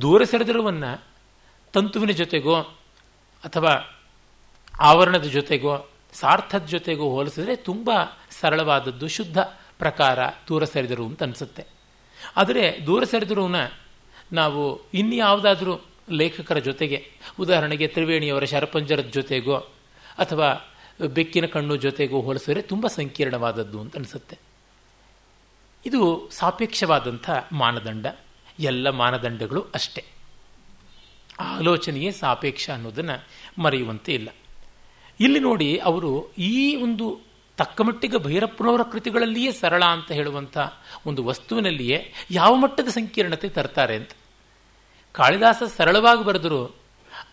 ದೂರ ಸೆಳೆದಿರುವನ್ನು ತಂತುವಿನ ಜೊತೆಗೋ ಅಥವಾ ಆವರಣದ ಜೊತೆಗೋ ಸಾರ್ಥದ ಜೊತೆಗೋ ಹೋಲಿಸಿದ್ರೆ ತುಂಬ ಸರಳವಾದದ್ದು ಶುದ್ಧ ಪ್ರಕಾರ ದೂರ ಸರಿದರು ಅಂತ ಅನಿಸುತ್ತೆ. ಆದರೆ ದೂರ ಸರಿದರುನ ನಾವು ಇನ್ಯಾವುದಾದ್ರೂ ಲೇಖಕರ ಜೊತೆಗೆ, ಉದಾಹರಣೆಗೆ ತ್ರಿವೇಣಿಯವರ ಶರಪಂಜರದ ಜೊತೆಗೋ, ಅಥವಾ ಬೆಕ್ಕಿನ ಕಣ್ಣು ಜೊತೆಗೋ ಹೋಲಿಸಿದ್ರೆ ತುಂಬ ಸಂಕೀರ್ಣವಾದದ್ದು ಅಂತ ಅನಿಸುತ್ತೆ. ಇದು ಸಾಪೇಕ್ಷವಾದಂಥ ಮಾನದಂಡ, ಎಲ್ಲ ಮಾನದಂಡಗಳು ಅಷ್ಟೇ. ಆಲೋಚನೆಯೇ ಸಾಪೇಕ್ಷ ಅನ್ನೋದನ್ನು ಮರೆಯುವಂತೆ ಇಲ್ಲ. ಇಲ್ಲಿ ನೋಡಿ ಅವರು ಈ ಒಂದು ತಕ್ಕಮಟ್ಟಿಗೆ ಭೈರಪ್ಪನವರ ಕೃತಿಗಳಲ್ಲಿಯೇ ಸರಳ ಅಂತ ಹೇಳುವಂಥ ಒಂದು ವಸ್ತುವಿನಲ್ಲಿಯೇ ಯಾವ ಮಟ್ಟದ ಸಂಕೀರ್ಣತೆ ತರ್ತಾರೆ ಅಂತ. ಕಾಳಿದಾಸ ಸರಳವಾಗಿ ಬರೆದರು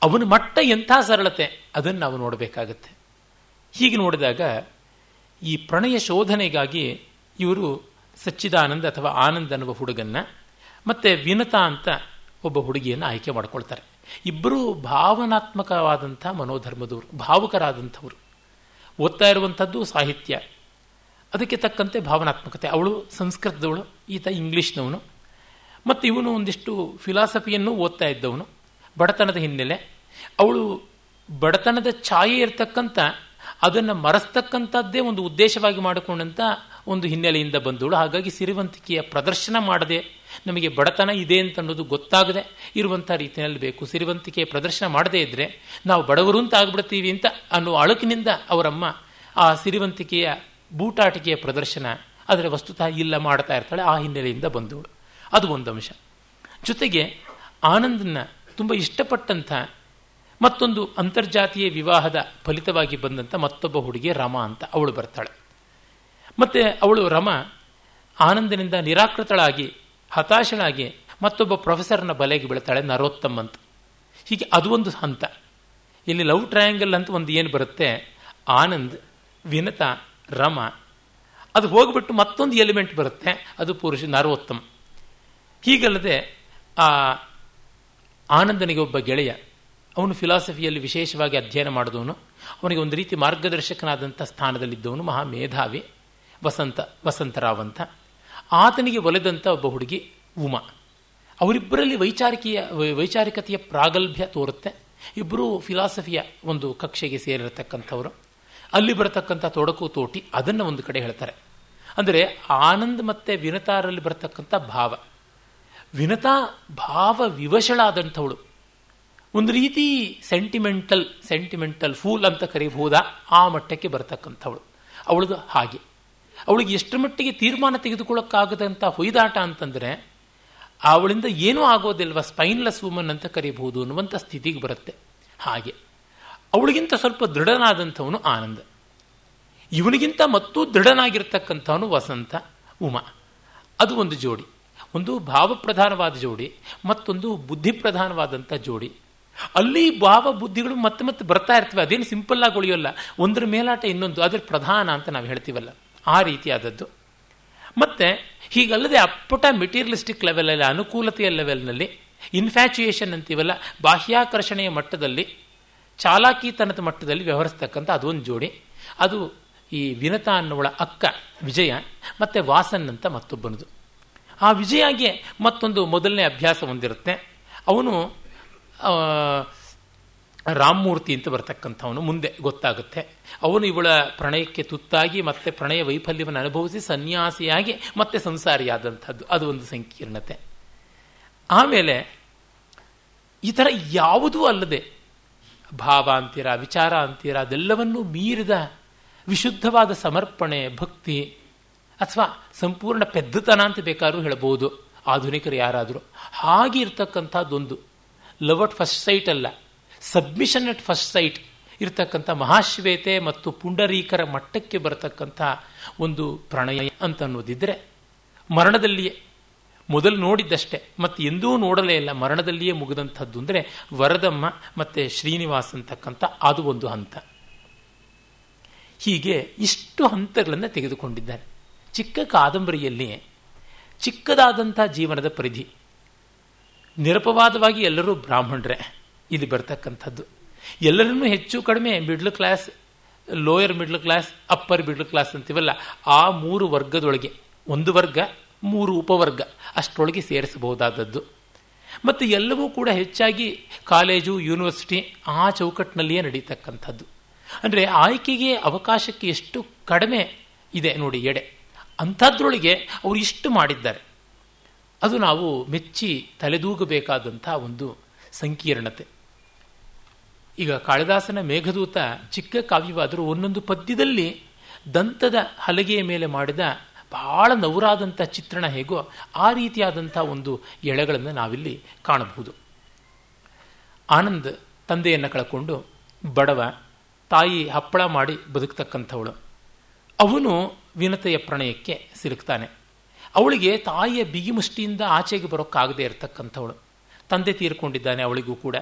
ಅವನ ಮಟ್ಟ ಎಂಥ ಸರಳತೆ, ಅದನ್ನು ನಾವು ನೋಡಬೇಕಾಗತ್ತೆ. ಹೀಗೆ ನೋಡಿದಾಗ ಈ ಪ್ರಣಯ ಶೋಧನೆಗಾಗಿ ಇವರು ಸಚ್ಚಿದಾನಂದ ಅಥವಾ ಆನಂದ್ ಅನ್ನುವ ಹುಡುಗನ್ನ ಮತ್ತೆ ವಿನತಾ ಅಂತ ಒಬ್ಬ ಹುಡುಗಿಯನ್ನು ಆಯ್ಕೆ ಮಾಡಿಕೊಳ್ತಾರೆ. ಇಬ್ಬರೂ ಭಾವನಾತ್ಮಕವಾದಂಥ ಮನೋಧರ್ಮದವರು, ಭಾವುಕರಾದಂಥವರು. ಓದ್ತಾ ಇರುವಂಥದ್ದು ಸಾಹಿತ್ಯ. ಅದಕ್ಕೆ ತಕ್ಕಂತೆ ಭಾವನಾತ್ಮಕತೆ. ಅವಳು ಸಂಸ್ಕೃತದವಳು, ಈತ ಇಂಗ್ಲೀಷ್ನವನು. ಮತ್ತು ಇವನು ಒಂದಿಷ್ಟು ಫಿಲಾಸಫಿಯನ್ನು ಓದ್ತಾ ಇದ್ದವನು. ಬಡತನದ ಹಿನ್ನೆಲೆ. ಅವಳು ಬಡತನದ ಛಾಯೆ ಇರತಕ್ಕಂಥ ಅದನ್ನು ಮರೆಸ್ತಕ್ಕಂಥದ್ದೇ ಒಂದು ಉದ್ದೇಶವಾಗಿ ಮಾಡಿಕೊಂಡಂಥ ಒಂದು ಹಿನ್ನೆಲೆಯಿಂದ ಬಂದವಳು. ಹಾಗಾಗಿ ಸಿರಿವಂತಿಕೆಯ ಪ್ರದರ್ಶನ ಮಾಡದೆ, ನಮಗೆ ಬಡತನ ಇದೆ ಅಂತ ಅನ್ನೋದು ಗೊತ್ತಾಗದೆ ಇರುವಂಥ ರೀತಿಯಲ್ಲಿ ಬೇಕು. ಸಿರಿವಂತಿಕೆಯ ಪ್ರದರ್ಶನ ಮಾಡದೇ ಇದ್ದರೆ ನಾವು ಬಡವರು ಅಂತ ಆಗ್ಬಿಡ್ತೀವಿ ಅಂತ ಅನ್ನೋ ಅಳುಕಿನಿಂದ ಅವರಮ್ಮ ಆ ಸಿರಿವಂತಿಕೆಯ ಬೂಟಾಟಿಕೆಯ ಪ್ರದರ್ಶನ ಅದರ ವಸ್ತುತಃ ಇಲ್ಲ ಮಾಡ್ತಾ ಇರ್ತಾಳೆ ಆ ಹಿನ್ನೆಲೆಯಿಂದ ಬಂದವಳು. ಅದು ಒಂದು ಅಂಶ. ಜೊತೆಗೆ ಆನಂದನ್ನ ತುಂಬ ಇಷ್ಟಪಟ್ಟಂಥ ಮತ್ತೊಂದು ಅಂತರ್ಜಾತೀಯ ವಿವಾಹದ ಫಲಿತವಾಗಿ ಬಂದಂಥ ಮತ್ತೊಬ್ಬ ಹುಡುಗಿ ರಮ ಅಂತ ಅವಳು ಬರ್ತಾಳೆ. ಮತ್ತೆ ಅವಳು ರಮ ಆನಂದನಿಂದ ನಿರಾಕೃತಳಾಗಿ, ಹತಾಶಳಾಗಿ ಮತ್ತೊಬ್ಬ ಪ್ರೊಫೆಸರ್ನ ಬಲೆಗೆ ಬೀಳ್ತಾಳೆ ನರೋತ್ತಮ್ ಅಂತ. ಹೀಗೆ ಅದು ಒಂದು ಹಂತ. ಇಲ್ಲಿ ಲವ್ ಟ್ರಯಾಂಗಲ್ ಅಂತ ಒಂದು ಏನು ಬರುತ್ತೆ? ಆನಂದ್, ವಿನತ, ರಮ. ಅದು ಹೋಗ್ಬಿಟ್ಟು ಮತ್ತೊಂದು ಎಲಿಮೆಂಟ್ ಬರುತ್ತೆ. ಅದು ಪುರುಷ ನರೋತ್ತಮ್. ಹೀಗಲ್ಲದೆ, ಆ ಆನಂದನಿಗೆ ಒಬ್ಬ ಗೆಳೆಯ, ಅವನು ಫಿಲಾಸಫಿಯಲ್ಲಿ ವಿಶೇಷವಾಗಿ ಅಧ್ಯಯನ ಮಾಡಿದವನು, ಅವನಿಗೆ ಒಂದು ರೀತಿ ಮಾರ್ಗದರ್ಶಕನಾದಂಥ ಸ್ಥಾನದಲ್ಲಿದ್ದವನು ಮಹಾ ಮೇಧಾವಿ ವಸಂತ ವಸಂತರಾವ್ ಅಂತ ಆತನಿಗೆ ಒಲೆದಂಥ ಒಬ್ಬ ಹುಡುಗಿ ಉಮಾ. ಅವರಿಬ್ಬರಲ್ಲಿ ವೈಚಾರಿಕೀಯ, ವೈಚಾರಿಕತೆಯ ಪ್ರಾಗಲ್ಭ್ಯ ತೋರುತ್ತೆ. ಇಬ್ಬರೂ ಫಿಲಾಸಫಿಯ ಒಂದು ಕಕ್ಷೆಗೆ ಸೇರಿರತಕ್ಕಂಥವರು. ಅಲ್ಲಿ ಬರತಕ್ಕಂಥ ತೊಡಕು, ತೋಟಿ ಅದನ್ನು ಒಂದು ಕಡೆ ಹೇಳ್ತಾರೆ. ಅಂದರೆ ಆನಂದ್ ಮತ್ತು ವಿನತಾರಲ್ಲಿ ಬರತಕ್ಕಂಥ ಭಾವ. ವಿನತಾ ಭಾವ ವಿವಶಳಾದಂಥವಳು. ಒಂದು ರೀತಿ ಸೆಂಟಿಮೆಂಟಲ್ ಸೆಂಟಿಮೆಂಟಲ್ ಫೂಲ್ ಅಂತ ಕರೀಬಹುದಾ, ಆ ಮಟ್ಟಕ್ಕೆ ಬರತಕ್ಕಂಥವಳು. ಅವಳದು ಹಾಗೆ. ಅವಳಿಗೆ ಎಷ್ಟು ಮಟ್ಟಿಗೆ ತೀರ್ಮಾನ ತೆಗೆದುಕೊಳ್ಳೋಕ್ಕಾಗದಂಥ ಹೊಯ್ದಾಟ ಅಂತಂದರೆ, ಅವಳಿಂದ ಏನೂ ಆಗೋದಿಲ್ವ ಸ್ಪೈನ್ಲೆಸ್ ವುಮನ್ ಅಂತ ಕರೀಬಹುದು ಅನ್ನುವಂಥ ಸ್ಥಿತಿಗೆ ಬರುತ್ತೆ. ಹಾಗೆ. ಅವಳಿಗಿಂತ ಸ್ವಲ್ಪ ದೃಢನಾದಂಥವನು ಆನಂದ. ಇವನಿಗಿಂತ ಮತ್ತೂ ದೃಢನಾಗಿರ್ತಕ್ಕಂಥವನು ವಸಂತ, ಉಮಾ. ಅದು ಒಂದು ಜೋಡಿ. ಒಂದು ಭಾವಪ್ರಧಾನವಾದ ಜೋಡಿ, ಮತ್ತೊಂದು ಬುದ್ಧಿ ಪ್ರಧಾನವಾದಂಥ ಜೋಡಿ. ಅಲ್ಲಿ ಭಾವ ಬುದ್ಧಿಗಳು ಮತ್ತೆ ಮತ್ತೆ ಬರ್ತಾ ಇರ್ತವೆ. ಅದೇನು ಸಿಂಪಲ್ ಆಗಿ ಉಳಿಯೋಲ್ಲ. ಒಂದರ ಮೇಲಾಟ ಇನ್ನೊಂದು. ಅದ್ರ ಪ್ರಧಾನ ಅಂತ ನಾವು ಹೇಳ್ತೀವಲ್ಲ. ಆ ರೀತಿಯಾದದ್ದು. ಮತ್ತೆ ಹೀಗಲ್ಲದೆ ಅಪ್ಪಟ ಮೆಟೀರಿಯಲಿಸ್ಟಿಕ್ ಲೆವೆಲಲ್ಲಿ ಅನುಕೂಲತೆಯ ಲೆವೆಲ್ನಲ್ಲಿ ಇನ್ಫ್ಯಾಚುಯೇಷನ್ ಅಂತೀವಲ್ಲ, ಬಾಹ್ಯಾಕರ್ಷಣೆಯ ಮಟ್ಟದಲ್ಲಿ, ಚಾಲಾಕೀತನದ ಮಟ್ಟದಲ್ಲಿ ವ್ಯವಹರಿಸ್ತಕ್ಕಂಥ ಅದೊಂದು ಜೋಡಿ. ಅದು ಈ ವಿನತ ಅನ್ನೋಳ ಅಕ್ಕ ವಿಜಯ, ಮತ್ತೆ ವಾಸನ್ ಅಂತ ಮತ್ತೊಬ್ಬನದು. ಆ ವಿಜಯಾಗೆ ಮತ್ತೊಂದು ಮೊದಲನೇ ಅಭ್ಯಾಸ ಹೊಂದಿರುತ್ತೆ. ಅವನು ರಾಮಮೂರ್ತಿ ಅಂತ ಬರ್ತಕ್ಕಂಥವನು, ಮುಂದೆ ಗೊತ್ತಾಗುತ್ತೆ. ಅವನು ಇವಳ ಪ್ರಣಯಕ್ಕೆ ತುತ್ತಾಗಿ ಮತ್ತೆ ಪ್ರಣಯ ವೈಫಲ್ಯವನ್ನು ಅನುಭವಿಸಿ ಸನ್ಯಾಸಿಯಾಗಿ ಮತ್ತೆ ಸಂಸಾರಿಯಾದಂಥದ್ದು. ಅದು ಒಂದು ಸಂಕೀರ್ಣತೆ. ಆಮೇಲೆ, ಈ ಥರ ಯಾವುದೂ ಅಲ್ಲದೆ, ಭಾವ ಅಂತೀರ, ವಿಚಾರ ಅಂತೀರ, ಅದೆಲ್ಲವನ್ನೂ ಮೀರಿದ ವಿಶುದ್ಧವಾದ ಸಮರ್ಪಣೆ, ಭಕ್ತಿ ಅಥವಾ ಸಂಪೂರ್ಣ ಪೆದ್ದತನ ಅಂತ ಬೇಕಾದ್ರೂ ಹೇಳಬಹುದು. ಆಧುನಿಕರು ಯಾರಾದರೂ. ಹಾಗೆ ಇರ್ತಕ್ಕಂಥದ್ದೊಂದು ಲವ್ ಅಟ್ ಫಸ್ಟ್ ಸೈಟ್ ಅಲ್ಲ. ಸಬ್ಮಿಷನ್ ಅಟ್ ಫಸ್ಟ್ ಸೈಟ್ ಇರತಕ್ಕಂಥ ಮಹಾಶ್ವೇತೆ ಮತ್ತು ಪುಂಡರೀಕರ ಮಟ್ಟಕ್ಕೆ ಬರತಕ್ಕಂಥ ಒಂದು ಪ್ರಣಯ ಅಂತ ಅನ್ನೋದಿದ್ರೆ ಮರಣದಲ್ಲಿಯೇ. ಮೊದಲು ನೋಡಿದ್ದಷ್ಟೇ. ಮತ್ತೆ ಎಂದೂ ನೋಡಲೇ ಇಲ್ಲ. ಮರಣದಲ್ಲಿಯೇ ಮುಗಿದಂಥದ್ದು ಅಂದರೆ ವರದಮ್ಮ ಮತ್ತೆ ಶ್ರೀನಿವಾಸ್ ಅಂತಕ್ಕಂಥ ಅದು ಒಂದು ಹಂತ. ಹೀಗೆ ಇಷ್ಟು ಹಂತಗಳನ್ನು ತೆಗೆದುಕೊಂಡಿದ್ದಾರೆ. ಚಿಕ್ಕ ಕಾದಂಬರಿಯಲ್ಲಿ ಚಿಕ್ಕದಾದಂಥ ಜೀವನದ ಪರಿಧಿ. ನಿರಪವಾದವಾಗಿ ಎಲ್ಲರೂ ಬ್ರಾಹ್ಮಣರೇ, ಇಲ್ಲಿ ಬರ್ತಕ್ಕಂಥದ್ದು. ಎಲ್ಲರನ್ನೂ ಹೆಚ್ಚು ಕಡಿಮೆ middle class lower middle class upper middle class ಅಂತೀವಲ್ಲ, ಆ ಮೂರು ವರ್ಗದೊಳಗೆ, ಒಂದು ವರ್ಗ, ಮೂರು ಉಪವರ್ಗ, ಅಷ್ಟರೊಳಗೆ ಸೇರಿಸಬಹುದಾದದ್ದು. ಮತ್ತು ಎಲ್ಲವೂ ಕೂಡ ಹೆಚ್ಚಾಗಿ ಕಾಲೇಜು ಯೂನಿವರ್ಸಿಟಿ ಆ ಚೌಕಟ್ಟಿನಲ್ಲಿಯೇ ನಡೀತಕ್ಕಂಥದ್ದು. ಅಂದರೆ ಆಯ್ಕೆಗೆ ಅವಕಾಶಕ್ಕೆ ಎಷ್ಟು ಕಡಿಮೆ ಇದೆ ನೋಡಿ ಎಡೆ. ಅಂಥದ್ರೊಳಗೆ ಅವರು ಇಷ್ಟು ಮಾಡಿದ್ದಾರೆ. ಅದು ನಾವು ಮೆಚ್ಚಿ ತಲೆದೂಗಬೇಕಾದಂಥ ಒಂದು ಸಂಕೀರ್ಣತೆ. ಈಗ ಕಾಳಿದಾಸನ ಮೇಘದೂತ ಚಿಕ್ಕ ಕಾವ್ಯವಾದರೂ ಒಂದೊಂದು ಪದ್ಯದಲ್ಲಿ ದಂತದ ಹಲಗೆಯ ಮೇಲೆ ಮಾಡಿದ ಬಹಳ ನವರಾದಂಥ ಚಿತ್ರಣ ಹೇಗೋ ಆ ರೀತಿಯಾದಂಥ ಒಂದು ಎಳೆಗಳನ್ನು ನಾವಿಲ್ಲಿ ಕಾಣಬಹುದು. ಆನಂದ್ ತಂದೆಯನ್ನು ಕಳ್ಕೊಂಡು ಬಡವ ತಾಯಿ ಹಪ್ಪಳ ಮಾಡಿ ಬದುಕ್ತಕ್ಕಂಥವಳು. ಅವನು ವಿನತೆಯ ಪ್ರಣಯಕ್ಕೆ ಸಿಲುಕ್ತಾನೆ. ಅವಳಿಗೆ ತಾಯಿಯ ಬಿಗಿ ಮುಷ್ಟಿಯಿಂದ ಆಚೆಗೆ ಬರೋಕ್ಕಾಗದೇ ಇರತಕ್ಕಂಥವಳು. ತಂದೆ ತೀರ್ಕೊಂಡಿದ್ದಾನೆ ಅವಳಿಗೂ ಕೂಡ.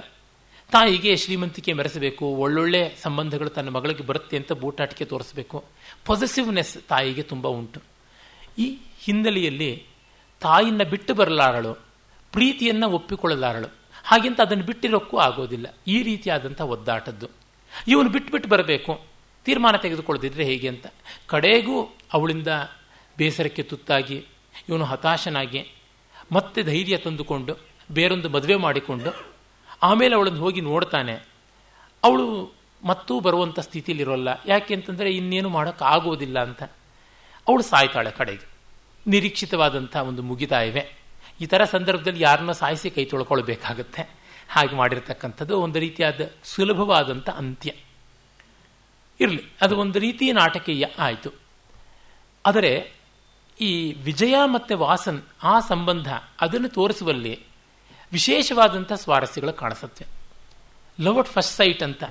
ತಾಯಿಗೆ ಶ್ರೀಮಂತಿಕೆ ಮೆರೆಸಬೇಕು, ಒಳ್ಳೊಳ್ಳೆ ಸಂಬಂಧಗಳು ತನ್ನ ಮಗಳಿಗೆ ಬರುತ್ತೆ ಅಂತ ಬೂಟಾಟಿಕೆ ತೋರಿಸಬೇಕು. ಪಾಸಿಟಿವ್ನೆಸ್ ತಾಯಿಗೆ ತುಂಬ ಉಂಟು. ಈ ಹಿನ್ನೆಲೆಯಲ್ಲಿ ತಾಯಿನ ಬಿಟ್ಟು ಬರಲಾರಳು, ಪ್ರೀತಿಯನ್ನು ಒಪ್ಪಿಕೊಳ್ಳಲಾರಳು. ಹಾಗೆಂತ ಅದನ್ನು ಬಿಟ್ಟಿರೋಕ್ಕೂ ಆಗೋದಿಲ್ಲ. ಈ ರೀತಿಯಾದಂಥ ಒದ್ದಾಟದ್ದು. ಇವನು ಬಿಟ್ಟುಬಿಟ್ಟು ಬರಬೇಕು. ತೀರ್ಮಾನ ತೆಗೆದುಕೊಳ್ಳದಿದ್ರೆ ಹೇಗೆ ಅಂತ. ಕಡೆಗೂ ಅವಳಿಂದ ಬೇಸರಕ್ಕೆ ತುತ್ತಾಗಿ, ಇವನು ಹತಾಶನಾಗಿ, ಮತ್ತೆ ಧೈರ್ಯ ತಂದುಕೊಂಡು, ಬೇರೊಂದು ಮದುವೆ ಮಾಡಿಕೊಂಡು, ಆಮೇಲೆ ಅವಳನ್ನು ಹೋಗಿ ನೋಡ್ತಾನೆ. ಅವಳು ಮತ್ತೂ ಬರುವಂಥ ಸ್ಥಿತಿಯಲ್ಲಿರೋಲ್ಲ. ಯಾಕೆ ಅಂತಂದರೆ ಇನ್ನೇನು ಮಾಡೋಕ್ಕಾಗೋದಿಲ್ಲ ಅಂತ. ಅವಳು ಸಾಯ್ತಾಳೆ ಕಡೆಗೆ. ನಿರೀಕ್ಷಿತವಾದಂಥ ಒಂದು ಮುಗಿತಾಯಿವೆ ಈ ಥರ ಸಂದರ್ಭದಲ್ಲಿ ಯಾರನ್ನ ಸಾಯಿಸಿ ಕೈ ತೊಳ್ಕೊಳ್ಬೇಕಾಗತ್ತೆ. ಹಾಗೆ ಮಾಡಿರ್ತಕ್ಕಂಥದ್ದು ಒಂದು ರೀತಿಯಾದ ಸುಲಭವಾದಂಥ ಅಂತ್ಯ. ಇರಲಿ. ಅದು ಒಂದು ರೀತಿ ನಾಟಕೀಯ ಆಯಿತು. ಆದರೆ ಈ ವಿಜಯ ಮತ್ತು ವಾಸನ್ ಆ ಸಂಬಂಧ ಅದನ್ನು ತೋರಿಸುವಲ್ಲಿ ವಿಶೇಷವಾದಂಥ ಸ್ವಾರಸ್ಯಗಳು ಕಾಣಿಸುತ್ತೆ. ಲವ್ ಅಟ್ ಫಸ್ಟ್ ಸೈಟ್ ಅಂತ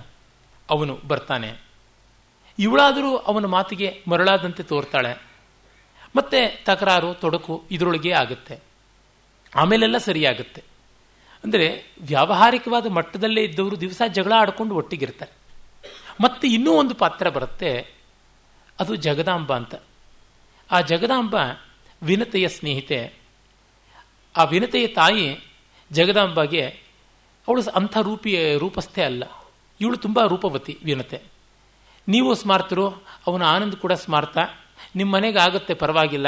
ಅವನು ಬರ್ತಾನೆ. ಇವಳಾದರೂ ಅವನ ಮಾತಿಗೆ ಮರಳಾದಂತೆ ತೋರ್ತಾಳೆ. ಮತ್ತೆ ತಕರಾರು, ತೊಡಕು ಇದರೊಳಗೆ ಆಗುತ್ತೆ. ಆಮೇಲೆಲ್ಲ ಸರಿಯಾಗುತ್ತೆ. ಅಂದರೆ ವ್ಯಾವಹಾರಿಕವಾದ ಮಟ್ಟದಲ್ಲೇ ಇದ್ದವರು ದಿವಸ ಜಗಳ ಆಡ್ಕೊಂಡು ಒಟ್ಟಿಗಿರ್ತಾರೆ. ಮತ್ತೆ ಇನ್ನೂ ಒಂದು ಪಾತ್ರ ಬರುತ್ತೆ. ಅದು ಜಗದಾಂಬ ಅಂತ. ಆ ಜಗದಾಂಬ ವಿನತೆಯ ಸ್ನೇಹಿತೆ. ಆ ವಿನತೆಯ ತಾಯಿ ಜಗದಾಂಬಗೆ ಅವಳು ಅಂಥ ರೂಪಿ, ರೂಪಸ್ಥೆ ಅಲ್ಲ. ಇವಳು ತುಂಬ ರೂಪವತಿ ವಿನತೆ. ನೀವು ಸ್ಮಾರ್ತರು, ಅವನ ಆನಂದ್ ಕೂಡ ಸ್ಮಾರ್ತ. ನಿಮ್ಮ ಮನೆಗೆ ಆಗುತ್ತೆ, ಪರವಾಗಿಲ್ಲ.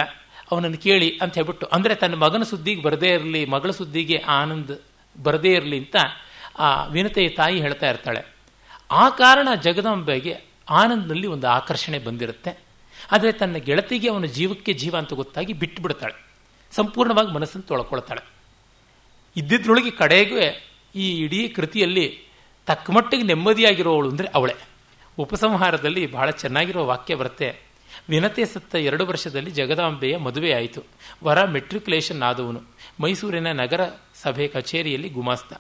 ಅವನನ್ನು ಕೇಳಿ ಅಂತ ಹೇಳ್ಬಿಟ್ಟು, ಅಂದರೆ ತನ್ನ ಮಗನ ಸುದ್ದಿಗೆ ಬರದೇ ಇರಲಿ, ಮಗಳ ಸುದ್ದಿಗೆ ಆನಂದ್ ಬರದೇ ಇರಲಿ ಅಂತ ಆ ವಿನತೆಯ ತಾಯಿ ಹೇಳ್ತಾ ಇರ್ತಾಳೆ. ಆ ಕಾರಣ ಜಗದಾಂಬೆಗೆ ಆನಂದ್ನಲ್ಲಿ ಒಂದು ಆಕರ್ಷಣೆ ಬಂದಿರುತ್ತೆ. ಆದರೆ ತನ್ನ ಗೆಳತಿಗೆ ಅವನ ಜೀವಕ್ಕೆ ಜೀವ ಅಂತ ಗೊತ್ತಾಗಿ ಬಿಟ್ಟು ಬಿಡ್ತಾಳೆ ಸಂಪೂರ್ಣವಾಗಿ ಮನಸ್ಸನ್ನು ತೊಳ್ಕೊಳ್ತಾಳೆ. ಇದ್ದಿದ್ರೊಳಗೆ ಕಡೆಗೆ ಈ ಇಡೀ ಕೃತಿಯಲ್ಲಿ ತಕ್ಕಮಟ್ಟಿಗೆ ನೆಮ್ಮದಿಯಾಗಿರೋವಳು ಅಂದರೆ ಅವಳೆ. ಉಪಸಂಹಾರದಲ್ಲಿ ಬಹಳ ಚೆನ್ನಾಗಿರೋ ವಾಕ್ಯ ಬರುತ್ತೆ. ವಿನತೆ ಸತ್ತ ಎರಡು ವರ್ಷದಲ್ಲಿ ಜಗದಾಂಬೆಯ ಮದುವೆ ಆಯಿತು. ವರ ಮೆಟ್ರಿಕ್ಯುಲೇಷನ್ ಆದವನು. ಮೈಸೂರಿನ ನಗರ ಸಭೆ ಕಚೇರಿಯಲ್ಲಿ ಗುಮಾಸ್ತ.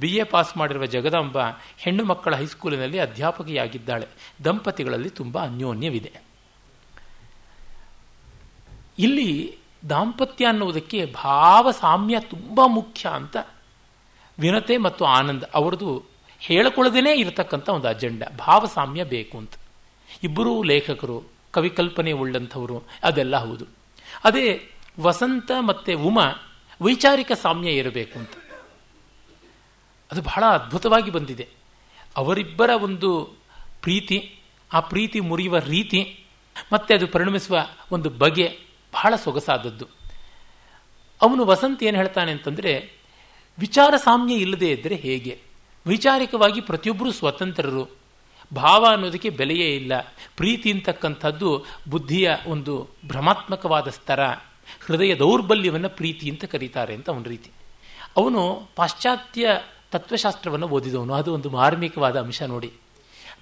ಬಿ ಎ ಪಾಸ್ ಮಾಡಿರುವ ಜಗದಾಂಬ ಹೆಣ್ಣು ಮಕ್ಕಳ ಹೈಸ್ಕೂಲಿನಲ್ಲಿ ಅಧ್ಯಾಪಕಿಯಾಗಿದ್ದಾಳೆ. ದಂಪತಿಗಳಲ್ಲಿ ತುಂಬ ಅನ್ಯೋನ್ಯವಿದೆ. ಇಲ್ಲಿ ದಾಂಪತ್ಯ ಅನ್ನುವುದಕ್ಕೆ ಭಾವ ಸಾಮ್ಯ ತುಂಬ ಮುಖ್ಯ ಅಂತ ವಿನತೆ ಮತ್ತು ಆನಂದ್ ಅವರದು ಹೇಳಿಕೊಳ್ಳದೇನೆ ಇರತಕ್ಕಂಥ ಒಂದು ಅಜೆಂಡಾ. ಭಾವಸಾಮ್ಯ ಬೇಕು ಅಂತ. ಇಬ್ಬರೂ ಲೇಖಕರು, ಕವಿಕಲ್ಪನೆ ಉಳ್ಳಂಥವರು, ಅದೆಲ್ಲ ಹೌದು. ಅದೇ ವಸಂತ ಮತ್ತು ಉಮಾ ವೈಚಾರಿಕ ಸಾಮ್ಯ ಇರಬೇಕು ಅಂತ. ಅದು ಬಹಳ ಅದ್ಭುತವಾಗಿ ಬಂದಿದೆ. ಅವರಿಬ್ಬರ ಒಂದು ಪ್ರೀತಿ, ಆ ಪ್ರೀತಿ ಮುರಿಯುವ ರೀತಿ, ಮತ್ತೆ ಅದು ಪರಿಣಮಿಸುವ ಒಂದು ಬಗೆ ಬಹಳ ಸೊಗಸಾದದ್ದು. ಅವನು ವಸಂತ ಏನು ಹೇಳ್ತಾನೆ ಅಂತಂದರೆ, ವಿಚಾರ ಸಾಮ್ಯ ಇಲ್ಲದೆ ಇದ್ದರೆ ಹೇಗೆ? ವೈಚಾರಿಕವಾಗಿ ಪ್ರತಿಯೊಬ್ಬರೂ ಸ್ವತಂತ್ರರು. ಭಾವ ಅನ್ನೋದಕ್ಕೆ ಬೆಲೆಯೇ ಇಲ್ಲ. ಪ್ರೀತಿ ಅಂತಕ್ಕಂಥದ್ದು ಬುದ್ಧಿಯ ಒಂದು ಭ್ರಮಾತ್ಮಕವಾದ ಸ್ತರ. ಹೃದಯ ದೌರ್ಬಲ್ಯವನ್ನು ಪ್ರೀತಿ ಅಂತ ಕರೀತಾರೆ ಅಂತ ಅವನ ರೀತಿ. ಅವನು ಪಾಶ್ಚಾತ್ಯ ತತ್ವಶಾಸ್ತ್ರವನ್ನು ಓದಿದವನು. ಅದು ಒಂದು ಮಾರ್ಮಿಕವಾದ ಅಂಶ ನೋಡಿ.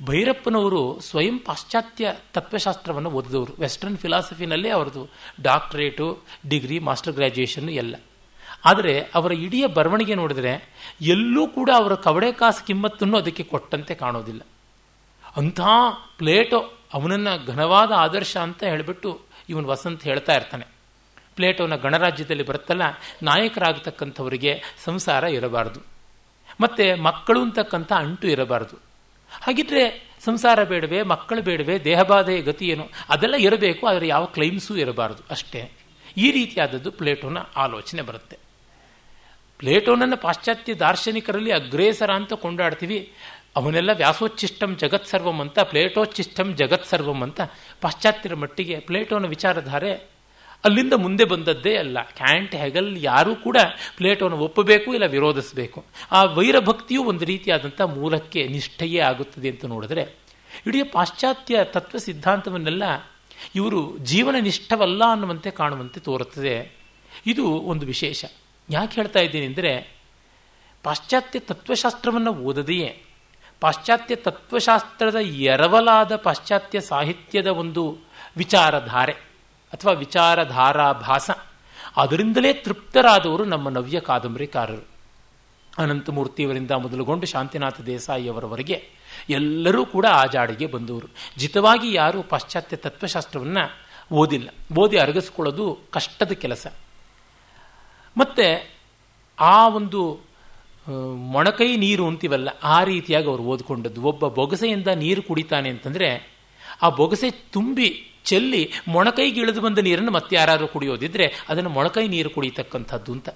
ಭೈರಪ್ಪನವರು ಸ್ವಯಂ ಪಾಶ್ಚಾತ್ಯ ತತ್ವಶಾಸ್ತ್ರವನ್ನು ಓದಿದವರು. ವೆಸ್ಟರ್ನ್ ಫಿಲಾಸಫಿನಲ್ಲೇ ಅವರದು ಡಾಕ್ಟ್ರೇಟು ಡಿಗ್ರಿ ಮಾಸ್ಟರ್ ಗ್ರ್ಯಾಜುಯೇಷನ್ ಎಲ್ಲ. ಆದರೆ ಅವರ ಇಡೀ ಬರವಣಿಗೆ ನೋಡಿದರೆ ಎಲ್ಲೂ ಕೂಡ ಅವರ ಕವಡೆ ಕಾಸು ಕಿಮ್ಮತ್ತನ್ನು ಅದಕ್ಕೆ ಕೊಟ್ಟಂತೆ ಕಾಣೋದಿಲ್ಲ. ಅಂಥ ಪ್ಲೇಟೋ ಅವನನ್ನು ಘನವಾದ ಆದರ್ಶ ಅಂತ ಹೇಳಿಬಿಟ್ಟು ಇವನು ವಸಂತ್ ಹೇಳ್ತಾ ಇರ್ತಾನೆ. ಪ್ಲೇಟೋನ ಗಣರಾಜ್ಯದಲ್ಲಿ ಬರುತ್ತಲ್ಲ, ನಾಯಕರಾಗತಕ್ಕಂಥವರಿಗೆ ಸಂಸಾರ ಇರಬಾರ್ದು. ಮತ್ತು ಮಕ್ಕಳು ಅಂತಕ್ಕಂಥ ಅಂಟು ಇರಬಾರ್ದು. ಹಾಗಿದ್ರೆ ಸಂಸಾರ ಬೇಡವೆ, ಮಕ್ಕಳು ಬೇಡವೆ ದೇಹಬಾಧೆಯ ಗತಿ ಏನು, ಅದೆಲ್ಲ ಇರಬೇಕು, ಆದರೆ ಯಾವ ಕ್ಲೈಮ್ಸೂ ಇರಬಾರ್ದು. ಅಷ್ಟೇ. ಈ ರೀತಿಯಾದದ್ದು ಪ್ಲೇಟೋನ ಆಲೋಚನೆ ಬರುತ್ತೆ. ಪ್ಲೇಟೋನನ್ನು ಪಾಶ್ಚಾತ್ಯ ದಾರ್ಶನಿಕರಲ್ಲಿ ಅಗ್ರೇಸರ ಅಂತ ಕೊಂಡಾಡ್ತೀವಿ. ಅವನೆಲ್ಲ ವ್ಯಾಸೋಚ್ಚಿಷ್ಟಂ ಜಗತ್ಸರ್ವಂ ಅಂತ ಪ್ಲೇಟೋಚ್ಚಿಷ್ಟಂ ಜಗತ್ಸರ್ವಂ ಅಂತ ಪಾಶ್ಚಾತ್ಯರ ಮಟ್ಟಿಗೆ ಪ್ಲೇಟೋನ ವಿಚಾರಧಾರೆ ಅಲ್ಲಿಂದ ಮುಂದೆ ಬಂದದ್ದೇ ಅಲ್ಲ. ಕ್ಯಾಂಟ್, ಹೆಗಲ್ ಯಾರೂ ಕೂಡ ಪ್ಲೇಟೋನ ಒಪ್ಪಬೇಕು ಇಲ್ಲ ವಿರೋಧಿಸಬೇಕು. ಆ ವೈರಭಕ್ತಿಯು ಒಂದು ರೀತಿಯಾದಂಥ ಮೂಲಕ್ಕೆ ನಿಷ್ಠೆಯೇ ಆಗುತ್ತದೆ ಅಂತ ನೋಡಿದ್ರೆ, ಇಡೀ ಪಾಶ್ಚಾತ್ಯ ತತ್ವ ಸಿದ್ಧಾಂತವನ್ನೆಲ್ಲ ಇವರು ಜೀವನ ನಿಷ್ಠವಲ್ಲ ಅನ್ನುವಂತೆ ಕಾಣುವಂತೆ ತೋರುತ್ತದೆ. ಇದು ಒಂದು ವಿಶೇಷ. ಯಾಕೆ ಹೇಳ್ತಾ ಇದ್ದೀನಿ ಅಂದರೆ, ಪಾಶ್ಚಾತ್ಯ ತತ್ವಶಾಸ್ತ್ರವನ್ನು ಓದದೆಯೇ? ಪಾಶ್ಚಾತ್ಯ ತತ್ವಶಾಸ್ತ್ರದ ಎರವಲಾದ ಪಾಶ್ಚಾತ್ಯ ಸಾಹಿತ್ಯದ ಒಂದು ವಿಚಾರಧಾರೆ. ಅಥವಾ ವಿಚಾರಧಾರಾಭಾಸ ಅದರಿಂದಲೇ ತೃಪ್ತರಾದವರು ನಮ್ಮ ನವ್ಯ ಕಾದಂಬರಿಕಾರರು. ಅನಂತಮೂರ್ತಿಯವರಿಂದ ಮೊದಲುಗೊಂಡು ಶಾಂತಿನಾಥ ದೇಸಾಯಿಯವರವರೆಗೆ ಎಲ್ಲರೂ ಕೂಡ ಆ ಜಾಡಿಗೆ ಬಂದವರು. ಜಿತವಾಗಿ ಯಾರೂ ಪಾಶ್ಚಾತ್ಯ ತತ್ವಶಾಸ್ತ್ರವನ್ನು ಓದಿಲ್ಲ. ಓದಿ ಅರಗಿಸ್ಕೊಳ್ಳೋದು ಕಷ್ಟದ ಕೆಲಸ. ಮತ್ತೆ ಆ ಒಂದು ಮೊಣಕೈ ನೀರು ಅಂತೀವಲ್ಲ, ಆ ರೀತಿಯಾಗಿ ಅವರು ಓದ್ಕೊಂಡದ್ದು. ಒಬ್ಬ ಬೊಗಸೆಯಿಂದ ನೀರು ಕುಡಿತಾನೆ ಅಂತಂದರೆ ಆ ಬೊಗಸೆ ತುಂಬಿ ಚೆಲ್ಲಿ ಮೊಣಕೈಗೆ ಇಳಿದು ಬಂದ ನೀರನ್ನು ಮತ್ತೆ ಯಾರಾದರೂ ಕುಡಿಯೋದಿದ್ರೆ ಅದನ್ನು ಮೊಣಕೈ ನೀರು ಕುಡಿಯತಕ್ಕಂಥದ್ದು ಅಂತ.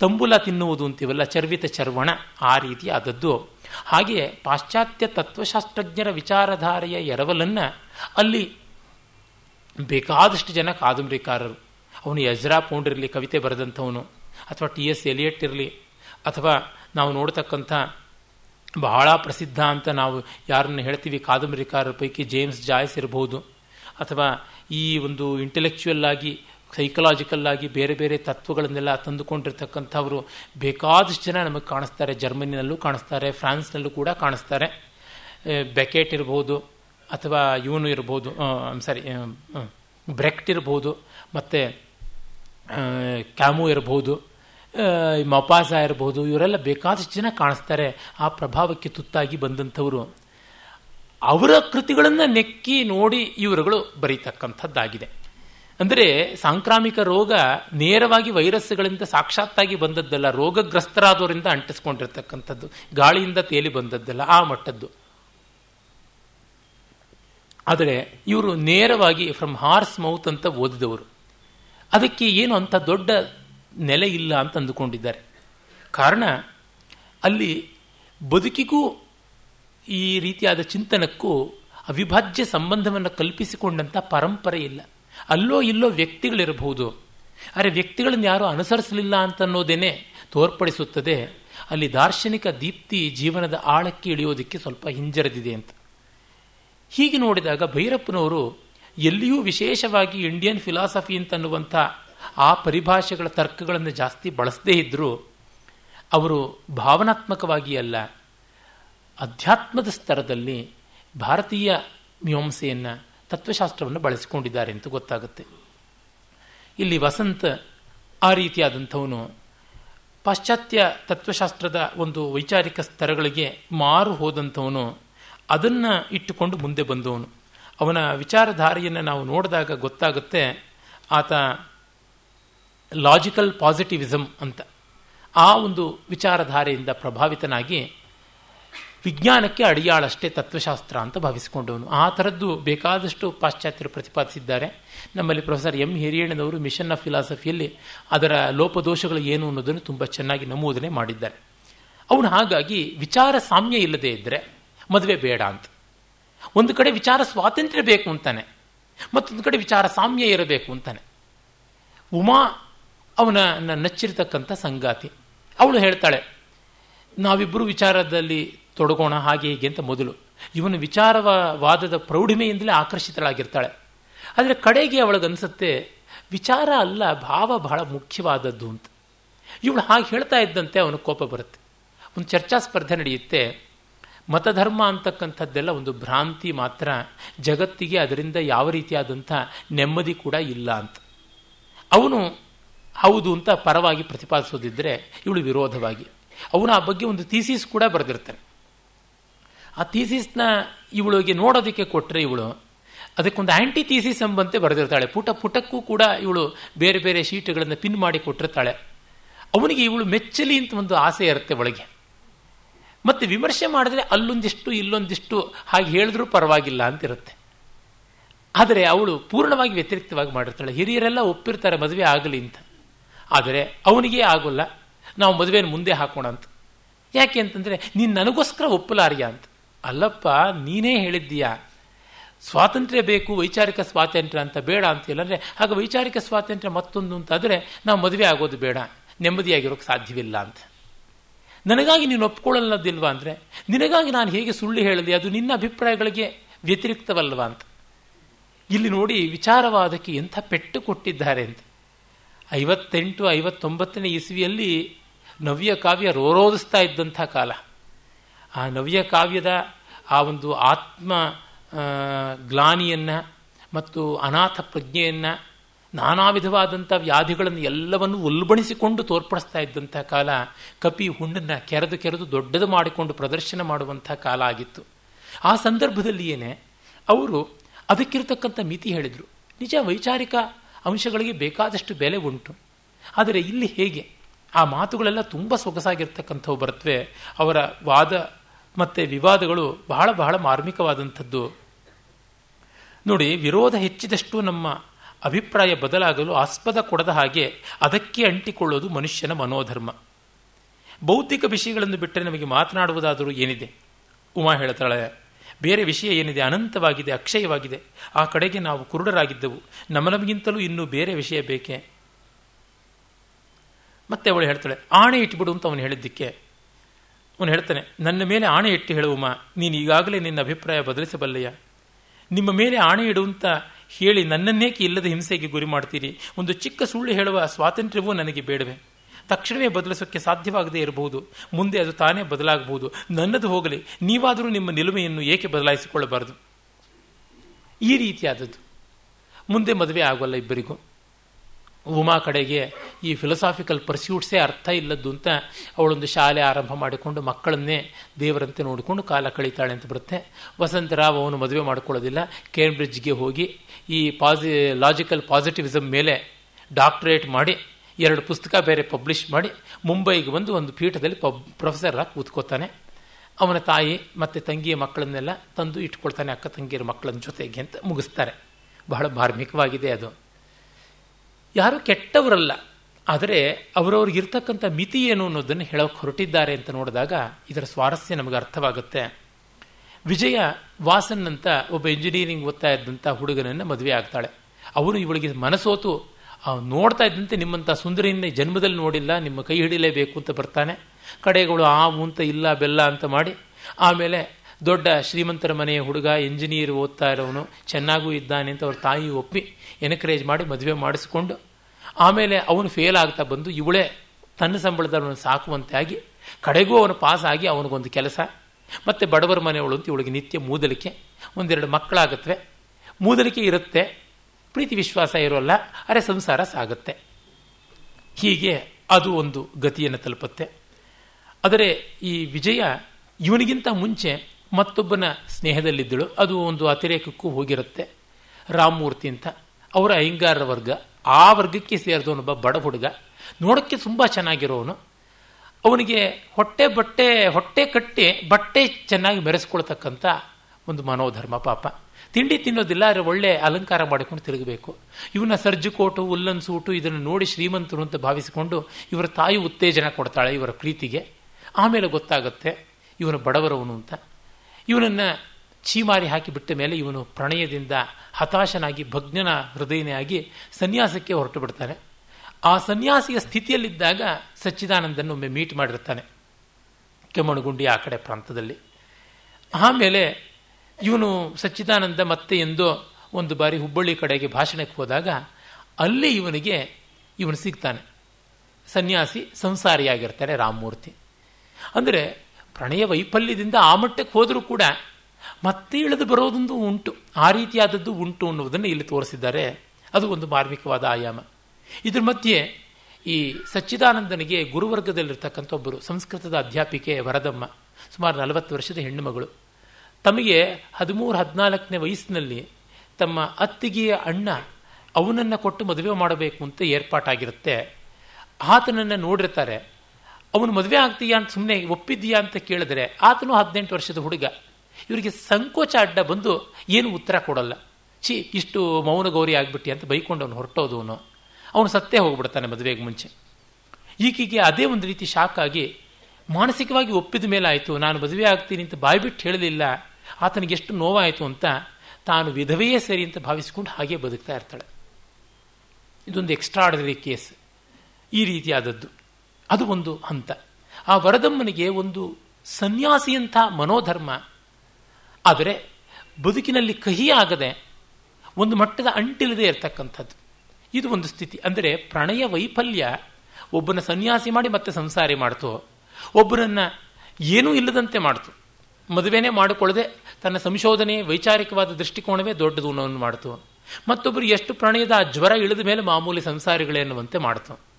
ತಂಬುಲ ತಿನ್ನುವುದು ಅಂತೀವಲ್ಲ, ಚರ್ವಿತ ಚರ್ವಣ, ಆ ರೀತಿ ಆದದ್ದು ಹಾಗೆ ಪಾಶ್ಚಾತ್ಯ ತತ್ವಶಾಸ್ತ್ರಜ್ಞರ ವಿಚಾರಧಾರೆಯ ಎರವಲನ್ನು ಅಲ್ಲಿ ಬೇಕಾದಷ್ಟು ಜನ ಕಾದಂಬರಿಕಾರರು. ಅವನು ಯಜ್ರಾ ಪೌಂಡ್ರಿರಲಿ ಕವಿತೆ ಬರೆದಂಥವನು, ಅಥವಾ ಟಿ ಎಸ್ ಎಲಿಯಟ್ ಇರಲಿ, ಅಥವಾ ನಾವು ನೋಡ್ತಕ್ಕಂಥ ಬಹಳ ಪ್ರಸಿದ್ಧ ಅಂತ ನಾವು ಯಾರನ್ನು ಹೇಳ್ತೀವಿ, ಕಾದಂಬರಿಕಾರರ ಪೈಕಿ ಜೇಮ್ಸ್ ಜಾಯ್ಸ್ ಇರಬಹುದು ಅಥವಾ ಈ ಒಂದು ಇಂಟೆಲೆಕ್ಚುಯಲ್ ಆಗಿ ಸೈಕಲಾಜಿಕಲ್ ಆಗಿ ಬೇರೆ ಬೇರೆ ತತ್ವಗಳನ್ನೆಲ್ಲ ತಂದುಕೊಂಡಿರ್ತಕ್ಕಂಥವರು ಬೇಕಾದಷ್ಟು ಜನ ನಮಗೆ ಕಾಣಿಸ್ತಾರೆ. ಜರ್ಮನಿನಲ್ಲೂ ಕಾಣಿಸ್ತಾರೆ, ಫ್ರಾನ್ಸ್ನಲ್ಲೂ ಕೂಡ ಕಾಣಿಸ್ತಾರೆ. ಬೆಕೆಟ್ ಇರ್ಬೋದು, ಅಥವಾ ಇವನು ಇರ್ಬೋದು ಸಾರಿ ಬ್ರೆಕ್ಟ್ ಇರ್ಬೋದು, ಮತ್ತು ಕ್ಯಾಮು ಇರ್ಬೋದು ಮಪಾಸ ಇರ್ಬೋದು, ಇವರೆಲ್ಲ ಬೇಕಾದಷ್ಟು ಜನ ಕಾಣಿಸ್ತಾರೆ. ಆ ಪ್ರಭಾವಕ್ಕೆ ತುತ್ತಾಗಿ ಬಂದಂಥವರು ಅವರ ಕೃತಿಗಳನ್ನು ನೆಕ್ಕಿ ನೋಡಿ ಇವರುಗಳು ಬರೀತಕ್ಕಂಥದ್ದಾಗಿದೆ. ಅಂದರೆ ಸಾಂಕ್ರಾಮಿಕ ರೋಗ ನೇರವಾಗಿ ವೈರಸ್ಗಳಿಂದ ಸಾಕ್ಷಾತ್ತಾಗಿ ಬಂದದ್ದಲ್ಲ, ರೋಗಗ್ರಸ್ತರಾದವರಿಂದ ಅಂಟಿಸ್ಕೊಂಡಿರ್ತಕ್ಕಂಥದ್ದು, ಗಾಳಿಯಿಂದ ತೇಲಿ ಬಂದದ್ದಲ್ಲ, ಆ ಮಟ್ಟದ್ದು. ಆದರೆ ಇವರು ನೇರವಾಗಿ ಫ್ರಮ್ ಹಾರ್ಸ್ ಮೌತ್ ಅಂತ ಓದಿದವರು. ಅದಕ್ಕೆ ಏನು ಅಂಥ ದೊಡ್ಡ ನೆಲೆ ಇಲ್ಲ ಅಂತ ಅಂದುಕೊಂಡಿದ್ದಾರೆ. ಕಾರಣ ಅಲ್ಲಿ ಬದುಕಿಗೂ ಈ ರೀತಿಯಾದ ಚಿಂತನಕ್ಕೂ ಅವಿಭಾಜ್ಯ ಸಂಬಂಧವನ್ನು ಕಲ್ಪಿಸಿಕೊಂಡಂಥ ಪರಂಪರೆ ಇಲ್ಲ. ಅಲ್ಲೋ ಇಲ್ಲೋ ವ್ಯಕ್ತಿಗಳಿರಬಹುದು. ಆದರೆ ವ್ಯಕ್ತಿಗಳನ್ನು ಯಾರೂ ಅನುಸರಿಸಲಿಲ್ಲ ಅಂತನ್ನೋದೇನೆ ತೋರ್ಪಡಿಸುತ್ತದೆ. ಅಲ್ಲಿ ದಾರ್ಶನಿಕ ದೀಪ್ತಿ ಜೀವನದ ಆಳಕ್ಕೆ ಇಳಿಯೋದಕ್ಕೆ ಸ್ವಲ್ಪ ಹಿಂಜರಿದಿದೆ ಅಂತ. ಹೀಗೆ ನೋಡಿದಾಗ ಭೈರಪ್ಪನವರು ಎಲ್ಲಿಯೂ ವಿಶೇಷವಾಗಿ ಇಂಡಿಯನ್ ಫಿಲಾಸಫಿ ಅಂತನ್ನುವಂಥ ಆ ಪರಿಭಾಷೆಗಳ ತರ್ಕಗಳನ್ನು ಜಾಸ್ತಿ ಬಳಸದೇ ಇದ್ದರೂ ಅವರು ಭಾವನಾತ್ಮಕವಾಗಿ ಅಲ್ಲ. ಅಧ್ಯಾತ್ಮದ ಸ್ತರದಲ್ಲಿ ಭಾರತೀಯ ಮೀಮಾಂಸೆಯನ್ನು ತತ್ವಶಾಸ್ತ್ರವನ್ನು ಬಳಸಿಕೊಂಡಿದ್ದಾರೆ ಅಂತ ಗೊತ್ತಾಗುತ್ತೆ. ಇಲ್ಲಿ ವಸಂತ ಆ ರೀತಿಯಾದಂಥವನು ಪಾಶ್ಚಾತ್ಯ ತತ್ವಶಾಸ್ತ್ರದ ಒಂದು ವೈಚಾರಿಕ ಸ್ತರಗಳಿಗೆ ಮಾರು ಹೋದಂಥವನು ಅದನ್ನು ಇಟ್ಟುಕೊಂಡು ಮುಂದೆ ಬಂದವನು. ಅವನ ವಿಚಾರಧಾರೆಯನ್ನು ನಾವು ನೋಡಿದಾಗ ಗೊತ್ತಾಗುತ್ತೆ ಆತ ಲಾಜಿಕಲ್ ಪಾಸಿಟಿವಿಸಮ್ ಅಂತ. ಆ ಒಂದು ವಿಚಾರಧಾರೆಯಿಂದ ಪ್ರಭಾವಿತನಾಗಿ ವಿಜ್ಞಾನಕ್ಕೆ ಅಡಿಯಾಳಷ್ಟೇ ತತ್ವಶಾಸ್ತ್ರ ಅಂತ ಭಾವಿಸಿಕೊಂಡವನು. ಆ ಥರದ್ದು ಬೇಕಾದಷ್ಟು ಪಾಶ್ಚಾತ್ಯರು ಪ್ರತಿಪಾದಿಸಿದ್ದಾರೆ. ನಮ್ಮಲ್ಲಿ ಪ್ರೊಫೆಸರ್ ಎಂ ಹಿರಿಯಣ್ಣನವರು ಮಿಷನ್ ಆಫ್ ಫಿಲಾಸಫಿಯಲ್ಲಿ ಅದರ ಲೋಪದೋಷಗಳು ಏನು ಅನ್ನೋದನ್ನು ತುಂಬ ಚೆನ್ನಾಗಿ ನಮೂದನೆ ಮಾಡಿದ್ದಾರೆ. ಅವನು ಹಾಗಾಗಿ ವಿಚಾರ ಸಾಮ್ಯ ಇಲ್ಲದೆ ಇದ್ದರೆ ಮದುವೆ ಬೇಡ ಅಂತ. ಒಂದು ಕಡೆ ವಿಚಾರ ಸ್ವಾತಂತ್ರ್ಯ ಬೇಕು ಅಂತಾನೆ. ಮತ್ತೊಂದು ಕಡೆ ವಿಚಾರ ಸಾಮ್ಯ ಇರಬೇಕು ಅಂತಾನೆ. ಉಮಾ ಅವನ ನಚ್ಚಿರತಕ್ಕಂಥ ಸಂಗಾತಿ. ಅವಳು ಹೇಳ್ತಾಳೆ ನಾವಿಬ್ಬರು ವಿಚಾರದಲ್ಲಿ ತೊಡಗೋಣ ಹಾಗೆ ಹೀಗೆ ಅಂತ ಮೊದಲು. ಇವನು ವಿಚಾರವಾದದ ಪ್ರೌಢಿಮೆಯಿಂದಲೇ ಆಕರ್ಷಿತಳಾಗಿರ್ತಾಳೆ. ಆದರೆ ಕಡೆಗೆ ಅವಳಗನ್ಸುತ್ತೆ ವಿಚಾರ ಅಲ್ಲ, ಭಾವ ಬಹಳ ಮುಖ್ಯವಾದದ್ದು ಅಂತ. ಇವಳು ಹಾಗೆ ಹೇಳ್ತಾ ಇದ್ದಂತೆ ಅವನು ಕೋಪ ಬರುತ್ತೆ. ಒಂದು ಚರ್ಚಾ ಸ್ಪರ್ಧೆ ನಡೆಯುತ್ತೆ. ಮತಧರ್ಮ ಅಂತಕ್ಕಂಥದ್ದೆಲ್ಲ ಒಂದು ಭ್ರಾಂತಿ ಮಾತ್ರ. ಜಗತ್ತಿಗೆ ಅದರಿಂದ ಯಾವ ರೀತಿಯಾದಂಥ ನೆಮ್ಮದಿ ಕೂಡ ಇಲ್ಲ ಅಂತ. ಅವನು ಹೌದು ಅಂತ ಪರವಾಗಿ ಪ್ರತಿಪಾದಿಸೋದಿದ್ದರೆ ಇವಳು ವಿರೋಧವಾಗಿ. ಅವನು ಆ ಬಗ್ಗೆ ಒಂದು ಥೀಸಿಸ್ ಕೂಡ ಬರೆದಿರ್ತಾನೆ. ಆ ಥೀಸಿಸ್ನ ಇವಳಿಗೆ ನೋಡೋದಕ್ಕೆ ಕೊಟ್ಟರೆ ಇವಳು, ಅದಕ್ಕೊಂದು ಆ್ಯಂಟಿ ಥೀಸಿಸ್ ಎಂಬಂತೆ ಬರೆದಿರ್ತಾಳೆ. ಪುಟ ಪುಟಕ್ಕೂ ಕೂಡ ಇವಳು ಬೇರೆ ಬೇರೆ ಶೀಟ್ಗಳನ್ನು ಪಿನ್ ಮಾಡಿ ಕೊಟ್ಟಿರ್ತಾಳೆ. ಅವನಿಗೆ ಇವಳು ಮೆಚ್ಚಲಿ ಅಂತ ಒಂದು ಆಸೆ ಇರುತ್ತೆ ಒಳಗೆ ಮತ್ತೆ ವಿಮರ್ಶೆ ಮಾಡಿದ್ರೆ ಅಲ್ಲೊಂದಿಷ್ಟು ಇಲ್ಲೊಂದಿಷ್ಟು ಹಾಗೆ ಹೇಳಿದ್ರೂ ಪರವಾಗಿಲ್ಲ ಅಂತಿರುತ್ತೆ. ಆದರೆ ಅವಳು ಪೂರ್ಣವಾಗಿ ವ್ಯತಿರಿಕ್ತವಾಗಿ ಮಾಡಿರ್ತಾಳೆ. ಹಿರಿಯರೆಲ್ಲ ಒಪ್ಪಿರ್ತಾರೆ ಮದುವೆ ಆಗಲಿ ಅಂತ. ಆದರೆ ಅವನಿಗೆ ಆಗೋಲ್ಲ. ನಾವು ಮದುವೆನ ಮುಂದೆ ಹಾಕೋಣ ಅಂತ. ಯಾಕೆ ಅಂತಂದರೆ ನೀನು ನನಗೋಸ್ಕರ ಒಪ್ಪಲಾರ್ಯ ಅಂತ. ಅಲ್ಲಪ್ಪ, ನೀನೇ ಹೇಳಿದ್ದೀಯಾ? ಸ್ವಾತಂತ್ರ್ಯ ಬೇಕು, ವೈಚಾರಿಕ ಸ್ವಾತಂತ್ರ್ಯ ಅಂತ ಬೇಡ ಅಂತ ಅಂದರೆ ಆಗ ವೈಚಾರಿಕ ಸ್ವಾತಂತ್ರ್ಯ ಮತ್ತೊಂದು ಅಂತಾದರೆ, ನಾವು ಮದುವೆ ಆಗೋದು ಬೇಡ ನೆಮ್ಮದಿಯಾಗಿರೋಕ್ಕೆ ಸಾಧ್ಯವಿಲ್ಲ ಅಂತ. ನನಗಾಗಿ ನೀನು ಒಪ್ಕೊಳ್ಳಲ್ಲದಿಲ್ವಾ ಅಂದರೆ, ನಿನಗಾಗಿ ನಾನು ಹೇಗೆ ಸುಳ್ಳು ಹೇಳಿದೆ ಅದು ನಿನ್ನ ಅಭಿಪ್ರಾಯಗಳಿಗೆ ವ್ಯತಿರಿಕ್ತವಲ್ವಾ ಅಂತ. ಇಲ್ಲಿ ನೋಡಿ, ವಿಚಾರವಾದಕ್ಕೆ ಎಂಥ ಪೆಟ್ಟು ಕೊಟ್ಟಿದ್ದಾರೆ ಅಂತ. ಐವತ್ತೆಂಟು, ಐವತ್ತೊಂಬತ್ತನೇ ಇಸವಿಯಲ್ಲಿ ನವ್ಯ ಕಾವ್ಯ ರೋರೋದಿಸ್ತಾ ಇದ್ದಂಥ ಕಾಲ. ಆ ನವ್ಯ ಕಾವ್ಯದ ಆ ಒಂದು ಆತ್ಮ ಗ್ಲಾನಿಯನ್ನು ಮತ್ತು ಅನಾಥ ಪ್ರಜ್ಞೆಯನ್ನು ನಾನಾ ವಿಧವಾದಂಥ ವ್ಯಾಧಿಗಳನ್ನು ಎಲ್ಲವನ್ನು ಉಲ್ಬಣಿಸಿಕೊಂಡು ತೋರ್ಪಡಿಸ್ತಾ ಇದ್ದಂಥ ಕಾಲ ಕಪಿ ಹುಣ್ಣನ್ನು ಕೆರೆದು ಕೆರೆದು ದೊಡ್ಡದು ಮಾಡಿಕೊಂಡು ಪ್ರದರ್ಶನ ಮಾಡುವಂಥ ಕಾಲ ಆಗಿತ್ತು. ಆ ಸಂದರ್ಭದಲ್ಲಿ ಏನೇ, ಅವರು ಅದಕ್ಕಿರತಕ್ಕಂಥ ಮಿತಿ ಹೇಳಿದರು. ನಿಜ ವೈಚಾರಿಕ ಅಂಶಗಳಿಗೆ ಬೇಕಾದಷ್ಟು ಬೆಲೆ ಉಂಟು. ಆದರೆ ಇಲ್ಲಿ ಹೇಗೆ? ಆ ಮಾತುಗಳೆಲ್ಲ ತುಂಬ ಸೊಗಸಾಗಿರ್ತಕ್ಕಂಥವು ಬರುತ್ತವೆ ಅವರ ವಾದ ಮತ್ತು ವಿವಾದಗಳು ಬಹಳ ಬಹಳ ಮಾರ್ಮಿಕವಾದಂಥದ್ದು. ನೋಡಿ, ವಿರೋಧ ಹೆಚ್ಚಿದಷ್ಟು ನಮ್ಮ ಅಭಿಪ್ರಾಯ ಬದಲಾಗಲು ಆಸ್ಪದ ಕೊಡದ ಹಾಗೆ ಅದಕ್ಕೆ ಅಂಟಿಕೊಳ್ಳೋದು ಮನುಷ್ಯನ ಮನೋಧರ್ಮ. ಭೌತಿಕ ವಿಷಯಗಳನ್ನು ಬಿಟ್ಟರೆ ನಮಗೆ ಮಾತನಾಡುವುದಾದರೂ ಏನಿದೆ? ಉಮಾ ಹೇಳ್ತಾಳೆ, ಬೇರೆ ವಿಷಯ ಏನಿದೆ? ಅನಂತವಾಗಿದೆ, ಅಕ್ಷಯವಾಗಿದೆ. ಆ ಕಡೆಗೆ ನಾವು ಕುರುಡರಾಗಿದ್ದೆವು. ನಮ್ಮ ನಮಗಿಂತಲೂ ಇನ್ನೂ ಬೇರೆ ವಿಷಯ ಬೇಕೆ? ಮತ್ತೆ ಅವಳು ಹೇಳ್ತಾಳೆ, ಆಣೆ ಇಟ್ಬಿಡು ಅಂತ ಅವನು ಹೇಳಿದ್ದಕ್ಕೆ. ಅವನು ಹೇಳ್ತಾನೆ, ನನ್ನ ಮೇಲೆ ಆಣೆ ಇಟ್ಟು ಹೇಳುವಮ್ಮ, ನೀನು ಈಗಾಗಲೇ ನಿನ್ನ ಅಭಿಪ್ರಾಯ ಬದಲಿಸಬಲ್ಲೆಯ? ನಿಮ್ಮ ಮೇಲೆ ಆಣೆ ಇಡುವಂತ ಹೇಳಿ ನನ್ನನ್ನೇಕೆ ಇಲ್ಲದ ಹಿಂಸೆಗೆ ಗುರಿ ಮಾಡ್ತೀರಿ? ಒಂದು ಚಿಕ್ಕ ಸುಳ್ಳು ಹೇಳುವ ಸ್ವಾತಂತ್ರ್ಯವೂ ನನಗೆ ಬೇಡವೆ? ತಕ್ಷಣವೇ ಬದಲಿಸೋಕ್ಕೆ ಸಾಧ್ಯವಾಗದೇ ಇರಬಹುದು. ಮುಂದೆ ಅದು ತಾನೇ ಬದಲಾಗಬಹುದು. ನನ್ನದು ಹೋಗಲಿ, ನೀವಾದರೂ ನಿಮ್ಮ ನಿಲುವೆಯನ್ನು ಏಕೆ ಬದಲಾಯಿಸಿಕೊಳ್ಳಬಾರದು? ಈ ರೀತಿಯಾದದ್ದು. ಮುಂದೆ ಮದುವೆ ಆಗೋಲ್ಲ ಇಬ್ಬರಿಗೂ. ಉಮಾ ಕಡೆಗೆ ಈ ಫಿಲಸಾಫಿಕಲ್ ಪರ್ಸ್ಯೂಟ್ಸೇ ಅರ್ಥ ಇಲ್ಲದ್ದು ಅಂತ ಅವಳೊಂದು ಶಾಲೆ ಆರಂಭ ಮಾಡಿಕೊಂಡು ಮಕ್ಕಳನ್ನೇ ದೇವರಂತೆ ನೋಡಿಕೊಂಡು ಕಾಲ ಕಳೀತಾಳೆ ಅಂತ ಬರುತ್ತೆ. ವಸಂತರಾವ್ ಅವನು ಮದುವೆ ಮಾಡ್ಕೊಳ್ಳೋದಿಲ್ಲ. ಕೇಂಬ್ರಿಡ್ಜ್ಗೆ ಹೋಗಿ ಈ ಪಾಸಿ ಲಾಜಿಕಲ್ ಪಾಸಿಟಿವಿಸಮ್ ಮೇಲೆ ಡಾಕ್ಟರೇಟ್ ಮಾಡಿ ಎರಡು ಪುಸ್ತಕ ಬೇರೆ ಪಬ್ಲಿಷ್ ಮಾಡಿ ಮುಂಬೈಗೆ ಬಂದು ಒಂದು ಪೀಠದಲ್ಲಿ ಪಬ್ ಪ್ರೊಫೆಸರ್ ಆಗಿ ಕೂತ್ಕೋತಾನೆ. ಅವನ ತಾಯಿ ಮತ್ತು ತಂಗಿಯ ಮಕ್ಕಳನ್ನೆಲ್ಲ ತಂದು ಇಟ್ಕೊಳ್ತಾನೆ ಅಕ್ಕ ತಂಗಿಯರ ಮಕ್ಕಳನ್ನ ಜೊತೆಗೆ ಅಂತ ಮುಗಿಸ್ತಾರೆ. ಬಹಳ ಧಾರ್ಮಿಕವಾಗಿದೆ ಅದು. ಯಾರು ಕೆಟ್ಟವರಲ್ಲ. ಆದರೆ ಅವರವ್ರಿಗಿರ್ತಕ್ಕಂಥ ಮಿತಿ ಏನು ಅನ್ನೋದನ್ನು ಹೇಳೋಕೆ ಹೊರಟಿದ್ದಾರೆ ಅಂತ ನೋಡಿದಾಗ ಇದರ ಸ್ವಾರಸ್ಯ ನಮಗೆ ಅರ್ಥವಾಗುತ್ತೆ. ವಿಜಯ ವಾಸನ್ ಅಂತ ಒಬ್ಬ ಇಂಜಿನಿಯರಿಂಗ್ ಓದ್ತಾ ಇದ್ದಂಥ ಹುಡುಗನನ್ನು ಮದುವೆ ಆಗ್ತಾಳೆ. ಅವನು ಇವಳಿಗೆ ಮನಸೋತು ನೋಡ್ತಾ ಇದ್ದಂತೆ ನಿಮ್ಮಂಥ ಸುಂದರಿಯನ್ನೇ ಜನ್ಮದಲ್ಲಿ ನೋಡಿಲ್ಲ, ನಿಮ್ಮ ಕೈ ಹಿಡಿಲೇಬೇಕು ಅಂತ ಬರ್ತಾನೆ. ಕಡೆಗಳು ಆ ಅಂತ ಇಲ್ಲ, ಬೆಲ್ಲ ಅಂತ ಮಾಡಿ, ಆಮೇಲೆ ದೊಡ್ಡ ಶ್ರೀಮಂತರ ಮನೆಯ ಹುಡುಗ ಇಂಜಿನಿಯರ್ ಓದ್ತಾ ಇರೋನು ಚೆನ್ನಾಗೂ ಇದ್ದಾನೆ ಅಂತ ಅವ್ರ ತಾಯಿ ಒಪ್ಪಿ ಎನ್ಕರೇಜ್ ಮಾಡಿ ಮದುವೆ ಮಾಡಿಸ್ಕೊಂಡು, ಆಮೇಲೆ ಅವನು ಫೇಲ್ ಆಗ್ತಾ ಬಂದು ಇವಳೇ ತನ್ನ ಸಂಬಳದವನು ಸಾಕುವಂತೆ ಆಗಿ ಕಡೆಗೂ ಅವನು ಪಾಸ್ ಆಗಿ ಅವನಿಗೊಂದು ಕೆಲಸ, ಮತ್ತು ಬಡವರ ಮನೆಯವಳು ಅಂತ ಇವಳಿಗೆ ನಿತ್ಯ ಮೂದಲಿಕೆ, ಒಂದೆರಡು ಮಕ್ಕಳಾಗತ್ವೆ, ಮೂದಲಿಕೆ ಇರುತ್ತೆ, ಪ್ರೀತಿ ವಿಶ್ವಾಸ ಇರೋಲ್ಲ, ಅರೆ ಸಂಸಾರ ಸಾಗುತ್ತೆ. ಹೀಗೆ ಅದು ಒಂದು ಗತಿಯನ್ನು ತಲುಪುತ್ತೆ. ಆದರೆ ಈ ವಿಜಯ ಇವನಿಗಿಂತ ಮುಂಚೆ ಮತ್ತೊಬ್ಬನ ಸ್ನೇಹದಲ್ಲಿದ್ದಳು. ಅದು ಒಂದು ಅತಿರೇಕಕ್ಕೂ ಹೋಗಿರುತ್ತೆ. ರಾಮಮೂರ್ತಿ ಅಂತ. ಅವರ ಅಯ್ಯಂಗಾರರ ವರ್ಗ. ಆ ವರ್ಗಕ್ಕೆ ಸೇರಿದವನೊಬ್ಬ ಬಡ ಹುಡುಗ. ನೋಡೋಕ್ಕೆ ತುಂಬ ಚೆನ್ನಾಗಿರೋವನು. ಅವನಿಗೆ ಹೊಟ್ಟೆ ಬಟ್ಟೆ, ಹೊಟ್ಟೆ ಕಟ್ಟಿ, ಬಟ್ಟೆ ಚೆನ್ನಾಗಿ ಮೆರೆಸ್ಕೊಳ್ತಕ್ಕಂಥ ಒಂದು ಮನೋಧರ್ಮ ಪಾಪ. ತಿಂಡಿ ತಿನ್ನೋದಿಲ್ಲ, ಆದರೆ ಒಳ್ಳೆ ಅಲಂಕಾರ ಮಾಡಿಕೊಂಡು ತಿರುಗಬೇಕು. ಇವನ ಸರ್ಜು ಕೋಟು ಉಲ್ಲನ್ ಸೂಟು, ಇದನ್ನು ನೋಡಿ ಶ್ರೀಮಂತರು ಅಂತ ಭಾವಿಸಿಕೊಂಡು ಇವರ ತಾಯಿ ಉತ್ತೇಜನ ಕೊಡ್ತಾಳೆ ಇವರ ಪ್ರೀತಿಗೆ. ಆಮೇಲೆ ಗೊತ್ತಾಗುತ್ತೆ, ಇವನು ಬಡವರವನು ಅಂತ. ಇವನನ್ನು ಚೀಮಾರಿ ಹಾಕಿ ಬಿಟ್ಟ ಮೇಲೆ ಇವನು ಪ್ರಣಯದಿಂದ ಹತಾಶನಾಗಿ ಭಗ್ನನ ಹೃದಯನಾಗಿ ಸನ್ಯಾಸಕ್ಕೆ ಹೊರಟು ಬಿಡ್ತಾನೆ. ಆ ಸನ್ಯಾಸಿಯ ಸ್ಥಿತಿಯಲ್ಲಿದ್ದಾಗ ಸಚ್ಚಿದಾನಂದನೊಮ್ಮೆ ಮೀಟ್ ಮಾಡಿರ್ತಾನೆ ಕೆಮ್ಮಣಗುಂಡಿ ಆ ಕಡೆ ಪ್ರಾಂತದಲ್ಲಿ ಆಮೇಲೆ ಇವನು ಸಚ್ಚಿದಾನಂದ ಮತ್ತೆ ಎಂದೋ ಒಂದು ಬಾರಿ ಹುಬ್ಬಳ್ಳಿ ಕಡೆಗೆ ಭಾಷಣಕ್ಕೆ ಹೋದಾಗ ಅಲ್ಲಿ ಇವನಿಗೆ ಇವನು ಸಿಗ್ತಾನೆ. ಸನ್ಯಾಸಿ ಸಂಸಾರಿಯಾಗಿರ್ತಾರೆ ರಾಮಮೂರ್ತಿ. ಅಂದರೆ ಪ್ರಣಯ ವೈಫಲ್ಯದಿಂದ ಆ ಮಟ್ಟಕ್ಕೆ ಹೋದರೂ ಕೂಡ ಮತ್ತೆ ಇಳಿದು ಬರೋದೊಂದು ಉಂಟು. ಆ ರೀತಿಯಾದದ್ದು ಉಂಟು ಅನ್ನುವುದನ್ನು ಇಲ್ಲಿ ತೋರಿಸಿದ್ದಾರೆ. ಅದು ಒಂದು ಮಾರ್ಮಿಕವಾದ ಆಯಾಮ. ಇದ್ರ ಮಧ್ಯೆ ಈ ಸಚ್ಚಿದಾನಂದನಿಗೆ ಗುರುವರ್ಗದಲ್ಲಿರ್ತಕ್ಕಂಥ ಒಬ್ಬರು, ಸಂಸ್ಕೃತದ ಅಧ್ಯಾಪಿಕೆ ವರದಮ್ಮ, ಸುಮಾರು ನಲವತ್ತು ವರ್ಷದ ಹೆಣ್ಣುಮಗಳು ತಮಗೆ ಹದಿಮೂರು, ಹದಿನಾಲ್ಕನೇ ವಯಸ್ಸಿನಲ್ಲಿ ತಮ್ಮ ಅತ್ತಿಗೆಯ ಅಣ್ಣ ಅವನನ್ನು ಕೊಟ್ಟು ಮದುವೆ ಮಾಡಬೇಕು ಅಂತ ಏರ್ಪಾಟಾಗಿರುತ್ತೆ. ಆತನನ್ನು ನೋಡಿರ್ತಾರೆ. ಅವನು ಮದುವೆ ಆಗ್ತೀಯಾ ಅಂತ ಸುಮ್ಮನೆ ಒಪ್ಪಿದ್ದೀಯಾ ಅಂತ ಕೇಳಿದ್ರೆ ಆತನು ಹದಿನೆಂಟು ವರ್ಷದ ಹುಡುಗ. ಇವರಿಗೆ ಸಂಕೋಚ ಅಡ್ಡ ಬಂದು ಏನು ಉತ್ತರ ಕೊಡಲ್ಲ. ಛೀ, ಇಷ್ಟು ಮೌನ ಗೌರಿ ಆಗ್ಬಿಟ್ಟಿ ಅಂತ ಬೈಕೊಂಡು ಅವನು ಹೊರಟೋದು ಅವನು. ಅವನು ಸತ್ತೇ ಹೋಗ್ಬಿಡ್ತಾನೆ ಮದುವೆಗೆ ಮುಂಚೆ. ಈಕೆಗೆ ಅದೇ ಒಂದು ರೀತಿ ಶಾಕ್ ಆಗಿ ಮಾನಸಿಕವಾಗಿ ಒಪ್ಪಿದ ಮೇಲೆ ನಾನು ಮದುವೆ ಆಗ್ತೀನಿ ಅಂತ ಬಾಯ್ಬಿಟ್ಟು ಹೇಳಲಿಲ್ಲ, ಆತನಿಗೆ ಎಷ್ಟು ನೋವಾಯಿತು ಅಂತ ತಾನು ವಿಧವೆಯೇ ಸರಿ ಅಂತ ಭಾವಿಸಿಕೊಂಡು ಹಾಗೆ ಬದುಕ್ತಾ ಇರ್ತಾಳೆ. ಇದೊಂದು ಎಕ್ಸ್ಟ್ರಾರ್ಡನರಿ ಕೇಸ್ ಈ ರೀತಿಯಾದದ್ದು. ಅದು ಒಂದು ಹಂತ. ಆ ವರದಮ್ಮನಿಗೆ ಒಂದು ಸನ್ಯಾಸಿಯಂಥ ಮನೋಧರ್ಮ. ಆದರೆ ಬದುಕಿನಲ್ಲಿ ಕಹಿಯಾಗದೆ ಒಂದು ಮಟ್ಟದ ಅಂಟಿಲ್ಲದೆ ಇರತಕ್ಕಂಥದ್ದು. ಇದು ಒಂದು ಸ್ಥಿತಿ. ಅಂದರೆ ಪ್ರಣಯ ವೈಫಲ್ಯ ಒಬ್ಬನ ಸನ್ಯಾಸಿ ಮಾಡಿ ಮತ್ತೆ ಸಂಸಾರಿ ಮಾಡ್ತು. ಒಬ್ಬರನ್ನ ಏನೂ ಇಲ್ಲದಂತೆ ಮಾಡ್ತು. ಮದುವೆನೇ ಮಾಡಿಕೊಳ್ಳದೆ ತನ್ನ ಸಂಶೋಧನೆ ವೈಚಾರಿಕವಾದ ದೃಷ್ಟಿಕೋನವೇ ದೊಡ್ಡದು ಮಾಡ್ತು. ಮತ್ತೊಬ್ಬರು ಎಷ್ಟು ಪ್ರಣಯದ ಆ ಜ್ವರ ಇಳಿದ ಮೇಲೆ ಮಾಮೂಲಿ ಸಂಸಾರಿಗಳೆನ್ನುವಂತೆ ಮಾಡ್ತು.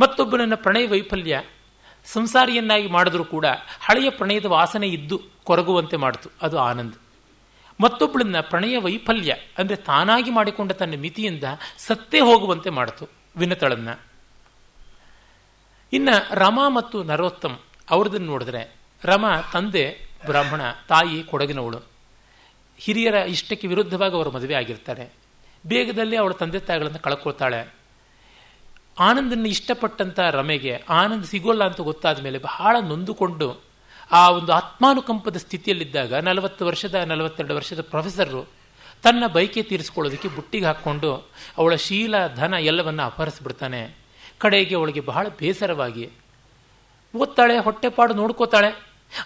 ಮತ್ತೊಬ್ಬನನ್ನ ಪ್ರಣಯ ವೈಫಲ್ಯ ಸಂಸಾರಿಯನ್ನಾಗಿ ಮಾಡಿದ್ರೂ ಕೂಡ ಹಳೆಯ ಪ್ರಣಯದ ವಾಸನೆ ಇದ್ದು ಕೊರಗುವಂತೆ ಮಾಡಿತು. ಅದು ಆನಂದ್. ಮತ್ತೊಬ್ಬಳನ್ನ ಪ್ರಣಯ ವೈಫಲ್ಯ ಅಂದರೆ ತಾನಾಗಿ ಮಾಡಿಕೊಂಡ ತನ್ನ ಮಿತಿಯಿಂದ ಸತ್ತೇ ಹೋಗುವಂತೆ ಮಾಡಿತು ವಿನತಳನ್ನ. ಇನ್ನು ರಮ ಮತ್ತು ನರೋತ್ತಮ್ ಅವ್ರದನ್ನು ನೋಡಿದ್ರೆ ರಮ ತಂದೆ, ಬ್ರಾಹ್ಮಣ, ತಾಯಿ, ಕೊಡಗಿನವಳು. ಹಿರಿಯರ ಇಷ್ಟಕ್ಕೆ ವಿರುದ್ಧವಾಗಿ ಅವರು ಮದುವೆ ಆಗಿರ್ತಾರೆ. ಬೇಗದಲ್ಲಿ ಅವಳ ತಂದೆ ತಾಯಿಗಳನ್ನು ಕಳ್ಕೊಳ್ತಾಳೆ. ಆನಂದನ್ನು ಇಷ್ಟಪಟ್ಟಂಥ ರಮೆಗೆ ಆನಂದ ಸಿಗೋಲ್ಲ ಅಂತ ಗೊತ್ತಾದ ಮೇಲೆ ಬಹಳ ನೊಂದುಕೊಂಡು ಆ ಒಂದು ಆತ್ಮಾನುಕಂಪದ ಸ್ಥಿತಿಯಲ್ಲಿದ್ದಾಗ ನಲವತ್ತು ವರ್ಷದ, ನಲವತ್ತೆರಡು ವರ್ಷದ ಪ್ರೊಫೆಸರು ತನ್ನ ಬೈಕೆ ತೀರಿಸ್ಕೊಳ್ಳೋದಕ್ಕೆ ಬುಟ್ಟಿಗೆ ಹಾಕ್ಕೊಂಡು ಅವಳ ಶೀಲ, ಧನ ಎಲ್ಲವನ್ನ ಅಪಹರಿಸ್ಬಿಡ್ತಾನೆ. ಕಡೆಗೆ ಅವಳಿಗೆ ಬಹಳ ಬೇಸರವಾಗಿ, ಓದ್ತಾಳೆ, ಹೊಟ್ಟೆಪಾಡು ನೋಡ್ಕೋತಾಳೆ.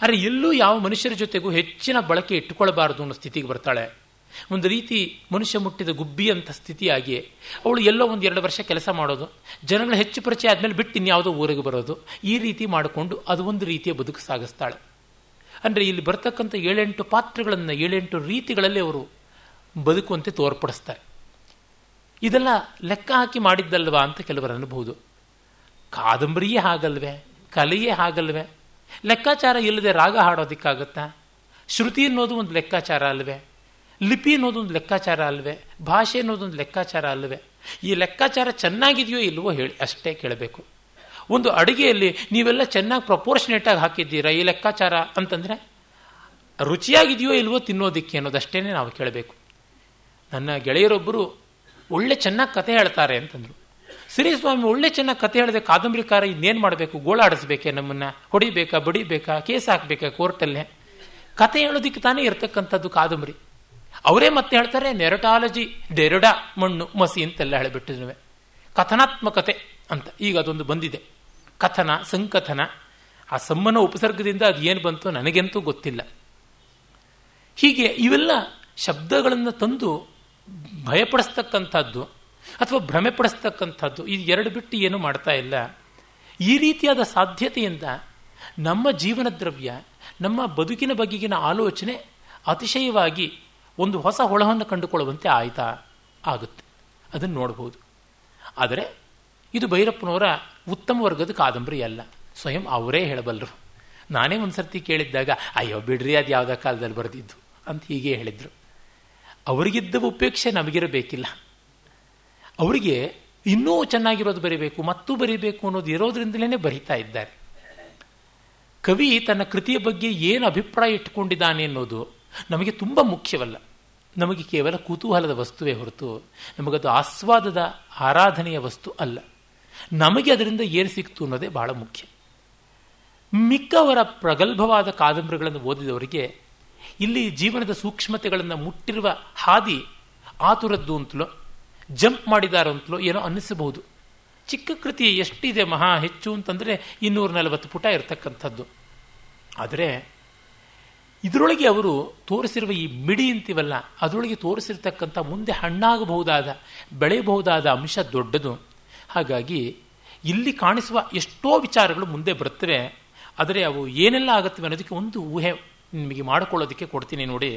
ಆದರೆ ಎಲ್ಲೂ ಯಾವ ಮನುಷ್ಯರ ಜೊತೆಗೂ ಹೆಚ್ಚಿನ ಬಳಕೆ ಇಟ್ಟುಕೊಳ್ಬಾರದು ಅನ್ನೋ ಸ್ಥಿತಿಗೆ ಬರ್ತಾಳೆ. ಒಂದು ರೀತಿ ಮನುಷ್ಯ ಮುಟ್ಟಿದ ಗುಬ್ಬಿ ಅಂತ ಸ್ಥಿತಿಯಾಗಿ ಅವಳು ಎಲ್ಲೋ ಒಂದು ಎರಡು ವರ್ಷ ಕೆಲಸ ಮಾಡೋದು, ಜನಗಳ ಹೆಚ್ಚು ಪರಿಚಯ ಆದಮೇಲೆ ಬಿಟ್ಟು ಇನ್ಯಾವುದೋ ಊರಿಗೆ ಬರೋದು, ಈ ರೀತಿ ಮಾಡಿಕೊಂಡು ಅದು ಒಂದು ರೀತಿಯ ಬದುಕು ಸಾಗಿಸ್ತಾಳೆ. ಅಂದರೆ ಇಲ್ಲಿ ಬರ್ತಕ್ಕಂಥ ಏಳೆಂಟು ಪಾತ್ರಗಳನ್ನು, ಏಳೆಂಟು ರೀತಿಗಳಲ್ಲಿ ಅವರು ಬದುಕುವಂತೆ ತೋರ್ಪಡಿಸ್ತಾರೆ. ಇದೆಲ್ಲ ಲೆಕ್ಕ ಹಾಕಿ ಮಾಡಿದ್ದಲ್ವಾ ಅಂತ ಕೆಲವರು ಅನ್ಬಹುದು. ಕಾದಂಬರಿಯೇ ಹಾಗಲ್ವೇ, ಕಲೆಯೇ ಹಾಗಲ್ವೇ, ಲೆಕ್ಕಾಚಾರ ಇಲ್ಲದೆ ರಾಗ ಹಾಡೋದಕ್ಕಾಗತ್ತಾ? ಶ್ರುತಿ ಅನ್ನೋದು ಒಂದು ಲೆಕ್ಕಾಚಾರ ಅಲ್ವೇ? ಲಿಪಿ ಅನ್ನೋದೊಂದು ಲೆಕ್ಕಾಚಾರ ಅಲ್ವೇ? ಭಾಷೆ ಅನ್ನೋದೊಂದು ಲೆಕ್ಕಾಚಾರ ಅಲ್ವೇ? ಈ ಲೆಕ್ಕಾಚಾರ ಚೆನ್ನಾಗಿದೆಯೋ ಇಲ್ವೋ ಹೇಳಿ, ಅಷ್ಟೇ ಕೇಳಬೇಕು. ಒಂದು ಅಡುಗೆಯಲ್ಲಿ ನೀವೆಲ್ಲ ಚೆನ್ನಾಗಿ ಪ್ರಪೋರ್ಷನೇಟ್ ಆಗಿ ಹಾಕಿದ್ದೀರಾ ಈ ಲೆಕ್ಕಾಚಾರ ಅಂತಂದ್ರೆ, ರುಚಿಯಾಗಿದೆಯೋ ಇಲ್ವೋ ತಿನ್ನೋದಿಕ್ಕೆ ಅನ್ನೋದಷ್ಟೇ ನಾವು ಕೇಳಬೇಕು. ನನ್ನ ಗೆಳೆಯರೊಬ್ಬರು ಒಳ್ಳೆ ಚೆನ್ನಾಗಿ ಕತೆ ಹೇಳ್ತಾರೆ ಅಂತಂದ್ರು. ಶ್ರೀ ಸ್ವಾಮಿ ಒಳ್ಳೆ ಚೆನ್ನಾಗಿ ಕತೆ ಹೇಳಿದೆ ಕಾದಂಬರಿಕಾರ ಇನ್ನೇನು ಮಾಡಬೇಕು? ಗೋಳಾಡಿಸ್ಬೇಕೆ ನಮ್ಮನ್ನ? ಹೊಡಿಬೇಕಾ, ಬಡಿಬೇಕಾ, ಕೇಸ್ ಹಾಕ್ಬೇಕಾ ಕೋರ್ಟಲ್ಲೇ ಕತೆ ಹೇಳೋದಿಕ್ಕೆ ತಾನೇ ಇರತಕ್ಕಂಥದ್ದು ಕಾದಂಬರಿ. ಅವರೇ ಮತ್ತೆ ಹೇಳ್ತಾರೆ, ನೆರಟಾಲಜಿ ಡೆರಡ ಮಣ್ಣು ಮಸಿ ಅಂತೆಲ್ಲ ಹೇಳಿಬಿಟ್ಟಿದ್ವೆ ಕಥನಾತ್ಮಕತೆ ಅಂತ ಈಗ ಅದೊಂದು ಬಂದಿದೆ. ಕಥನ, ಸಂಕಥನ, ಆ ಸಮ್ಮನ ಉಪಸರ್ಗದಿಂದ ಅದು ಏನು ಬಂತು ನನಗೆಂತೂ ಗೊತ್ತಿಲ್ಲ. ಹೀಗೆ ಇವೆಲ್ಲ ಶಬ್ದಗಳನ್ನು ತಂದು ಭಯಪಡಿಸ್ತಕ್ಕಂಥದ್ದು ಅಥವಾ ಭ್ರಮೆ ಪಡಿಸ್ತಕ್ಕಂಥದ್ದು ಇದು ಎರಡು ಬಿಟ್ಟು ಏನು ಮಾಡ್ತಾ ಇಲ್ಲ. ಈ ರೀತಿಯಾದ ಸಾಧ್ಯತೆಯಿಂದ ನಮ್ಮ ಜೀವನ ದ್ರವ್ಯ ನಮ್ಮ ಬದುಕಿನ ಬಗೆಗಿನ ಆಲೋಚನೆ ಅತಿಶಯವಾಗಿ ಒಂದು ಹೊಸ ಹೊಳವನ್ನು ಕಂಡುಕೊಳ್ಳುವಂತೆ ಆಯ್ತಾ, ಆಗುತ್ತೆ. ಅದನ್ನು ನೋಡಬಹುದು ಆದರೆ ಇದು ಭೈರಪ್ಪನವರ ಉತ್ತಮ ವರ್ಗದ ಕಾದಂಬರಿ ಅಲ್ಲ. ಸ್ವಯಂ ಅವರೇ ಹೇಳಬಲ್ಲರು. ನಾನೇ ಒಂದ್ಸರ್ತಿ ಕೇಳಿದ್ದಾಗ, ಅಯ್ಯೋ ಬಿಡ್ರಿ, ಅದು ಯಾವುದೋ ಕಾಲದಲ್ಲಿ ಬರೆದಿದ್ದು ಅಂತ ಹೀಗೆ ಹೇಳಿದ್ರು. ಅವರಿಗಿದ್ದ ಉಪೇಕ್ಷೆ ನಮಗಿರಬೇಕಿಲ್ಲ. ಅವರಿಗೆ ಇನ್ನೂ ಚೆನ್ನಾಗಿರೋದು ಬರೀಬೇಕು, ಮತ್ತೂ ಬರೀಬೇಕು ಅನ್ನೋದು ಇರೋದ್ರಿಂದಲೇ ಬರೀತಾ ಇದ್ದಾರೆ. ಕವಿ ತನ್ನ ಕೃತಿಯ ಬಗ್ಗೆ ಏನು ಅಭಿಪ್ರಾಯ ಇಟ್ಟುಕೊಂಡಿದ್ದಾನೆ ಅನ್ನೋದು ನಮಗೆ ತುಂಬ ಮುಖ್ಯವಲ್ಲ. ನಮಗೆ ಕೇವಲ ಕುತೂಹಲದ ವಸ್ತುವೇ ಹೊರತು ನಮಗದು ಆಸ್ವಾದದ ಆರಾಧನೆಯ ವಸ್ತು ಅಲ್ಲ. ನಮಗೆ ಅದರಿಂದ ಏನು ಸಿಕ್ತು ಅನ್ನೋದೇ ಬಹಳ ಮುಖ್ಯ. ಮಿಕ್ಕವರ ಪ್ರಗಲ್ಭವಾದ ಕಾದಂಬರಿಗಳನ್ನು ಓದಿದವರಿಗೆ ಇಲ್ಲಿ ಜೀವನದ ಸೂಕ್ಷ್ಮತೆಗಳನ್ನು ಮುಟ್ಟಿರುವ ಹಾದಿ ಆತುರದ್ದು ಅಂತಲೋ, ಜಂಪ್ ಮಾಡಿದಾರೋ ಏನೋ ಅನ್ನಿಸಬಹುದು. ಚಿಕ್ಕ ಕೃತಿ ಎಷ್ಟಿದೆ ಮಹಾ ಹೆಚ್ಚು ಅಂತಂದರೆ ಇನ್ನೂರ ನಲವತ್ತು ಪುಟ ಇರತಕ್ಕಂಥದ್ದು. ಆದರೆ ಇದರೊಳಗೆ ಅವರು ತೋರಿಸಿರುವ ಈ ಮಿಡಿ ಅಂತೀವಲ್ಲ, ಅದರೊಳಗೆ ತೋರಿಸಿರ್ತಕ್ಕಂಥ ಮುಂದೆ ಹಣ್ಣಾಗಬಹುದಾದ, ಬೆಳೆಯಬಹುದಾದ ಅಂಶ ದೊಡ್ಡದು. ಹಾಗಾಗಿ ಇಲ್ಲಿ ಕಾಣಿಸುವ ಎಷ್ಟೋ ವಿಚಾರಗಳು ಮುಂದೆ ಬರುತ್ತವೆ ಆದರೆ ಅವು ಏನೆಲ್ಲ ಆಗುತ್ತವೆ ಅನ್ನೋದಕ್ಕೆ ಒಂದು ಊಹೆ ನಿಮಗೆ ಮಾಡಿಕೊಳ್ಳೋದಕ್ಕೆ ಕೊಡ್ತೀನಿ ನೋಡಿ.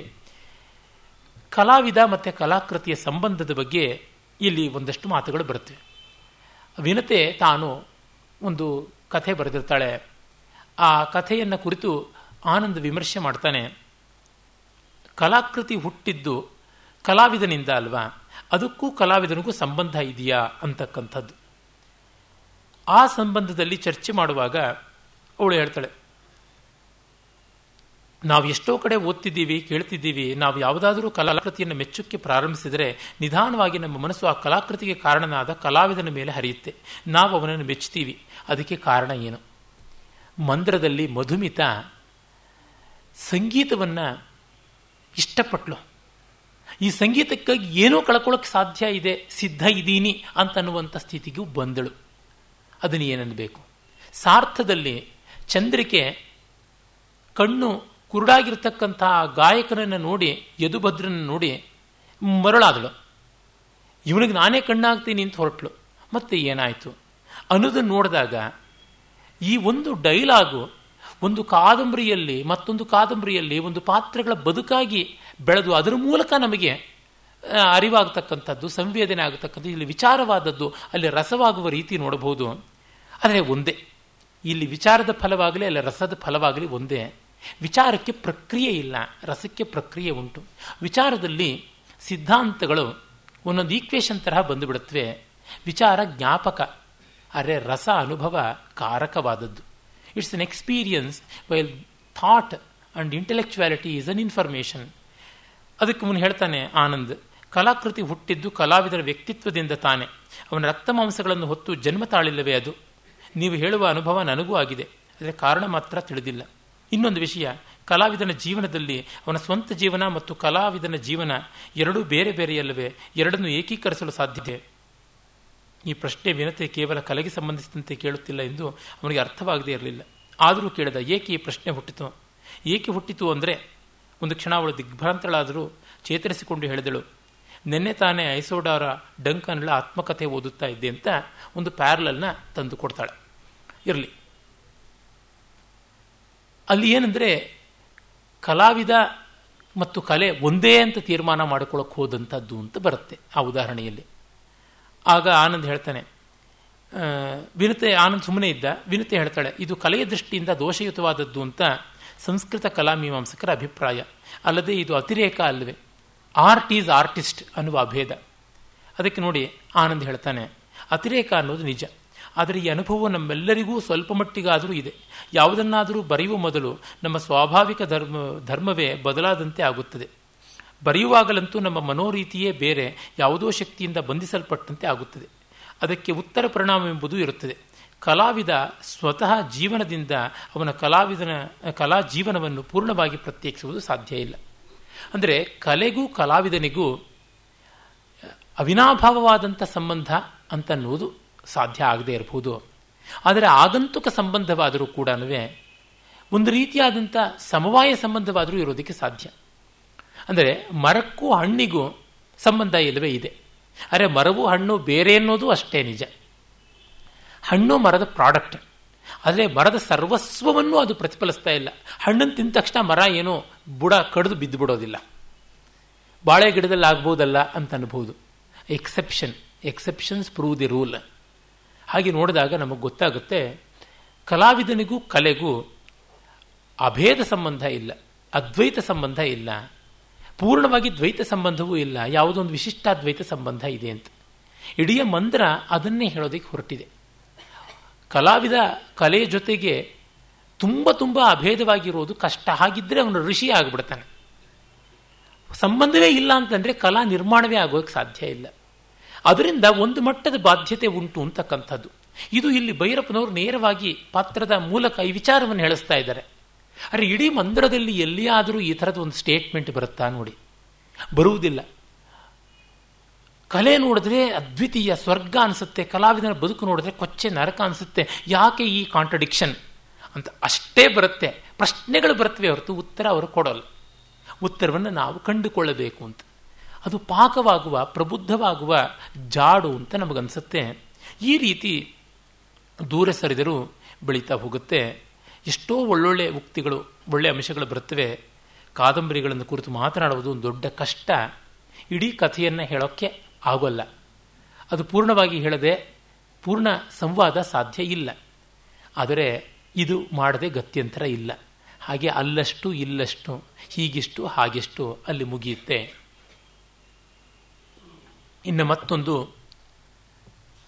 ಕಲಾವಿದ ಮತ್ತು ಕಲಾಕೃತಿಯ ಸಂಬಂಧದ ಬಗ್ಗೆ ಇಲ್ಲಿ ಒಂದಷ್ಟು ಮಾತುಗಳು ಬರುತ್ತವೆ ವಿನತೆ ತಾನು ಒಂದು ಕಥೆ ಬರೆದಿರ್ತಾಳೆ. ಆ ಕಥೆಯನ್ನು ಕುರಿತು ಆನಂದ ವಿಮರ್ಶೆ ಮಾಡ್ತಾನೆ. ಕಲಾಕೃತಿ ಹುಟ್ಟಿದ್ದು ಕಲಾವಿದನಿಂದ ಅಲ್ವಾ? ಅದಕ್ಕೂ ಕಲಾವಿದನಿಗೂ ಸಂಬಂಧ ಇದೆಯಾ ಅಂತಕ್ಕಂಥದ್ದು. ಆ ಸಂಬಂಧದಲ್ಲಿ ಚರ್ಚೆ ಮಾಡುವಾಗ ಅವಳು ಹೇಳ್ತಾಳೆ, ನಾವು ಎಷ್ಟೋ ಕಡೆ ಓದ್ತಿದ್ದೀವಿ, ಕೇಳ್ತಿದ್ದೀವಿ. ನಾವು ಯಾವುದಾದರೂ ಕಲಾಕೃತಿಯನ್ನು ಮೆಚ್ಚುಕ್ಕೆ ಪ್ರಾರಂಭಿಸಿದರೆ ನಿಧಾನವಾಗಿ ನಮ್ಮ ಮನಸ್ಸು ಆ ಕಲಾಕೃತಿಗೆ ಕಾರಣನಾದ ಕಲಾವಿದನ ಮೇಲೆ ಹರಿಯುತ್ತೆ. ನಾವು ಅವನನ್ನು ಮೆಚ್ಚುತ್ತೀವಿ. ಅದಕ್ಕೆ ಕಾರಣ ಏನು? ಮಂದ್ರದಲ್ಲಿ ಮಧುಮಿತ ಸಂಗೀತವನ್ನು ಇಷ್ಟಪಟ್ಲು. ಈ ಸಂಗೀತಕ್ಕಾಗಿ ಏನೋ ಕಳ್ಕೊಳ್ಳೋಕೆ ಸಾಧ್ಯ ಇದೆ, ಸಿದ್ಧ ಇದ್ದೀನಿ ಅಂತನ್ನುವಂಥ ಸ್ಥಿತಿಗೂ ಬಂದಳು. ಅದನ್ನು ಏನನ್ನಬೇಕು ಸಾರ್ಥದಲ್ಲಿ ಚಂದ್ರಿಕೆ ಕಣ್ಣು ಕುರುಡಾಗಿರ್ತಕ್ಕಂಥ ಗಾಯಕನನ್ನು ನೋಡಿ ಯದುಭದ್ರನ ನೋಡಿ ಮರಳಾದಳು. ಇವನಿಗೆ ನಾನೇ ಕಣ್ಣಾಗ್ತೀನಿ ಅಂತ ಹೊರಟಳು ಮತ್ತೆ ಏನಾಯಿತು? ಅನ್ನೋದನ್ನು ನೋಡಿದಾಗ ಈ ಒಂದು ಡೈಲಾಗು ಒಂದು ಕಾದಂಬರಿಯಲ್ಲಿ, ಮತ್ತೊಂದು ಕಾದಂಬರಿಯಲ್ಲಿ ಒಂದು ಪಾತ್ರಗಳ ಬದುಕಾಗಿ ಬೆಳೆದು ಅದರ ಮೂಲಕ ನಮಗೆ ಅರಿವಾಗತಕ್ಕಂಥದ್ದು, ಸಂವೇದನೆ ಆಗತಕ್ಕಂಥದ್ದು, ಇಲ್ಲಿ ವಿಚಾರವಾದದ್ದು, ಅಲ್ಲಿ ರಸವಾಗುವ ರೀತಿ ನೋಡಬಹುದು. ಆದರೆ ಒಂದೇ. ಇಲ್ಲಿ ವಿಚಾರದ ಫಲವಾಗಲಿ, ಅಲ್ಲಿ ರಸದ ಫಲವಾಗಲಿ ಒಂದೇ. ವಿಚಾರಕ್ಕೆ ಪ್ರಕ್ರಿಯೆ ಇಲ್ಲ. ರಸಕ್ಕೆ ಪ್ರಕ್ರಿಯೆ ಉಂಟು. ವಿಚಾರದಲ್ಲಿ ಸಿದ್ಧಾಂತಗಳು ಒಂದೊಂದು ಈಕ್ವೇಶನ್ ತರಹ ಬಂದುಬಿಡುತ್ತವೆ. ವಿಚಾರ ಜ್ಞಾಪಕ. ಅರೆ ರಸ ಅನುಭವ ಕಾರಕವಾದದ್ದು. It's an experience while thought and intellectuality is an information ಅದಕ್ಕೆ ಮುನ್ನ ಹೇಳ್ತಾನೆ ಆನಂದ್, ಕಲಾಕೃತಿ ಹುಟ್ಟಿದ್ದು ಕಲಾವಿದರ ವ್ಯಕ್ತಿತ್ವದಿಂದ ತಾನೆ. ಅವನ ರಕ್ತ ಮಾಂಸಗಳನ್ನು ಹೊತ್ತು ಜನ್ಮ ತಾಳಿಲ್ಲವೇ ಅದು? ನೀವು ಹೇಳುವ ಅನುಭವ ನನಗೂ ಆಗಿದೆ. ಅದರ ಕಾರಣ ಮಾತ್ರ ತಿಳಿದಿಲ್ಲ. ಇನ್ನೊಂದು ವಿಷಯ, ಕಲಾವಿದನ ಜೀವನದಲ್ಲಿ ಅವನ ಸ್ವಂತ ಜೀವನ ಮತ್ತು ಕಲಾವಿದನ ಜೀವನ ಎರಡೂ ಬೇರೆ ಬೇರೆಯಲ್ಲವೇ, ಎರಡನ್ನು ಏಕೀಕರಿಸಲು ಸಾಧ್ಯತೆ ಈ ಪ್ರಶ್ನೆ ವಿನತೆ ಕೇವಲ ಕಲೆಗೆ ಸಂಬಂಧಿಸಿದಂತೆ ಕೇಳುತ್ತಿಲ್ಲ ಎಂದು ಅವನಿಗೆ ಅರ್ಥವಾಗದೇ ಇರಲಿಲ್ಲ. ಆದರೂ ಕೇಳಿದ, ಏಕೆ ಈ ಪ್ರಶ್ನೆ ಹುಟ್ಟಿತು? ಏಕೆ ಹುಟ್ಟಿತು ಅಂದರೆ ಒಂದು ಕ್ಷಣ ಅವಳು ದಿಗ್ಭ್ರಾಂತಳಾದರೂ ಚೇತರಿಸಿಕೊಂಡು ಹೇಳಿದಳು, ನಿನ್ನೆ ತಾನೇ ಐಸೋಡಾರ ಡಂಕನ್ಳ ಆತ್ಮಕಥೆ ಓದುತ್ತಾ ಇದ್ದೆ ಅಂತ ಒಂದು ಪ್ಯಾರಲಲ್ನ ತಂದು ಕೊಡ್ತಾಳೆ. ಇರಲಿ. ಅಲ್ಲಿ ಏನಂದರೆ, ಕಲಾವಿದ ಮತ್ತು ಕಲೆ ಒಂದೇ ಅಂತ ತೀರ್ಮಾನ ಮಾಡಿಕೊಳ್ಳೋಕೆ ಹೋದಂಥದ್ದು ಅಂತ ಬರುತ್ತೆ ಆ ಉದಾಹರಣೆಯಲ್ಲಿ. ಆಗ ಆನಂದ್ ಹೇಳ್ತಾನೆ ವಿನತೆ, ಆನಂದ್ ಸುಮ್ಮನೆ ಇದ್ದ, ವಿನತೆ ಹೇಳ್ತಾಳೆ, ಇದು ಕಲೆಯ ದೃಷ್ಟಿಯಿಂದ ದೋಷಯುತವಾದದ್ದು ಅಂತ ಸಂಸ್ಕೃತ ಕಲಾಮೀಮಾಂಸಕರ ಅಭಿಪ್ರಾಯ. ಅಲ್ಲದೆ ಇದು ಅತಿರೇಕ ಅಲ್ಲವೇ. ಆರ್ಟ್ ಈಸ್ ಆರ್ಟಿಸ್ಟ್ ಅನ್ನುವ ಅಭೇದ. ಅದಕ್ಕೆ ನೋಡಿ ಆನಂದ್ ಹೇಳ್ತಾನೆ, ಅತಿರೇಕ ಅನ್ನೋದು ನಿಜ. ಆದರೆ ಈ ಅನುಭವ ನಮ್ಮೆಲ್ಲರಿಗೂ ಸ್ವಲ್ಪ ಮಟ್ಟಿಗಾದರೂ ಇದೆ. ಯಾವುದನ್ನಾದರೂ ಬರೆಯುವ ಮೊದಲು ನಮ್ಮ ಸ್ವಾಭಾವಿಕ ಧರ್ಮ, ಧರ್ಮವೇ ಬದಲಾದಂತೆ ಆಗುತ್ತದೆ. ಬರೆಯುವಾಗಲಂತೂ ನಮ್ಮ ಮನೋರೀತಿಯೇ ಬೇರೆ, ಯಾವುದೋ ಶಕ್ತಿಯಿಂದ ಬಂಧಿಸಲ್ಪಟ್ಟಂತೆ ಆಗುತ್ತದೆ. ಅದಕ್ಕೆ ಉತ್ತರ ಪರಿಣಾಮವೆಂಬುದು ಇರುತ್ತದೆ. ಕಲಾವಿದ ಸ್ವತಃ ಜೀವನದಿಂದ ಅವನ ಕಲಾವಿದನ, ಕಲಾ ಜೀವನವನ್ನು ಪೂರ್ಣವಾಗಿ ಪ್ರತ್ಯೇಕಿಸುವುದು ಸಾಧ್ಯ ಇಲ್ಲ. ಅಂದರೆ ಕಲೆಗೂ ಕಲಾವಿದನಿಗೂ ಅವಿನಾಭಾವವಾದಂಥ ಸಂಬಂಧ ಅಂತನ್ನುವುದು ಸಾಧ್ಯ ಆಗದೇ ಇರಬಹುದು. ಆದರೆ ಆಗಂತುಕ ಸಂಬಂಧವಾದರೂ ಕೂಡ ಒಂದು ರೀತಿಯಾದಂಥ ಸಮವಾಯ ಸಂಬಂಧವಾದರೂ ಇರೋದಕ್ಕೆ ಸಾಧ್ಯ. ಅಂದರೆ ಮರಕ್ಕೂ ಹಣ್ಣಿಗೂ ಸಂಬಂಧ ಇಲ್ಲವೇ ಇದೆ. ಅರೆ ಮರವು ಹಣ್ಣು ಬೇರೆ ಅನ್ನೋದು ಅಷ್ಟೇ ನಿಜ. ಹಣ್ಣು ಮರದ ಪ್ರಾಡಕ್ಟ್. ಆದರೆ ಮರದ ಸರ್ವಸ್ವವನ್ನು ಅದು ಪ್ರತಿಫಲಿಸ್ತಾ ಇಲ್ಲ. ಹಣ್ಣನ್ನು ತಿಂದ ತಕ್ಷಣ ಮರ ಏನೋ ಬುಡ ಕಡಿದು ಬಿದ್ದು ಬಿಡೋದಿಲ್ಲ ಬಾಳೆ ಗಿಡದಲ್ಲಿ ಆಗ್ಬೋದಲ್ಲ ಅಂತ ಅನ್ಬೋದು. Exception exceptions prove the rule ಹಾಗೆ ನೋಡಿದಾಗ ನಮಗೆ ಗೊತ್ತಾಗುತ್ತೆ, ಕಲಾವಿದನಿಗೂ ಕಲೆಗೂ ಅಭೇದ ಸಂಬಂಧ ಇಲ್ಲ, ಅದ್ವೈತ ಸಂಬಂಧ ಇಲ್ಲ ಪೂರ್ಣವಾಗಿ ದ್ವೈತ ಸಂಬಂಧವೂ ಇಲ್ಲ. ಯಾವುದೊಂದು ವಿಶಿಷ್ಟಾದ್ವೈತ ಸಂಬಂಧ ಇದೆ ಅಂತ. ಇಡೀ ಮಂತ್ರ ಅದನ್ನೇ ಹೇಳೋದಕ್ಕೆ ಹೊರಟಿದೆ. ಕಲಾವಿದ ಕಲೆಯ ಜೊತೆಗೆ ತುಂಬ ತುಂಬ ಅಭೇದವಾಗಿರೋದು ಕಷ್ಟ. ಹಾಗಿದ್ದರೆ ಅವನು ಋಷಿ ಆಗಿಬಿಡ್ತಾನೆ. ಸಂಬಂಧವೇ ಇಲ್ಲ ಅಂತಂದರೆ ಕಲಾ ನಿರ್ಮಾಣವೇ ಆಗೋಕ್ಕೆ ಸಾಧ್ಯ ಇಲ್ಲ. ಅದರಿಂದ ಒಂದು ಮಟ್ಟದ ಬಾಧ್ಯತೆ ಉಂಟು ಅಂತಕ್ಕಂಥದ್ದು. ಇದು ಇಲ್ಲಿ ಭೈರಪ್ಪನವರು ನೇರವಾಗಿ ಪಾತ್ರದ ಮೂಲಕ ಈ ವಿಚಾರವನ್ನು ಹೇಳಿಸ್ತಾ ಇದ್ದಾರೆ. ಅರೆ, ಇಡೀ ಮಂದಿರದಲ್ಲಿ ಎಲ್ಲಿಯಾದರೂ ಈ ಥರದ ಒಂದು ಸ್ಟೇಟ್ಮೆಂಟ್ ಬರುತ್ತಾ ನೋಡಿ. ಬರುವುದಿಲ್ಲ. ಕಲೆ ನೋಡಿದ್ರೆ ಅದ್ವಿತೀಯ, ಸ್ವರ್ಗ ಅನಿಸುತ್ತೆ ಕಲಾವಿದನ ಬದುಕು ನೋಡಿದ್ರೆ ಕೊಚ್ಚೆ ನರಕ ಅನಿಸುತ್ತೆ, ಯಾಕೆ ಈ ಕಾಂಟ್ರಡಿಕ್ಷನ್ ಅಂತ ಅಷ್ಟೇ ಬರುತ್ತೆ. ಪ್ರಶ್ನೆಗಳು ಬರ್ತವೆ ಹೊರತು ಉತ್ತರ ಅವರು ಕೊಡೋಲ್ಲ. ಉತ್ತರವನ್ನು ನಾವು ಕಂಡುಕೊಳ್ಳಬೇಕು ಅಂತ. ಅದು ಪಾಕವಾಗುವ, ಪ್ರಬುದ್ಧವಾಗುವ ಜಾಡು ಅಂತ ನಮಗನ್ಸುತ್ತೆ. ಈ ರೀತಿ ದೂರ ಸರಿದರೂ ಬೆಳೀತಾ ಹೋಗುತ್ತೆ. ಎಷ್ಟೋ ಒಳ್ಳೊಳ್ಳೆ ಉಕ್ತಿಗಳು ಒಳ್ಳೆಯ ಅಂಶಗಳು ಬರ್ತವೆ ಕಾದಂಬರಿಗಳನ್ನು ಕುರಿತು ಮಾತನಾಡುವುದು ಒಂದು ದೊಡ್ಡ ಕಷ್ಟ. ಇಡೀ ಕಥೆಯನ್ನು ಹೇಳೋಕ್ಕೆ ಆಗೋಲ್ಲ. ಅದು ಪೂರ್ಣವಾಗಿ ಹೇಳದೆ ಪೂರ್ಣ ಸಂವಾದ ಸಾಧ್ಯ ಇಲ್ಲ. ಆದರೆ ಇದು ಮಾಡದೆ ಗತ್ಯಂತರ ಇಲ್ಲ. ಹಾಗೆ ಅಲ್ಲಷ್ಟು ಇಲ್ಲಷ್ಟು, ಹೀಗಿಷ್ಟು ಹಾಗೆಷ್ಟು ಅಲ್ಲಿ ಮುಗಿಯುತ್ತೆ. ಇನ್ನು ಮತ್ತೊಂದು,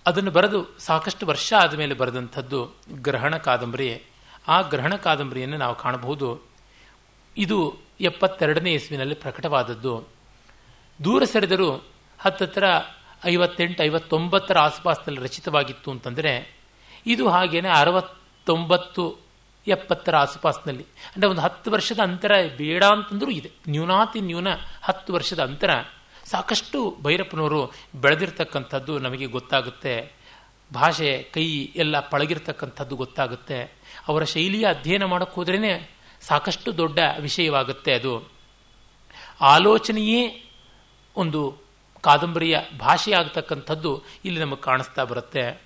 ಅದನ್ನು ಬರೆದು ಸಾಕಷ್ಟು ವರ್ಷ ಆದಮೇಲೆ ಬರೆದಂಥದ್ದು ಗ್ರಹಣ ಕಾದಂಬರಿ. ಆ ಗ್ರಹಣ ಕಾದಂಬರಿಯನ್ನು ನಾವು ಕಾಣಬಹುದು. ಇದು ಎಪ್ಪತ್ತೆರಡನೇ ಇಸ್ವಿನಲ್ಲಿ ಪ್ರಕಟವಾದದ್ದು. ದೂರ ಸರಿದರೂ ಹತ್ತತ್ರ ಐವತ್ತೆಂಟು, ಐವತ್ತೊಂಬತ್ತರ ಆಸುಪಾಸಿನಲ್ಲಿ ರಚಿತವಾಗಿತ್ತು ಅಂತಂದರೆ, ಇದು ಹಾಗೇನೆ ಅರವತ್ತೊಂಬತ್ತು, ಎಪ್ಪತ್ತರ ಆಸುಪಾಸಿನಲ್ಲಿ, ಅಂದರೆ ಒಂದು ಹತ್ತು ವರ್ಷದ ಅಂತರ ಬೇಡ ಅಂತಂದರೂ ಇದೆ. ನ್ಯೂನಾತಿ ನ್ಯೂನ ಹತ್ತು ವರ್ಷದ ಅಂತರ. ಸಾಕಷ್ಟು ಭೈರಪ್ಪನವರು ಬೆಳೆದಿರ್ತಕ್ಕಂಥದ್ದು ನಮಗೆ ಗೊತ್ತಾಗುತ್ತೆ. ಭಾಷೆ, ಕೈ ಎಲ್ಲ ಪಳಗಿರ್ತಕ್ಕಂಥದ್ದು ಗೊತ್ತಾಗುತ್ತೆ. ಅವರ ಶೈಲಿಯ ಅಧ್ಯಯನ ಮಾಡೋಕ್ಕೋದ್ರೇ ಸಾಕಷ್ಟು ದೊಡ್ಡ ವಿಷಯವಾಗುತ್ತೆ ಅದು. ಆಲೋಚನೆಯೇ ಒಂದು ಕಾದಂಬರಿಯ ಭಾಷೆ ಆಗ್ತಕ್ಕಂಥದ್ದು ಇಲ್ಲಿ ನಮಗೆ ಕಾಣಿಸ್ತಾ ಬರುತ್ತೆ.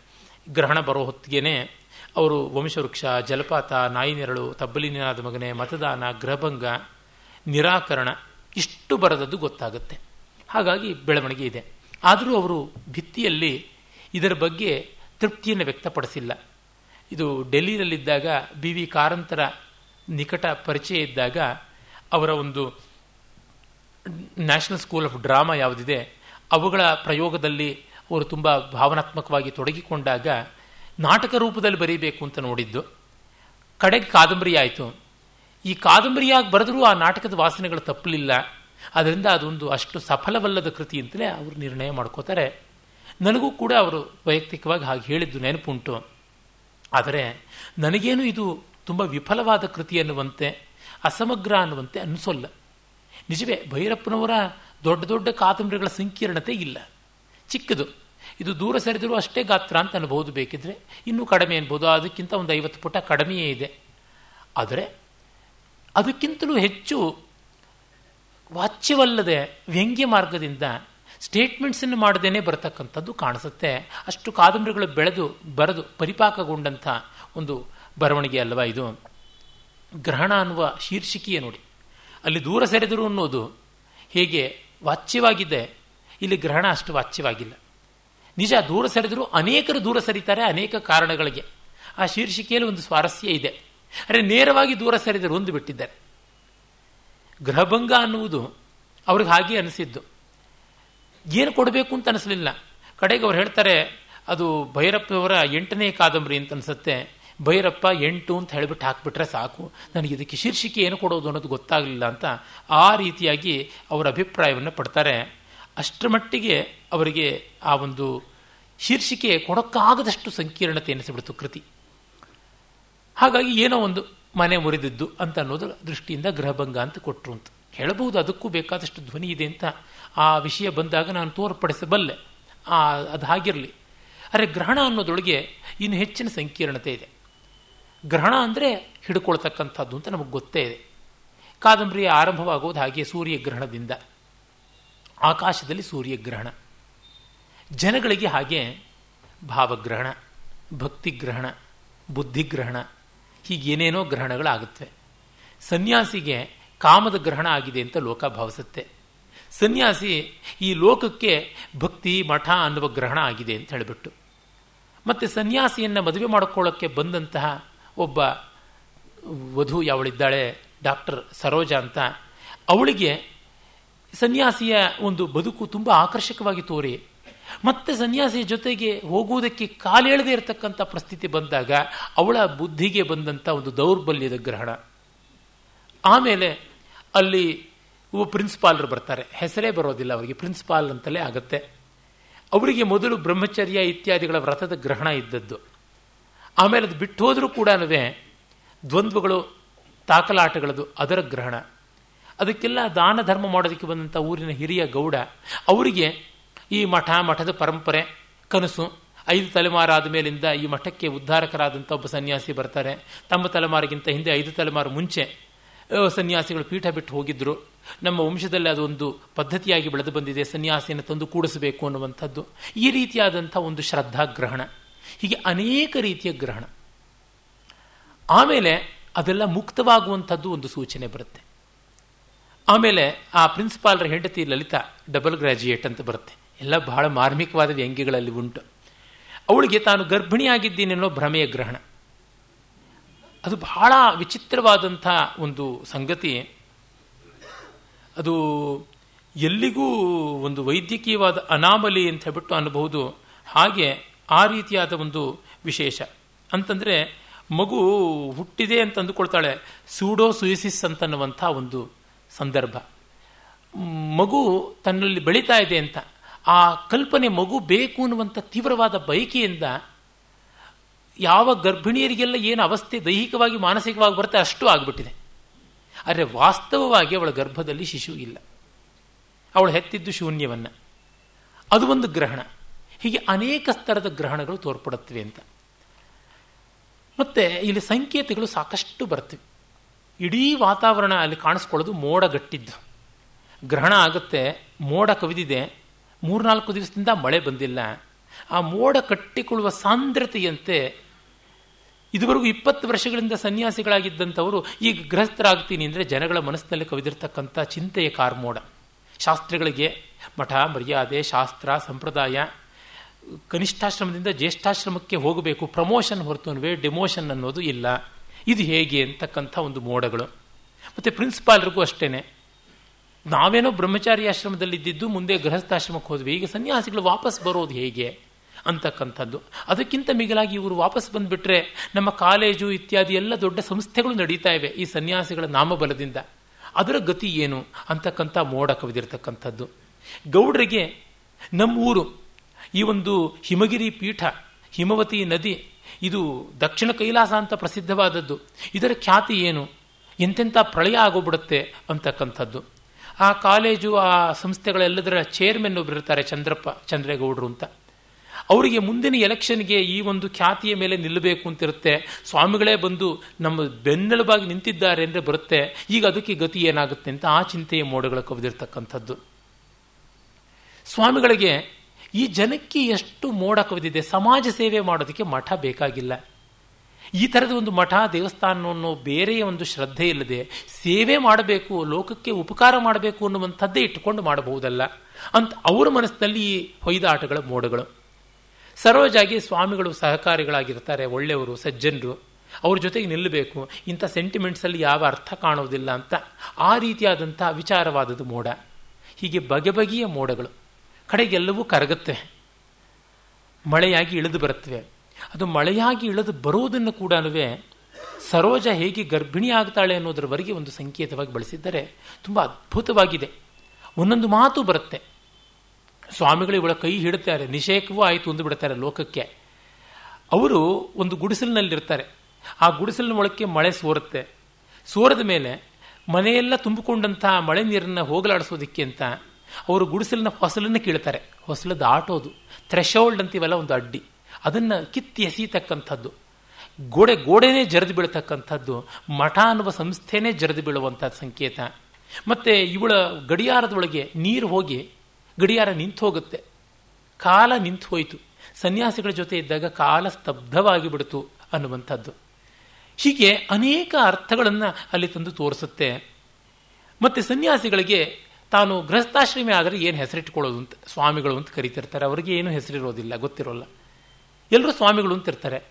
ಗ್ರಹಣ ಬರೋ ಹೊತ್ತಿಗೆನೆ ಅವರು ವಂಶವೃಕ್ಷ, ಜಲಪಾತ, ನಾಯಿ ನೆರಳು ತಬ್ಬಲಿನಾದ ಮಗನೆ, ಮತದಾನ, ಗೃಹಭಂಗ, ನಿರಾಕರಣ ಇಷ್ಟು ಬರದದ್ದು ಗೊತ್ತಾಗುತ್ತೆ. ಹಾಗಾಗಿ ಬೆಳವಣಿಗೆ ಇದೆ. ಆದರೂ ಅವರು ಭಿತ್ತಿಯಲ್ಲಿ ಇದರ ಬಗ್ಗೆ ತೃಪ್ತಿಯನ್ನು ವ್ಯಕ್ತಪಡಿಸಿಲ್ಲ. ಇದು ಡೆಲ್ಲಿನಲ್ಲಿದ್ದಾಗ ಬಿ ವಿ ಕಾರಂತರ ನಿಕಟ ಪರಿಚಯ ಇದ್ದಾಗ ಅವರ ಒಂದು ನ್ಯಾಷನಲ್ ಸ್ಕೂಲ್ ಆಫ್ ಡ್ರಾಮಾ ಯಾವುದಿದೆ, ಅವುಗಳ ಪ್ರಯೋಗದಲ್ಲಿ ಅವರು ತುಂಬ ಭಾವನಾತ್ಮಕವಾಗಿ ತೊಡಗಿಕೊಂಡಾಗ ನಾಟಕ ರೂಪದಲ್ಲಿ ಬರೀಬೇಕು ಅಂತ ನೋಡಿದ್ದು. ಕಡೆಗೆ ಕಾದಂಬರಿ ಆಯಿತು. ಈ ಕಾದಂಬರಿಯಾಗಿ ಬರೆದರೂ ಆ ನಾಟಕದ ವಾಸನೆಗಳು ತಪ್ಪಲಿಲ್ಲ. ಅದರಿಂದ ಅದೊಂದು ಅಷ್ಟು ಸಫಲವಲ್ಲದ ಕೃತಿ ಅಂತಲೇ ಅವರು ನಿರ್ಣಯ ಮಾಡ್ಕೋತಾರೆ. ನನಗೂ ಕೂಡ ಅವರು ವೈಯಕ್ತಿಕವಾಗಿ ಹಾಗೆ ಹೇಳಿದ್ದು ನೆನಪುಂಟು. ಆದರೆ ನನಗೇನು ಇದು ತುಂಬ ವಿಫಲವಾದ ಕೃತಿ ಅನ್ನುವಂತೆ, ಅಸಮಗ್ರ ಅನ್ನುವಂತೆ ಅನಿಸೋಲ್ಲ. ನಿಜವೇ, ಭೈರಪ್ಪನವರ ದೊಡ್ಡ ದೊಡ್ಡ ಕಾದಂಬರಿಗಳ ಸಂಕೀರ್ಣತೆ ಇಲ್ಲ. ಚಿಕ್ಕದು. ಇದು ದೂರ ಸರಿದರೂ ಅಷ್ಟೇ ಗಾತ್ರ ಅಂತ ಅನ್ಬೋದು ಬೇಕಿದ್ರೆ, ಇನ್ನೂ ಕಡಿಮೆ ಅನ್ಬೋದು ಅದಕ್ಕಿಂತ ಒಂದು ಐವತ್ತು ಪುಟ ಕಡಿಮೆಯೇ ಇದೆ. ಆದರೆ, ಅದಕ್ಕಿಂತಲೂ ಹೆಚ್ಚು ವಾಚ್ಯವಲ್ಲದೆ ವ್ಯಂಗ್ಯ ಮಾರ್ಗದಿಂದ ಸ್ಟೇಟ್ಮೆಂಟ್ಸನ್ನು ಮಾಡದೇನೆ ಬರತಕ್ಕಂಥದ್ದು ಕಾಣಿಸುತ್ತೆ. ಅಷ್ಟು ಕಾದಂಬರಿಗಳು ಬೆಳೆದು, ಬರೆದು ಪರಿಪಾಕಗೊಂಡಂಥ ಒಂದು ಬರವಣಿಗೆ ಅಲ್ವಾ ಇದು? ಗ್ರಹಣ ಅನ್ನುವ ಶೀರ್ಷಿಕೆಯೇ ನೋಡಿ. ಅಲ್ಲಿ ದೂರ ಸರಿದರು ಅನ್ನೋದು ಹೇಗೆ ವಾಚ್ಯವಾಗಿದೆ? ಇಲ್ಲಿ ಗ್ರಹಣ ಅಷ್ಟು ವಾಚ್ಯವಾಗಿಲ್ಲ. ನಿಜ ದೂರ ಸರಿದರೂ ಅನೇಕರು ದೂರ ಸರಿತಾರೆ, ಅನೇಕ ಕಾರಣಗಳಿಗೆ. ಆ ಶೀರ್ಷಿಕೆಯಲ್ಲಿ ಒಂದು ಸ್ವಾರಸ್ಯ ಇದೆ. ಅರೆ ನೇರವಾಗಿ ದೂರ ಸರಿದರು ಒಂದು ಬಿಟ್ಟಿದ್ದಾರೆ ಗೃಹಭಂಗ ಅನ್ನುವುದು ಅವ್ರಿಗೆ ಹಾಗೆ ಅನಿಸಿದ್ದು. ಏನು ಕೊಡಬೇಕು ಅಂತ ಅನಿಸ್ಲಿಲ್ಲ. ಕಡೆಗೆ ಅವ್ರು ಹೇಳ್ತಾರೆ, ಅದು ಭೈರಪ್ಪನವರ ಎಂಟನೇ ಕಾದಂಬರಿ ಅಂತ ಅನಿಸುತ್ತೆ. ಭೈರಪ್ಪ ಎಂಟು ಅಂತ ಹೇಳಿಬಿಟ್ಟು ಹಾಕ್ಬಿಟ್ರೆ ಸಾಕು. ನನಗೆ ಇದಕ್ಕೆ ಶೀರ್ಷಿಕೆ ಏನು ಕೊಡೋದು ಅನ್ನೋದು ಗೊತ್ತಾಗಲಿಲ್ಲ ಅಂತ ಆ ರೀತಿಯಾಗಿ ಅವರ ಅಭಿಪ್ರಾಯವನ್ನು ಪಡ್ತಾರೆ. ಅಷ್ಟರ ಮಟ್ಟಿಗೆ ಅವರಿಗೆ ಆ ಒಂದು ಶೀರ್ಷಿಕೆ ಕೊಡೋಕ್ಕಾಗದಷ್ಟು ಸಂಕೀರ್ಣತೆ ಎನಿಸಿಬಿಡ್ತು ಕೃತಿ. ಹಾಗಾಗಿ ಏನೋ ಒಂದು ಮನೆ ಮುರಿದಿದ್ದು ಅಂತ ಅನ್ನೋದು ದೃಷ್ಟಿಯಿಂದ ಗೃಹಭಂಗ ಅಂತ ಕೊಟ್ಟರು ಅಂತ. ಹೇಳಬಹುದು ಅದಕ್ಕೂ ಬೇಕಾದಷ್ಟು ಧ್ವನಿ ಇದೆ ಅಂತ ಆ ವಿಷಯ ಬಂದಾಗ ನಾನು ತೋರ್ಪಡಿಸಬಲ್ಲೆ. ಆ, ಅದು ಹಾಗಿರಲಿ. ಅರೆ ಗ್ರಹಣ ಅನ್ನೋದೊಳಗೆ ಇನ್ನು ಹೆಚ್ಚಿನ ಸಂಕೀರ್ಣತೆ ಇದೆ. ಗ್ರಹಣ ಅಂದರೆ ಹಿಡ್ಕೊಳ್ತಕ್ಕಂಥದ್ದು ಅಂತ ನಮಗೆ ಗೊತ್ತೇ ಇದೆ. ಕಾದಂಬರಿ ಆರಂಭವಾಗೋದು ಹಾಗೆ ಸೂರ್ಯಗ್ರಹಣದಿಂದ. ಆಕಾಶದಲ್ಲಿ ಸೂರ್ಯಗ್ರಹಣ. ಜನಗಳಿಗೆ ಹಾಗೆ ಭಾವಗ್ರಹಣ, ಭಕ್ತಿಗ್ರಹಣ, ಬುದ್ಧಿಗ್ರಹಣ ಹೀಗೇನೇನೋ ಗ್ರಹಣಗಳಾಗುತ್ತವೆ ಸನ್ಯಾಸಿಗೆ ಕಾಮದ ಗ್ರಹಣ ಆಗಿದೆ ಅಂತ ಲೋಕ ಭಾವಿಸುತ್ತೆ ಸನ್ಯಾಸಿ ಈ ಲೋಕಕ್ಕೆ ಭಕ್ತಿ, ಮಠ ಅನ್ನುವ ಗ್ರಹಣ ಆಗಿದೆ ಅಂತ ಹೇಳಿಬಿಟ್ಟು. ಮತ್ತೆ ಸನ್ಯಾಸಿಯನ್ನು ಮದುವೆ ಮಾಡಿಕೊಳ್ಳೋಕ್ಕೆ ಬಂದಂತಹ ಒಬ್ಬ ವಧು ಯಾವಳಿದ್ದಾಳೆ? ಡಾಕ್ಟರ್ ಸರೋಜ ಅಂತ. ಅವಳಿಗೆ ಸನ್ಯಾಸಿಯ ಒಂದು ಬದುಕು ತುಂಬ ಆಕರ್ಷಕವಾಗಿ ತೋರಿ. ಮತ್ತೆ ಸನ್ಯಾಸಿಯ ಜೊತೆಗೆ ಹೋಗುವುದಕ್ಕೆ ಕಾಲೇಳದೆ ಇರತಕ್ಕಂಥ ಪರಿಸ್ಥಿತಿ ಬಂದಾಗ ಅವಳ ಬುದ್ಧಿಗೆ ಬಂದಂಥ ಒಂದು ದೌರ್ಬಲ್ಯದ ಗ್ರಹಣ. ಆಮೇಲೆ ಅಲ್ಲಿ ಪ್ರಿನ್ಸಿಪಾಲರು ಬರ್ತಾರೆ. ಹೆಸರೇ ಬರೋದಿಲ್ಲ ಅವರಿಗೆ. ಪ್ರಿನ್ಸಿಪಾಲ್ ಅಂತಲೇ ಆಗುತ್ತೆ. ಅವರಿಗೆ ಮೊದಲು ಬ್ರಹ್ಮಚರ್ಯ ಇತ್ಯಾದಿಗಳ ವ್ರತದ ಗ್ರಹಣ ಇದ್ದದ್ದು. ಆಮೇಲೆ ಅದು ಬಿಟ್ಟು ಹೋದರೂ ಕೂಡ ದ್ವಂದ್ವಗಳು, ತಾಕಲಾಟಗಳದು ಅದರ ಗ್ರಹಣ. ಅದಕ್ಕೆಲ್ಲ ದಾನ ಧರ್ಮ ಮಾಡೋದಕ್ಕೆ ಬಂದಂಥ ಊರಿನ ಹಿರಿಯ ಗೌಡ, ಅವರಿಗೆ ಈ ಮಠ, ಮಠದ ಪರಂಪರೆ, ಕನಸು, ಐದು ತಲೆಮಾರಾದ ಮೇಲಿಂದ ಈ ಮಠಕ್ಕೆ ಉದ್ಧಾರಕರಾದಂಥ ಒಬ್ಬ ಸನ್ಯಾಸಿ ಬರ್ತಾರೆ. ತಮ್ಮ ತಲೆಮಾರಿಗಿಂತ ಹಿಂದೆ ಐದು ತಲೆಮಾರು ಮುಂಚೆ ಸನ್ಯಾಸಿಗಳು ಪೀಠ ಬಿಟ್ಟು ಹೋಗಿದ್ರು. ನಮ್ಮ ವಂಶದಲ್ಲಿ ಅದೊಂದು ಪದ್ಧತಿಯಾಗಿ ಬೆಳೆದು ಬಂದಿದೆ. ಸನ್ಯಾಸಿಯನ್ನು ತಂದು ಕೂಡಿಸಬೇಕು ಅನ್ನುವಂಥದ್ದು. ಈ ರೀತಿಯಾದಂಥ ಒಂದು ಶ್ರದ್ಧಾಗ್ರಹಣ. ಹೀಗೆ ಅನೇಕ ರೀತಿಯ ಗ್ರಹಣ. ಆಮೇಲೆ ಅದೆಲ್ಲ ಮುಕ್ತವಾಗುವಂಥದ್ದು ಒಂದು ಸೂಚನೆ ಬರುತ್ತೆ. ಆಮೇಲೆ ಆ ಪ್ರಿನ್ಸಿಪಾಲ್ರ ಹೆಂಡತಿ ಲಲಿತಾ, ಡಬಲ್ ಗ್ರಾಜ್ಯುಯೇಟ್ ಅಂತ ಬರುತ್ತೆ. ಎಲ್ಲ ಬಹಳ ಮಾರ್ಮಿಕವಾದ ವ್ಯಂಗ್ಯಗಳಲ್ಲಿ ಉಂಟು. ಅವಳಿಗೆ ತಾನು ಗರ್ಭಿಣಿಯಾಗಿದ್ದೀನೆನ್ನೋ ಭ್ರಮೆಯ ಗ್ರಹಣ. ಅದು ಬಹಳ ವಿಚಿತ್ರವಾದಂಥ ಒಂದು ಸಂಗತಿ. ಅದು ಎಲ್ಲಿಗೂ ಒಂದು ವೈದ್ಯಕೀಯವಾದ ಅನಾಮಲಿ ಅಂತ ಹೇಳ್ಬಿಟ್ಟು ಅನ್ನಬಹುದು. ಹಾಗೆ ಆ ರೀತಿಯಾದ ಒಂದು ವಿಶೇಷ. ಅಂತಂದರೆ ಮಗು ಹುಟ್ಟಿದೆ ಅಂತ ಅಂದುಕೊಳ್ತಾಳೆ ಸೂಡೋ ಸುಯಿಸಿಸ್ ಅಂತನ್ನುವಂಥ ಒಂದು ಸಂದರ್ಭ. ಮಗು ತನ್ನಲ್ಲಿ ಬೆಳೀತಾ ಇದೆ ಅಂತ, ಆ ಕಲ್ಪನೆ ಮಗು ಬೇಕು ಅನ್ನುವಂಥ ತೀವ್ರವಾದ ಬಯಕೆಯಿಂದ ಯಾವ ಗರ್ಭಿಣಿಯರಿಗೆಲ್ಲ ಏನು ಅವಸ್ಥೆ ದೈಹಿಕವಾಗಿ ಮಾನಸಿಕವಾಗಿ ಬರುತ್ತೆ ಅಷ್ಟು ಆಗಿಬಿಟ್ಟಿದೆ. ಆದರೆ ವಾಸ್ತವವಾಗಿ ಅವಳ ಗರ್ಭದಲ್ಲಿ ಶಿಶು ಇಲ್ಲ. ಅವಳು ಹೆತ್ತಿದ್ದು ಶೂನ್ಯವನ್ನು. ಅದು ಒಂದು ಗ್ರಹಣ. ಹೀಗೆ ಅನೇಕ ಸ್ತರದ ಗ್ರಹಣಗಳು ತೋರ್ಪಡುತ್ತವೆ ಅಂತ. ಮತ್ತೆ ಇಲ್ಲಿ ಸಂಕೇತಗಳು ಸಾಕಷ್ಟು ಬರ್ತವೆ. ಇಡೀ ವಾತಾವರಣ ಅಲ್ಲಿ ಕಾಣಿಸ್ಕೊಳ್ಳೋದು ಮೋಡ ಗಟ್ಟಿದ್ದು ಗ್ರಹಣ ಆಗುತ್ತೆ, ಮೋಡ ಕವಿದಿದೆ, ಮೂರ್ನಾಲ್ಕು ದಿವಸದಿಂದ ಮಳೆ ಬಂದಿಲ್ಲ. ಆ ಮೋಡ ಕಟ್ಟಿಕೊಳ್ಳುವ ಸಾಂದ್ರತೆಯಂತೆ ಇದುವರೆಗೂ ಇಪ್ಪತ್ತು ವರ್ಷಗಳಿಂದ ಸನ್ಯಾಸಿಗಳಾಗಿದ್ದಂಥವರು ಈಗ ಗೃಹಸ್ಥರಾಗ್ತೀನಿ ಅಂದರೆ ಜನಗಳ ಮನಸ್ಸಿನಲ್ಲಿ ಕವಿದಿರ್ತಕ್ಕಂಥ ಚಿಂತೆಯ ಕಾರ್ಮೋಡ. ಶಾಸ್ತ್ರಗಳಿಗೆ ಮಠ, ಮರ್ಯಾದೆ, ಶಾಸ್ತ್ರ, ಸಂಪ್ರದಾಯ, ಕನಿಷ್ಠಾಶ್ರಮದಿಂದ ಜ್ಯೇಷ್ಠಾಶ್ರಮಕ್ಕೆ ಹೋಗಬೇಕು, ಪ್ರಮೋಷನ್ ಹೊರತುನುವೆ ಡಿಮೋಷನ್ ಅನ್ನೋದು ಇಲ್ಲ. ಇದು ಹೇಗೆ ಅಂತಕ್ಕಂಥ ಒಂದು ಮೋಡಗಳು. ಮತ್ತು ಪ್ರಿನ್ಸಿಪಾಲ್ರಿಗೂ ಅಷ್ಟೇ ನಾವೇನೋ ಬ್ರಹ್ಮಚಾರಿ ಆಶ್ರಮದಲ್ಲಿದ್ದಿದ್ದು ಮುಂದೆ ಗೃಹಸ್ಥಾಶ್ರಮಕ್ಕೆ ಹೋದ್ವಿ, ಈಗ ಸನ್ಯಾಸಿಗಳು ವಾಪಸ್ ಬರೋದು ಹೇಗೆ? ಅಂತಕ್ಕಂಥದ್ದು. ಅದಕ್ಕಿಂತ ಮಿಗಿಲಾಗಿ ಇವರು ವಾಪಸ್ ಬಂದುಬಿಟ್ರೆ ನಮ್ಮ ಕಾಲೇಜು ಇತ್ಯಾದಿ ಎಲ್ಲ ದೊಡ್ಡ ಸಂಸ್ಥೆಗಳು ನಡೀತಾ ಇವೆ ಈ ಸನ್ಯಾಸಿಗಳ ನಾಮಬಲದಿಂದ. ಅದರ ಗತಿ ಏನು ಅಂತಕ್ಕಂಥ ಮೋಡ ಕವಿದಿರ್ತಕ್ಕಂಥದ್ದು. ನಮ್ಮ ನಮ್ಮೂರು ಈ ಒಂದು ಹಿಮಗಿರಿ ಪೀಠ, ಹಿಮವತಿ ನದಿ ಇದು ದಕ್ಷಿಣ ಕೈಲಾಸ ಅಂತ ಪ್ರಸಿದ್ಧವಾದದ್ದು. ಇದರ ಖ್ಯಾತಿ ಏನು? ಎಂತೆಂಥ ಪ್ರಳಯ ಆಗೋಗ್ಬಿಡುತ್ತೆ ಅಂತಕ್ಕಂಥದ್ದು. ಆ ಕಾಲೇಜು, ಆ ಸಂಸ್ಥೆಗಳೆಲ್ಲದರ ಚೇರ್ಮನ್ ಒಬ್ಬರಿರ್ತಾರೆ ಚಂದ್ರಪ್ಪ, ಚಂದ್ರೇಗೌಡರು ಅಂತ. ಅವರಿಗೆ ಮುಂದಿನ ಎಲೆಕ್ಷನ್ಗೆ ಈ ಒಂದು ಖ್ಯಾತಿಯ ಮೇಲೆ ನಿಲ್ಲಬೇಕು ಅಂತಿರುತ್ತೆ. ಸ್ವಾಮಿಗಳೇ ಬಂದು ನಮ್ಮ ಬೆನ್ನೆಲುಬಾಗಿ ನಿಂತಿದ್ದಾರೆ ಅಂದರೆ ಬರುತ್ತೆ. ಈಗ ಅದಕ್ಕೆ ಗತಿ ಏನಾಗುತ್ತೆ ಅಂತ ಆ ಚಿಂತೆಯ ಮೋಡಗಳು ಕವಿದಿರ್ತಕ್ಕಂಥದ್ದು. ಸ್ವಾಮಿಗಳಿಗೆ ಈ ಜನಕ್ಕೆ ಎಷ್ಟು ಮೋಡ ಕವಿದಿದೆ. ಸಮಾಜ ಸೇವೆ ಮಾಡೋದಕ್ಕೆ ಮಠ ಬೇಕಾಗಿಲ್ಲ. ಈ ಥರದ ಒಂದು ಮಠ, ದೇವಸ್ಥಾನ ಅನ್ನೋ ಬೇರೆಯ ಒಂದು ಶ್ರದ್ಧೆ ಇಲ್ಲದೆ ಸೇವೆ ಮಾಡಬೇಕು, ಲೋಕಕ್ಕೆ ಉಪಕಾರ ಮಾಡಬೇಕು ಅನ್ನುವಂಥದ್ದೇ ಇಟ್ಟುಕೊಂಡು ಮಾಡಬಹುದಲ್ಲ ಅಂತ ಅವರ ಮನಸ್ಸಿನಲ್ಲಿ ಈ ಹೊಯ್ದಾಟಗಳ ಮೋಡಗಳು. ಸರೋಜಾಗಿ ಸ್ವಾಮಿಗಳು ಸಹಕಾರಿಗಳಾಗಿರ್ತಾರೆ, ಒಳ್ಳೆಯವರು, ಸಜ್ಜನರು. ಅವ್ರ ಜೊತೆಗೆ ನಿಲ್ಲಬೇಕು ಇಂಥ ಸೆಂಟಿಮೆಂಟ್ಸಲ್ಲಿ ಯಾವ ಅರ್ಥ ಕಾಣೋದಿಲ್ಲ ಅಂತ ಆ ರೀತಿಯಾದಂಥ ವಿಚಾರವಾದದ್ದು ಮೋಡ. ಹೀಗೆ ಬಗೆ ಬಗೆಯ ಮೋಡಗಳು. ಕಡೆಗೆಲ್ಲವೂ ಕರಗುತ್ತವೆ ಮಳೆಯಾಗಿ ಇಳಿದು ಬರುತ್ತವೆ. ಅದು ಮಳೆಯಾಗಿ ಇಳಿದು ಬರೋದನ್ನು ಕೂಡ ಸರೋಜ ಹೇಗೆ ಗರ್ಭಿಣಿ ಆಗ್ತಾಳೆ ಅನ್ನೋದರವರೆಗೆ ಒಂದು ಸಂಕೇತವಾಗಿ ಬಳಸಿದ್ದರೆ ತುಂಬ ಅದ್ಭುತವಾಗಿದೆ. ಒಂದೊಂದು ಮಾತು ಬರುತ್ತೆ. ಸ್ವಾಮಿಗಳು ಇವಳ ಕೈ ಹಿಡುತ್ತಾರೆ, ನಿಷೇಕವೂ ಆಯಿತು ಅಂದು ಬಿಡ್ತಾರೆ ಲೋಕಕ್ಕೆ. ಅವರು ಒಂದು ಗುಡಿಸಲಿನಲ್ಲಿರ್ತಾರೆ. ಆ ಗುಡಿಸಲಿನ ಒಳಕ್ಕೆ ಮಳೆ ಸೋರುತ್ತೆ. ಸೋರದ ಮೇಲೆ ಮನೆಯೆಲ್ಲ ತುಂಬಿಕೊಂಡಂತಹ ಮಳೆ ನೀರನ್ನು ಹೋಗಲಾಡಿಸೋದಕ್ಕೆ ಅಂತ ಅವರು ಗುಡಿಸಲಿನ ಹೊಸಲನ್ನು ಕೀಳ್ತಾರೆ ಹೊಸಲು ದಾಟೋದು. ಥ್ರೆಶೋಲ್ಡ್ ಅಂತೀವಲ್ಲ ಒಂದು ಅಡ್ಡಿ. ಅದನ್ನು ಕಿತ್ತಿ ಎಸೀತಕ್ಕಂಥದ್ದು ಗೋಡೆ ಗೋಡೆನೇ ಜರಿದು ಬೀಳ್ತಕ್ಕಂಥದ್ದು. ಮಠ ಅನ್ನುವ ಸಂಸ್ಥೆನೇ ಜರಿದು ಬೀಳುವಂಥ ಸಂಕೇತ. ಮತ್ತೆ ಇವಳ ಗಡಿಯಾರದೊಳಗೆ ನೀರು ಹೋಗಿ ಗಡಿಯಾರ ನಿಂತು ಹೋಗುತ್ತೆ. ಕಾಲ ನಿಂತು ಹೋಯಿತು. ಸನ್ಯಾಸಿಗಳ ಜೊತೆ ಇದ್ದಾಗ ಕಾಲ ಸ್ತಬ್ಧವಾಗಿ ಬಿಡ್ತು ಅನ್ನುವಂಥದ್ದು. ಹೀಗೆ ಅನೇಕ ಅರ್ಥಗಳನ್ನು ಅಲ್ಲಿ ತಂದು ತೋರಿಸುತ್ತೆ. ಮತ್ತು ಸನ್ಯಾಸಿಗಳಿಗೆ ತಾನು ಗೃಹಸ್ಥಾಶ್ರಮಿ ಆದರೆ ಏನು ಹೆಸರಿಟ್ಕೊಳ್ಳೋದು ಅಂತ ಸ್ವಾಮಿಗಳು ಅಂತ ಕರಿತಿರ್ತಾರೆ. ಅವರಿಗೆ ಏನು ಹೆಸರಿರೋದಿಲ್ಲ, ಗೊತ್ತಿರೋಲ್ಲ. ಎಲ್ಲರೂ ಸ್ವಾಮಿಗಳು ಅಂತ ಇರ್ತಾರೆ.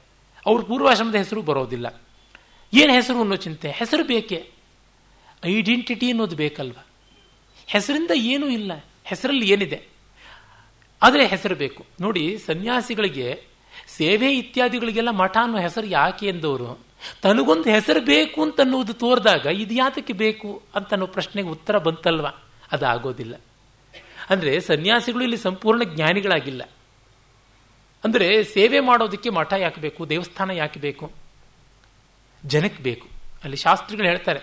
ಅವ್ರ ಪೂರ್ವಾಶ್ರಮದ ಹೆಸರು ಬರೋದಿಲ್ಲ. ಏನು ಹೆಸರು ಅನ್ನೋ ಚಿಂತೆ? ಹೆಸರು ಬೇಕೇ? ಐಡೆಂಟಿಟಿ ಅನ್ನೋದು ಬೇಕಲ್ವ? ಹೆಸರಿಂದ ಏನೂ ಇಲ್ಲ. ಹೆಸರಲ್ಲಿ ಏನಿದೆ? ಆದರೆ ಹೆಸರು ಬೇಕು. ನೋಡಿ, ಸನ್ಯಾಸಿಗಳಿಗೆ ಸೇವೆ ಇತ್ಯಾದಿಗಳಿಗೆಲ್ಲ ಮಠ ಅನ್ನೋ ಹೆಸರು ಯಾಕೆ ಎಂದವರು, ತನಗೊಂದು ಹೆಸರು ಬೇಕು ಅಂತನ್ನುವುದು ತೋರಿದಾಗ ಇದು ಯಾತಕ್ಕೆ ಬೇಕು ಅಂತನ್ನೋ ಪ್ರಶ್ನೆಗೆ ಉತ್ತರ ಬಂತಲ್ವ? ಅದಾಗೋದಿಲ್ಲ. ಅಂದರೆ ಸನ್ಯಾಸಿಗಳು ಇಲ್ಲಿ ಸಂಪೂರ್ಣ ಜ್ಞಾನಿಗಳಾಗಿಲ್ಲ. ಅಂದರೆ ಸೇವೆ ಮಾಡೋದಕ್ಕೆ ಮಠ ಯಾಕೆ ಬೇಕು? ದೇವಸ್ಥಾನ ಯಾಕೆ ಬೇಕು? ಜನಕ್ಕೆ ಬೇಕು. ಅಲ್ಲಿ ಶಾಸ್ತ್ರಿಗಳು ಹೇಳ್ತಾರೆ,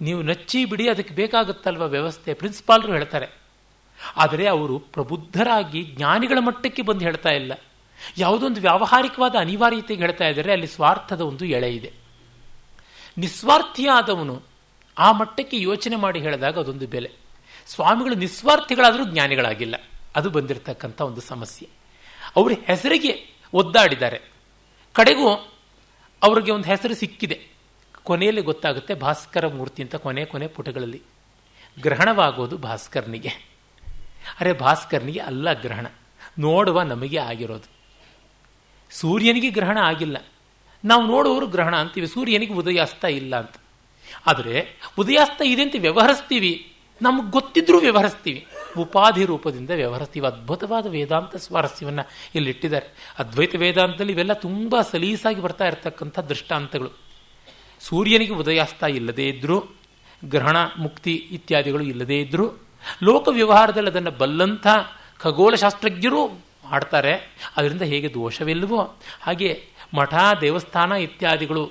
ನೀವು ನಚ್ಚಿ ಬಿಡಿ, ಅದಕ್ಕೆ ಬೇಕಾಗುತ್ತಲ್ವ ವ್ಯವಸ್ಥೆ? ಪ್ರಿನ್ಸಿಪಾಲ್ರು ಹೇಳ್ತಾರೆ ಆದರೆ ಅವರು ಪ್ರಬುದ್ಧರಾಗಿ ಜ್ಞಾನಿಗಳ ಮಟ್ಟಕ್ಕೆ ಬಂದು ಹೇಳ್ತಾ ಇಲ್ಲ. ಯಾವುದೊಂದು ವ್ಯಾವಹಾರಿಕವಾದ ಅನಿವಾರ್ಯತೆಗೆ ಹೇಳ್ತಾ ಇದ್ದಾರೆ ಅಲ್ಲಿ ಸ್ವಾರ್ಥದ ಒಂದು ಎಳೆ ಇದೆ. ನಿಸ್ವಾರ್ಥಿಯಾದವನು ಆ ಮಟ್ಟಕ್ಕೆ ಯೋಚನೆ ಮಾಡಿ ಹೇಳಿದಾಗ ಅದೊಂದು ಬೆಲೆ. ಸ್ವಾಮಿಗಳು ನಿಸ್ವಾರ್ಥಿಗಳಾದರೂ ಜ್ಞಾನಿಗಳಾಗಿಲ್ಲ. ಅದು ಬಂದಿರತಕ್ಕಂಥ ಒಂದು ಸಮಸ್ಯೆ. ಅವ್ರ ಹೆಸರಿಗೆ ಒದ್ದಾಡಿದ್ದಾರೆ. ಕಡೆಗೂ ಅವರಿಗೆ ಒಂದು ಹೆಸರು ಸಿಕ್ಕಿದೆ. ಕೊನೆಯಲ್ಲಿ ಗೊತ್ತಾಗುತ್ತೆ ಭಾಸ್ಕರ ಮೂರ್ತಿ ಅಂತ ಕೊನೆ ಕೊನೆ ಪುಟಗಳಲ್ಲಿ. ಗ್ರಹಣವಾಗೋದು ಭಾಸ್ಕರ್ನಿಗೆ. ಅರೆ ಭಾಸ್ಕರ್ನಿಗೆ ಅಲ್ಲ ಗ್ರಹಣ. ನೋಡುವ ನಮಗೆ ಆಗಿರೋದು. ಸೂರ್ಯನಿಗೆ ಗ್ರಹಣ ಆಗಿಲ್ಲ. ನಾವು ನೋಡುವವರು ಗ್ರಹಣ ಅಂತೀವಿ, ಸೂರ್ಯನಿಗೆ ಉದಯಾಸ್ತ ಇಲ್ಲ ಅಂತ. ಆದರೆ ಉದಯಾಸ್ತ ಇದೆ ಅಂತ ವ್ಯವಹರಿಸ್ತೀವಿ. ನಮಗೆ ಗೊತ್ತಿದ್ರೂ ವ್ಯವಹರಿಸ್ತೀವಿ. ಉಪಾಧಿ ರೂಪದಿಂದ ವ್ಯವಹರಿಸ್ತೀವಿ. ಅದ್ಭುತವಾದ ವೇದಾಂತ ಸ್ವಾರಸ್ಯವನ್ನು ಇಲ್ಲಿಟ್ಟಿದ್ದಾರೆ. ಅದ್ವೈತ ವೇದಾಂತದಲ್ಲಿ ಇವೆಲ್ಲ ತುಂಬ ಸಲೀಸಾಗಿ ಬರ್ತಾ ಇರತಕ್ಕಂಥ ದೃಷ್ಟಾಂತಗಳು. ಸೂರ್ಯನಿಗೆ ಉದಯಾಸ್ತ ಇಲ್ಲದೇ ಇದ್ದರೂ ಗ್ರಹಣ, ಮುಕ್ತಿ ಇತ್ಯಾದಿಗಳು ಇಲ್ಲದೇ ಇದ್ದರೂ ಲೋಕ ವ್ಯವಹಾರದಲ್ಲಿ ಅದನ್ನು ಬಲ್ಲಂಥ ಖಗೋಳಶಾಸ್ತ್ರಜ್ಞರು ಆಡ್ತಾರೆ ಅದರಿಂದ ಹೇಗೆ ದೋಷವಿಲ್ಲವೋ ಹಾಗೆ ಮಠ, ದೇವಸ್ಥಾನ ಇತ್ಯಾದಿಗಳು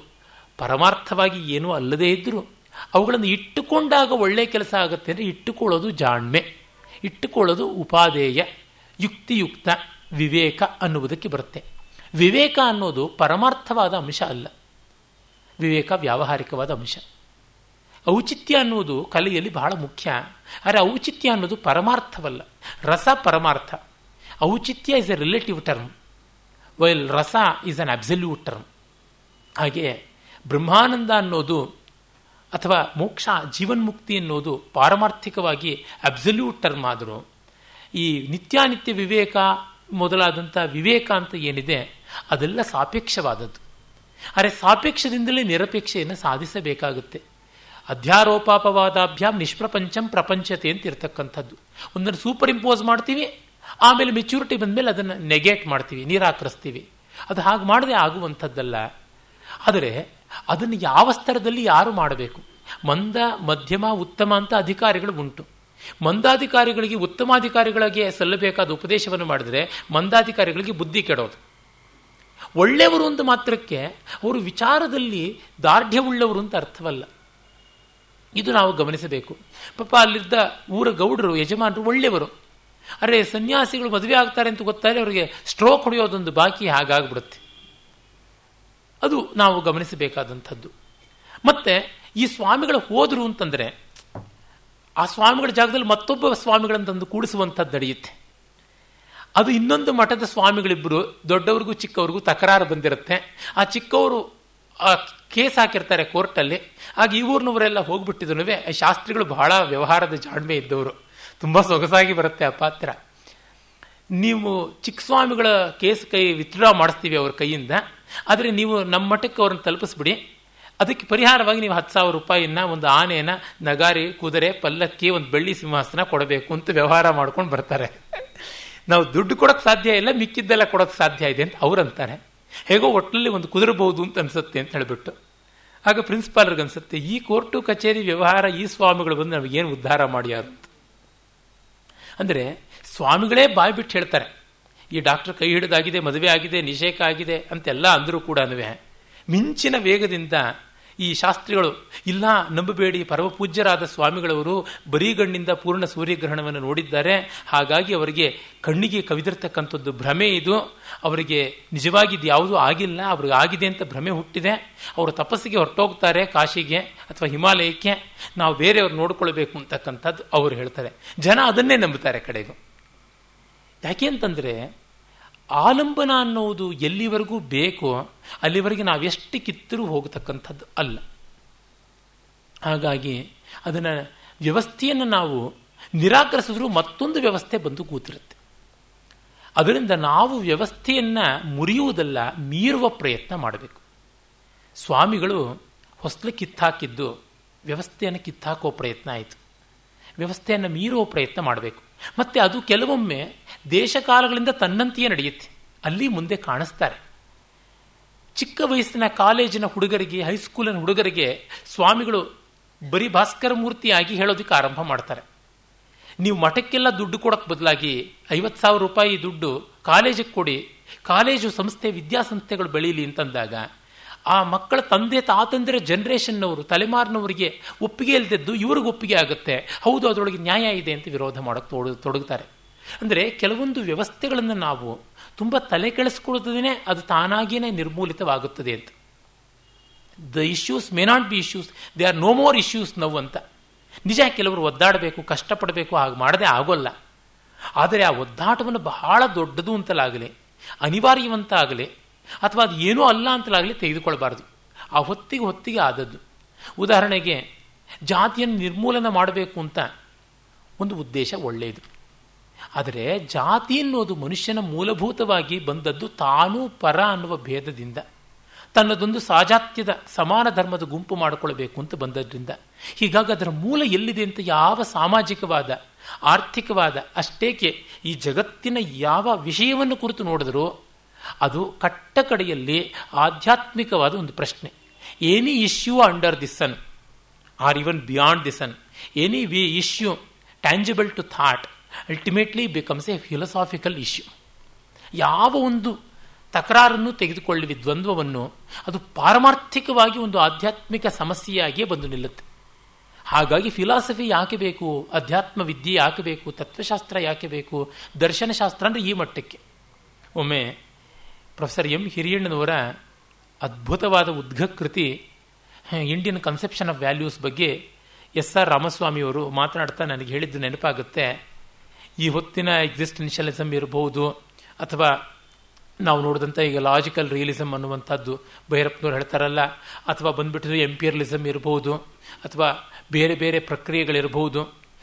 ಪರಮಾರ್ಥವಾಗಿ ಏನೂ ಅಲ್ಲದೇ ಇದ್ದರೂ ಅವುಗಳನ್ನು ಇಟ್ಟುಕೊಂಡಾಗ ಒಳ್ಳೆಯ ಕೆಲಸ ಆಗುತ್ತೆ ಅಂದರೆ ಇಟ್ಟುಕೊಳ್ಳೋದು ಜಾಣ್ಮೆ. ಇಟ್ಟುಕೊಳ್ಳೋದು ಉಪಾದೇಯ, ಯುಕ್ತಿಯುಕ್ತ, ವಿವೇಕ ಅನ್ನುವುದಕ್ಕೆ ಬರುತ್ತೆ. ವಿವೇಕ ಅನ್ನೋದು ಪರಮಾರ್ಥವಾದ ಅಂಶ ಅಲ್ಲ. ವಿವೇಕ ವ್ಯಾವಹಾರಿಕವಾದ ಅಂಶ. ಔಚಿತ್ಯ ಅನ್ನೋದು ಕಲೆಯಲ್ಲಿ ಬಹಳ ಮುಖ್ಯ. ಆದರೆ ಔಚಿತ್ಯ ಅನ್ನೋದು ಪರಮಾರ್ಥವಲ್ಲ. ರಸ ಪರಮಾರ್ಥ. ಔಚಿತ್ಯ is a relative term while rasa is an absolute term ಹಾಗೆ ಬ್ರಹ್ಮಾನಂದ ಅನ್ನೋದು ಅಥವಾ ಮೋಕ್ಷ, ಜೀವನ್ಮುಕ್ತಿ ಅನ್ನೋದು ಪಾರಮಾರ್ಥಿಕವಾಗಿ ಅಬ್ಸಲ್ಯೂಟ್ ಟರ್ಮ್ ಆದರೂ, ಈ ನಿತ್ಯಾನಿತ್ಯ ವಿವೇಕ ಮೊದಲಾದಂಥ ವಿವೇಕ ಅಂತ ಏನಿದೆ, ಅದೆಲ್ಲ ಸಾಪೇಕ್ಷವಾದದ್ದು. ಆದರೆ ಸಾಪೇಕ್ಷದಿಂದಲೇ ನಿರಪೇಕ್ಷೆಯನ್ನು ಸಾಧಿಸಬೇಕಾಗುತ್ತೆ. ಅಧ್ಯಾರೋಪಾಪವಾದಾಭ್ಯಾಮ್ ನಿಷ್ಪ್ರಪಂಚಂ ಪ್ರಪಂಚತೆ ಅಂತ ಇರ್ತಕ್ಕಂಥದ್ದು ಒಂದನ್ನು ಸೂಪರ್ ಇಂಪೋಸ್ ಮಾಡ್ತೀವಿ, ಆಮೇಲೆ ಮೆಚ್ಯೂರಿಟಿ ಬಂದಮೇಲೆ ಅದನ್ನು ನೆಗೆಟ್ ಮಾಡ್ತೀವಿ, ನಿರಾಕರಿಸ್ತೀವಿ. ಅದು ಹಾಗೆ ಮಾಡದೆ ಆಗುವಂಥದ್ದಲ್ಲ. ಆದರೆ ಅದನ್ನು ಯಾವ ಸ್ತರದಲ್ಲಿ ಯಾರು ಮಾಡಬೇಕು? ಮಂದ, ಮಧ್ಯಮ, ಉತ್ತಮ ಅಂತ ಅಧಿಕಾರಿಗಳು ಉಂಟು. ಮಂದಾಧಿಕಾರಿಗಳಿಗೆ, ಉತ್ತಮಾಧಿಕಾರಿಗಳಿಗೆ ಸಲ್ಲಬೇಕಾದ ಉಪದೇಶವನ್ನು ಮಾಡಿದರೆ ಮಂದಾಧಿಕಾರಿಗಳಿಗೆ ಬುದ್ಧಿ ಕೆಡೋದು. ಒಳ್ಳೆಯವರು ಅಂತ ಮಾತ್ರಕ್ಕೆ ಅವರು ವಿಚಾರದಲ್ಲಿ ದಾರ್ಢ್ಯವುಳ್ಳವರು ಅಂತ ಅರ್ಥವಲ್ಲ. ಇದು ನಾವು ಗಮನಿಸಬೇಕು. ಪಾಪ ಅಲ್ಲಿದ್ದ ಊರ ಗೌಡರು, ಯಜಮಾನರು ಒಳ್ಳೆಯವರು. ಅರೆ, ಸನ್ಯಾಸಿಗಳು ಮದುವೆ ಆಗ್ತಾರೆ ಅಂತ ಗೊತ್ತಾದರೆ ಅವರಿಗೆ ಸ್ಟ್ರೋಕ್ ಹೊಡೆಯೋದೊಂದು ಬಾಕಿ ಹಾಗಾಗ್ಬಿಡುತ್ತೆ. ಅದು ನಾವು ಗಮನಿಸಬೇಕಾದಂಥದ್ದು. ಮತ್ತೆ ಈ ಸ್ವಾಮಿಗಳು ಹೋದರು ಅಂತಂದರೆ, ಆ ಸ್ವಾಮಿಗಳ ಜಾಗದಲ್ಲಿ ಮತ್ತೊಬ್ಬ ಸ್ವಾಮಿಗಳನ್ನು ಸ್ವಾಮಿಗಳಂತಂದು ಕೂಡಿಸುವಂಥದ್ದು ನಡೆಯುತ್ತೆ. ಅದು ಇನ್ನೊಂದು ಮಠದ ಸ್ವಾಮಿಗಳಿಬ್ಬರು ದೊಡ್ಡವ್ರಿಗೂ ಚಿಕ್ಕವ್ರಿಗೂ ತಕರಾರು ಬಂದಿರುತ್ತೆ. ಆ ಚಿಕ್ಕವರು ಕೇಸ್ ಹಾಕಿರ್ತಾರೆ ಕೋರ್ಟಲ್ಲಿ. ಆಗ ಈ ಊರಿನವರೆಲ್ಲ ಹೋಗ್ಬಿಟ್ಟಿದ್ರು ಶಾಸ್ತ್ರಿಗಳು ಬಹಳ ವ್ಯವಹಾರದ ಜಾಣ್ಮೆ ಇದ್ದವರು. ತುಂಬ ಸೊಗಸಾಗಿ ಬರುತ್ತೆ ಆ ಪಾತ್ರ. ನೀವು ಚಿಕ್ಕ ಸ್ವಾಮಿಗಳ ಕೇಸ್ ಕೈ ವಿತ್ಡ್ರಾ ಮಾಡಿಸ್ತೀವಿ ಅವ್ರ ಕೈಯಿಂದ, ಆದರೆ ನೀವು ನಮ್ಮ ಮಠಕ್ಕೆ ಅವ್ರನ್ನ ತಲುಪಿಸ್ಬಿಡಿ. ಅದಕ್ಕೆ ಪರಿಹಾರವಾಗಿ ನೀವು ಹತ್ತು ಸಾವಿರ ರೂಪಾಯಿನ ಒಂದು ಆನೆಯನ್ನ, ನಗಾರಿ, ಕುದುರೆ, ಪಲ್ಲಕ್ಕಿ, ಒಂದು ಬೆಳ್ಳಿ ಸಿಂಹಾಸನ ಕೊಡಬೇಕು ಅಂತ ವ್ಯವಹಾರ ಮಾಡ್ಕೊಂಡು ಬರ್ತಾರೆ. ನಾವು ದುಡ್ಡು ಕೊಡೋಕ್ಕೆ ಸಾಧ್ಯ ಇಲ್ಲ, ಮಿಕ್ಕಿದ್ದೆಲ್ಲ ಕೊಡೋಕ್ಕೆ ಸಾಧ್ಯ ಇದೆ ಅಂತ ಅವ್ರಂತಾರೆ ಹೇಗೋ ಒಟ್ಟಲ್ಲಿ ಒಂದು ಕುದುರಬಹುದು ಅಂತ ಅನ್ಸುತ್ತೆ ಅಂತ ಹೇಳಿಬಿಟ್ಟು. ಆಗ ಪ್ರಿನ್ಸಿಪಾಲ್ರಿಗೆ ಅನ್ಸುತ್ತೆ ಈ ಕೋರ್ಟು ಕಚೇರಿ ವ್ಯವಹಾರ ಈ ಸ್ವಾಮಿಗಳು ಬಂದು ನಮಗೇನು ಉದ್ಧಾರ ಮಾಡ್ಯಾರು ಅಂದರೆ ಸ್ವಾಮಿಗಳೇ ಬಾಯಿ ಬಿಟ್ಟು ಹೇಳ್ತಾರೆ, ಈ ಡಾಕ್ಟರ್ ಕೈ ಹಿಡಿದಾಗಿದೆ, ಮದುವೆ ಆಗಿದೆ, ನಿಷೇಕ ಆಗಿದೆ ಅಂತೆಲ್ಲ ಅಂದರೂ ಕೂಡ ಮಿಂಚಿನ ವೇಗದಿಂದ ಈ ಶಾಸ್ತ್ರಿಗಳು, ಇಲ್ಲ, ನಂಬಬೇಡಿ, ಪರಮಪೂಜ್ಯರಾದ ಸ್ವಾಮಿಗಳವರು ಬರೀಗಣ್ಣಿಂದ ಪೂರ್ಣ ಸೂರ್ಯಗ್ರಹಣವನ್ನು ನೋಡಿದ್ದಾರೆ. ಹಾಗಾಗಿ ಅವರಿಗೆ ಕಣ್ಣಿಗೆ ಕವಿದಿರ್ತಕ್ಕಂಥದ್ದು ಭ್ರಮೆ ಇದು. ಅವರಿಗೆ ನಿಜವಾಗಿದ್ದು ಯಾವುದೂ ಆಗಿಲ್ಲ, ಅವ್ರಿಗೆ ಆಗಿದೆ ಅಂತ ಭ್ರಮೆ ಹುಟ್ಟಿದೆ. ಅವರು ತಪಸ್ಸಿಗೆ ಹೊರಟೋಗ್ತಾರೆ, ಕಾಶಿಗೆ ಅಥವಾ ಹಿಮಾಲಯಕ್ಕೆ. ನಾವು ಬೇರೆಯವ್ರು ನೋಡ್ಕೊಳ್ಬೇಕು ಅಂತಕ್ಕಂಥದ್ದು ಅವರು ಹೇಳ್ತಾರೆ. ಜನ ಅದನ್ನೇ ನಂಬುತ್ತಾರೆ ಕಡೆಗೂ. ಯಾಕೆ ಅಂತಂದರೆ ಆಲಂಬನ ಅನ್ನೋದು ಎಲ್ಲಿವರೆಗೂ ಬೇಕೋ ಅಲ್ಲಿವರೆಗೆ ನಾವೆಷ್ಟು ಕಿತ್ತರೂ ಹೋಗತಕ್ಕಂಥದ್ದು ಅಲ್ಲ. ಹಾಗಾಗಿ ಅದನ್ನು ವ್ಯವಸ್ಥೆಯನ್ನು ನಾವು ನಿರಾಕರಿಸಿದ್ರೂ ಮತ್ತೊಂದು ವ್ಯವಸ್ಥೆ ಬಂದು ಕೂತಿರುತ್ತೆ. ಅದರಿಂದ ನಾವು ವ್ಯವಸ್ಥೆಯನ್ನು ಮುರಿಯುವುದಲ್ಲ, ಮೀರುವ ಪ್ರಯತ್ನ ಮಾಡಬೇಕು. ಸ್ವಾಮಿಗಳು ಹೊಸಲು ಕಿತ್ತಾಕಿದ್ದು, ವ್ಯವಸ್ಥೆಯನ್ನು ಕಿತ್ತಾಕೋ ಪ್ರಯತ್ನ ಆಯಿತು. ವ್ಯವಸ್ಥೆಯನ್ನು ಮೀರುವ ಪ್ರಯತ್ನ ಮಾಡಬೇಕು. ಮತ್ತು ಅದು ಕೆಲವೊಮ್ಮೆ ದೇಶಕಾಲಗಳಿಂದ ತನ್ನಂತೆಯೇ ನಡೆಯುತ್ತೆ. ಅಲ್ಲಿ ಮುಂದೆ ಕಾಣಿಸ್ತಾರೆ. ಚಿಕ್ಕ ವಯಸ್ಸಿನ ಕಾಲೇಜಿನ ಹುಡುಗರಿಗೆ ಹೈಸ್ಕೂಲಿನ ಹುಡುಗರಿಗೆ ಸ್ವಾಮಿಗಳು ಬರೀ ಭಾಸ್ಕರ ಮೂರ್ತಿಯಾಗಿ ಹೇಳೋದಕ್ಕೆ ಆರಂಭ ಮಾಡ್ತಾರೆ. ನೀವು ಮಠಕ್ಕೆಲ್ಲ ದುಡ್ಡು ಕೊಡೋಕ್ಕೆ ಬದಲಾಗಿ ಐವತ್ತು ಸಾವಿರ ರೂಪಾಯಿ ದುಡ್ಡು ಕಾಲೇಜಿಗೆ ಕೊಡಿ, ಕಾಲೇಜು ಸಂಸ್ಥೆ ವಿದ್ಯಾಸಂಸ್ಥೆಗಳು ಬೆಳೀಲಿ ಅಂತಂದಾಗ ಆ ಮಕ್ಕಳ ತಂದೆ ತಾತಂದಿರ ಜನರೇಷನ್ನವರು ತಲೆಮಾರಿನವರಿಗೆ ಒಪ್ಪಿಗೆ ಇಲ್ಲದಿದ್ದು ಇವ್ರಿಗೆ ಒಪ್ಪಿಗೆ ಆಗುತ್ತೆ. ಹೌದು, ಅದರೊಳಗೆ ನ್ಯಾಯ ಇದೆ ಅಂತ ವಿರೋಧ ಮಾಡೋಕ್ಕೆ ತೊಡ ತೊಡಗುತ್ತಾರೆ ಅಂದರೆ ಕೆಲವೊಂದು ವ್ಯವಸ್ಥೆಗಳನ್ನು ನಾವು ತುಂಬ ತಲೆ ಕೆಳಿಸ್ಕೊಳ್ಳೋದೇ ಅದು ತಾನಾಗಿಯೇ ನಿರ್ಮೂಲಿತವಾಗುತ್ತದೆ ಅಂತ. The issues may not be issues they are no more issues ನೋವು ಅಂತ. ನಿಜ ಕೆಲವರು ಒದ್ದಾಡಬೇಕು, ಕಷ್ಟಪಡಬೇಕು, ಹಾಗೆ ಮಾಡದೆ ಆಗೋಲ್ಲ. ಆದರೆ ಆ ಒದ್ದಾಟವನ್ನು ಬಹಳ ದೊಡ್ಡದು ಅಂತಲಾಗಲಿ ಅನಿವಾರ್ಯವಂತ ಆಗಲಿ ಅಥವಾ ಅದು ಏನೂ ಅಲ್ಲ ಅಂತಲಾಗಲಿ ತೆಗೆದುಕೊಳ್ಬಾರ್ದು ಆ ಹೊತ್ತಿಗೆ ಹೊತ್ತಿಗೆ ಆದದ್ದು. ಉದಾಹರಣೆಗೆ, ಜಾತಿಯನ್ನು ನಿರ್ಮೂಲನ ಮಾಡಬೇಕು ಅಂತ ಒಂದು ಉದ್ದೇಶ ಒಳ್ಳೆಯದು. ಆದರೆ ಜಾತಿ ಅನ್ನೋದು ಮನುಷ್ಯನ ಮೂಲಭೂತವಾಗಿ ಬಂದದ್ದು ತಾನೂ ಪರ ಅನ್ನುವ ಭೇದದಿಂದ, ತನ್ನದೊಂದು ಸಾಜಾತ್ಯದ ಸಮಾನ ಧರ್ಮದ ಗುಂಪು ಮಾಡಿಕೊಳ್ಳಬೇಕು ಅಂತ ಬಂದದ್ರಿಂದ, ಹೀಗಾಗಿ ಅದರ ಮೂಲ ಎಲ್ಲಿದೆ ಅಂತ ಯಾವ ಸಾಮಾಜಿಕವಾದ, ಆರ್ಥಿಕವಾದ, ಅಷ್ಟೇಕೆ ಈ ಜಗತ್ತಿನ ಯಾವ ವಿಷಯವನ್ನು ಕುರಿತು ನೋಡಿದರೂ ಅದು ಕಟ್ಟ ಕಡೆಯಲ್ಲಿ ಆಧ್ಯಾತ್ಮಿಕವಾದ ಒಂದು ಪ್ರಶ್ನೆ. Any issue under the sun? Or even beyond the sun? Any we issue? Tangible to thought? Ultimately becomes a philosophical issue ಯಾವ ಒಂದು ತಕರಾರನ್ನು ತೆಗೆದುಕೊಳ್ಳುವ ದ್ವಂದ್ವವನ್ನು ಅದು ಪಾರಮಾರ್ಥಿಕವಾಗಿ ಒಂದು ಆಧ್ಯಾತ್ಮಿಕ ಸಮಸ್ಯೆಯಾಗಿಯೇ ಬಂದು ನಿಲ್ಲುತ್ತೆ. ಹಾಗಾಗಿ ಫಿಲಾಸಫಿ ಯಾಕೆ ಬೇಕು ಅಧ್ಯಾತ್ಮ ವಿದ್ಯೆ ಯಾಕೆ ಬೇಕು, ತತ್ವಶಾಸ್ತ್ರ ಯಾಕೆ ಬೇಕು, ದರ್ಶನಶಾಸ್ತ್ರ ಅಂದರೆ ಈ ಮಟ್ಟಕ್ಕೆ. ಒಮ್ಮೆ ಪ್ರೊಫೆಸರ್ ಎಂ ಹಿರಿಯಣ್ಣನವರ ಅದ್ಭುತವಾದ ಉದ್ಘಕೃತಿ ಇಂಡಿಯನ್ ಕನ್ಸೆಪ್ಷನ್ ಆಫ್ ವ್ಯಾಲ್ಯೂಸ್ ಬಗ್ಗೆ ಎಸ್ ಆರ್ ರಾಮಸ್ವಾಮಿಯವರು ಮಾತನಾಡ್ತಾ ನನಗೆ ಹೇಳಿದ್ದು ನೆನಪಾಗುತ್ತೆ. ಈ ಹೊತ್ತಿನ ಎಕ್ಸಿಸ್ಟೆನ್ಷಿಯಲಿಸಮ್ ಇರಬಹುದು ಅಥವಾ ನಾವು ನೋಡಿದಂಥ ಈಗ ಲಾಜಿಕಲ್ ರಿಯಲಿಸಮ್ ಅನ್ನುವಂಥದ್ದು ಭೈರಪ್ಪನವ್ರು ಹೇಳ್ತಾರಲ್ಲ, ಅಥವಾ ಬಂದುಬಿಟ್ಟಿದ್ರೆ ಎಂಪಿಯರ್ಲಿಸಮ್ ಇರಬಹುದು, ಅಥವಾ ಬೇರೆ ಬೇರೆ ಪ್ರಕ್ರಿಯೆಗಳಿರಬಹುದು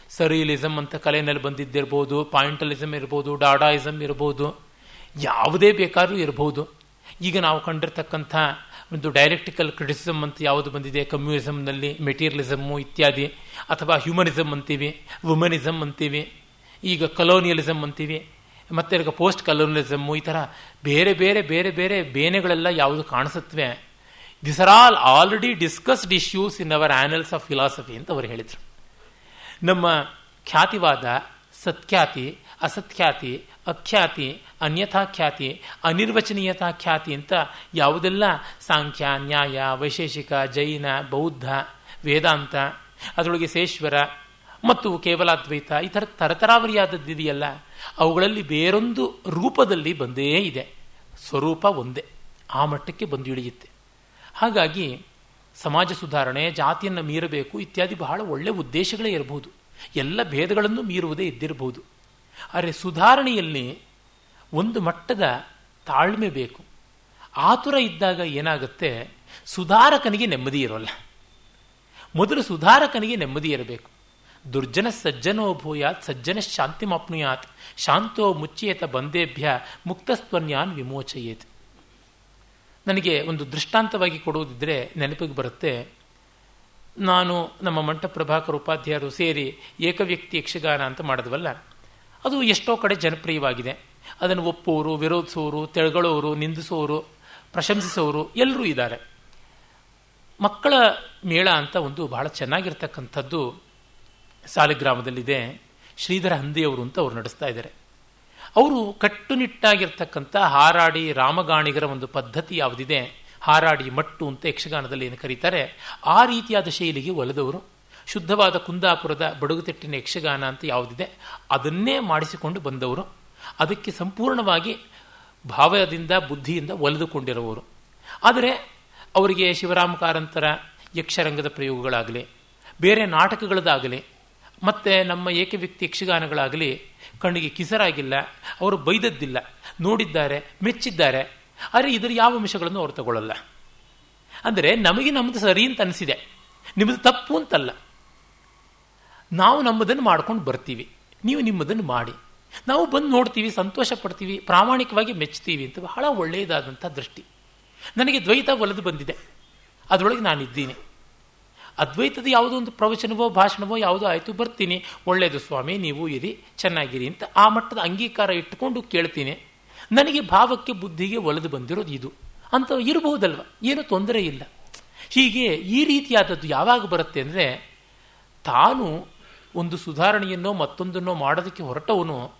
ಸರಿಯಲಿಸಮ್ ಅಂತ ಕಲೆಯಲ್ಲಿ ಬಂದಿದ್ದಿರ್ಬೋದು ಪಾಯಿಂಟಲಿಸಮ್ ಇರ್ಬೋದು ಡಾಡಾಯಿಸಮ್ ಇರ್ಬೋದು ಯಾವುದೇ ಬೇಕಾದರೂ ಇರಬಹುದು. ಈಗ ನಾವು ಕಂಡಿರ್ತಕ್ಕಂಥ ಒಂದು ಡೈರೆಕ್ಟಿಕಲ್ ಕ್ರಿಟಿಸಮ್ ಅಂತ ಯಾವುದು ಬಂದಿದೆ ಕಮ್ಯುನಿಸಮ್ನಲ್ಲಿ ಮೆಟೀರಿಯಲಿಸಮ್ಮು ಇತ್ಯಾದಿ, ಅಥವಾ ಹ್ಯೂಮನಿಸಮ್ ಅಂತೀವಿ ವುಮನಿಸಮ್ ಅಂತೀವಿ ಈಗ ಕಲೋನಿಯಲಿಸಮ್ ಅಂತೀವಿ, ಮತ್ತೆ ಈಗ ಪೋಸ್ಟ್ ಕಲೋನಿಯಲಿಸಮ್ಮು ಈ ಥರ ಬೇರೆ ಬೇರೆ ಬೇರೆ ಬೇರೆ ಬೇನೆಗಳೆಲ್ಲ ಯಾವುದು ಕಾಣಿಸುತ್ತವೆ. This are all already discussed issues in our annals of philosophy ಅಂತ ಅವರು ಹೇಳಿದರು. ನಮ್ಮ ಖ್ಯಾತಿವಾದ ಸತ್ಖ್ಯಾತಿ, ಅಸತ್ಖ್ಯಾತಿ, ಅಖ್ಯಾತಿ ಅನ್ಯಥಾ ಖ್ಯಾತಿ ಅನಿರ್ವಚನೀಯತಾ ಖ್ಯಾತಿ ಅಂತ ಯಾವುದೆಲ್ಲ ಸಾಂಖ್ಯ, ನ್ಯಾಯ, ವೈಶೇಷಿಕ, ಜೈನ, ಬೌದ್ಧ, ವೇದಾಂತ, ಅದರೊಳಗೆ ಸೇಶ್ವರ ಮತ್ತು ಕೇವಲ ಅದ್ವೈತ, ಈ ಥರ ತರತರಾವರಿಯಾದದ್ದಿದೆಯಲ್ಲ, ಅವುಗಳಲ್ಲಿ ಬೇರೊಂದು ರೂಪದಲ್ಲಿ ಬಂದೇ ಇದೆ. ಸ್ವರೂಪ ಒಂದೇ, ಆ ಮಟ್ಟಕ್ಕೆ ಬಂದು ಇಳಿಯುತ್ತೆ ಹಾಗಾಗಿ ಸಮಾಜ ಸುಧಾರಣೆ, ಜಾತಿಯನ್ನು ಮೀರಬೇಕು ಇತ್ಯಾದಿ ಬಹಳ ಒಳ್ಳೆಯ ಉದ್ದೇಶಗಳೇ ಇರಬಹುದು. ಎಲ್ಲ ಭೇದಗಳನ್ನು ಮೀರುವುದೇ ಇದ್ದಿರಬಹುದು. ಆದರೆ ಸುಧಾರಣೆಯಲ್ಲಿ ಒಂದು ಮಟ್ಟದ ತಾಳ್ಮೆ ಬೇಕು. ಆತುರ ಇದ್ದಾಗ ಏನಾಗುತ್ತೆ? ಸುಧಾರಕನಿಗೆ ನೆಮ್ಮದಿ ಇರೋಲ್ಲ. ಮೊದಲು ಸುಧಾರಕನಿಗೆ ನೆಮ್ಮದಿ ಇರಬೇಕು. ದುರ್ಜನ ಸಜ್ಜನೋ ಭೂಯಾತ್, ಸಜ್ಜನ ಶಾಂತಿ ಮಾಪ್ನುಯಾತ್ ಶಾಂತೋ ಮುಚ್ಚಿಯೇತ ಬಂದೇಭ್ಯ, ಮುಕ್ತಸ್ತ್ವನ್ಯಾನ್ ವಿಮೋಚಯೇತ್. ನನಗೆ ಒಂದು ದೃಷ್ಟಾಂತವಾಗಿ ಕೊಡುವುದಿದ್ರೆ ನೆನಪಿಗೆ ಬರುತ್ತೆ, ನಾನು ನಮ್ಮ ಮಂಟ ಪ್ರಭಾಕರ್ ಉಪಾಧ್ಯಾಯರು ಸೇರಿ ಏಕವ್ಯಕ್ತಿ ಯಕ್ಷಗಾನ ಅಂತ ಮಾಡಿದ್ವಲ್ಲ, ಅದು ಎಷ್ಟೋ ಕಡೆ ಜನಪ್ರಿಯವಾಗಿದೆ. ಅದನ್ನು ಒಪ್ಪುವರು ವಿರೋಧಿಸೋರು, ತೆಳಗಳೋರು ನಿಂದಿಸುವವರು ಪ್ರಶಂಸಿಸೋರು ಎಲ್ಲರೂ ಇದ್ದಾರೆ. ಮಕ್ಕಳ ಮೇಳ ಅಂತ ಒಂದು ಬಹಳ ಚೆನ್ನಾಗಿರ್ತಕ್ಕಂಥದ್ದು ಸಾಲಿಗ್ರಾಮದಲ್ಲಿದೆ ಶ್ರೀಧರ ಹಂದಿಯವರು ಅಂತ ಅವರು ನಡೆಸ್ತಾ ಇದ್ದಾರೆ. ಅವರು ಕಟ್ಟುನಿಟ್ಟಾಗಿರ್ತಕ್ಕಂಥ ಹಾರಾಡಿ ರಾಮಗಾಣಿಗರ ಒಂದು ಪದ್ಧತಿ ಯಾವುದಿದೆ, ಹಾರಾಡಿ ಮಟ್ಟು ಅಂತ ಯಕ್ಷಗಾನದಲ್ಲಿ ಏನು ಕರೀತಾರೆ, ಆ ರೀತಿಯಾದ ಶೈಲಿಗೆ ಒಲೆದವರು. ಶುದ್ಧವಾದ ಕುಂದಾಪುರದ ಬಡಗುತಿಟ್ಟಿನ ಯಕ್ಷಗಾನ ಅಂತ ಯಾವುದಿದೆ, ಅದನ್ನೇ ಮಾಡಿಸಿಕೊಂಡು ಬಂದವರು. ಅದಕ್ಕೆ ಸಂಪೂರ್ಣವಾಗಿ ಭಾವದಿಂದ, ಬುದ್ಧಿಯಿಂದ ಒಲೆದುಕೊಂಡಿರುವವರು. ಆದರೆ ಅವರಿಗೆ ಶಿವರಾಮ ಕಾರಂತರ ಯಕ್ಷರಂಗದ ಪ್ರಯೋಗಗಳಾಗಲಿ, ಬೇರೆ ನಾಟಕಗಳದಾಗಲಿ ಮತ್ತೆ ನಮ್ಮ ಏಕವ್ಯಕ್ತಿ ಯಕ್ಷಗಾನಗಳಾಗಲಿ, ಕಣ್ಣಿಗೆ ಕಿಸರಾಗಿಲ್ಲ, ಅವರು ಬೈದದ್ದಿಲ್ಲ, ನೋಡಿದ್ದಾರೆ, ಮೆಚ್ಚಿದ್ದಾರೆ, ಆದರೆ ಇದರ ಯಾವ ಅಂಶಗಳನ್ನು ಅವರು ತಗೊಳ್ಳಲ್ಲ ಅಂದರೆ ನಮಗೆ ನಮ್ಮದು ಸರಿ ಅಂತ ಅನಿಸಿದೆ, ನಿಮ್ಮದು ತಪ್ಪು ಅಂತಲ್ಲ. ನಾವು ನಮ್ಮದನ್ನು ಮಾಡ್ಕೊಂಡು ಬರ್ತೀವಿ, ನೀವು ನಿಮ್ಮದನ್ನು ಮಾಡಿ. ನಾವು ಬಂದು ನೋಡ್ತೀವಿ, ಸಂತೋಷ ಪಡ್ತೀವಿ, ಪ್ರಾಮಾಣಿಕವಾಗಿ ಮೆಚ್ತೀವಿ ಅಂತ ಬಹಳ ಒಳ್ಳೆಯದಾದಂಥ ದೃಷ್ಟಿ. ನನಗೆ ದ್ವೈತ ಒಲೆದು ಬಂದಿದೆ, ಅದರೊಳಗೆ ನಾನಿದ್ದೀನಿ. ಅದ್ವೈತದ ಯಾವುದೋ ಒಂದು ಪ್ರವಚನವೋ, ಭಾಷಣವೋ ಯಾವುದೋ ಆಯಿತು, ಬರ್ತೀನಿ. ಒಳ್ಳೆಯದು ಸ್ವಾಮಿ, ನೀವು ಇರಿ, ಚೆನ್ನಾಗಿರಿ ಅಂತ ಆ ಮಟ್ಟದ ಅಂಗೀಕಾರ ಇಟ್ಟುಕೊಂಡು ಕೇಳ್ತೀನಿ. ನನಗೆ ಭಾವಕ್ಕೆ ಬುದ್ಧಿಗೆ ಒಲೆದು ಬಂದಿರೋದು ಇದು. ಅಂತ ಇರಬಹುದಲ್ವ? ಏನೂ ತೊಂದರೆ ಇಲ್ಲ. ಹೀಗೆ ಈ ರೀತಿಯಾದದ್ದು ಯಾವಾಗ ಬರುತ್ತೆ ಅಂದರೆ, ತಾನು ಒಂದು ಸುಧಾರಣೆಯನ್ನೋ ಮತ್ತೊಂದನ್ನೋ ಮಾಡೋದಕ್ಕೆ ಹೊರಟವನು,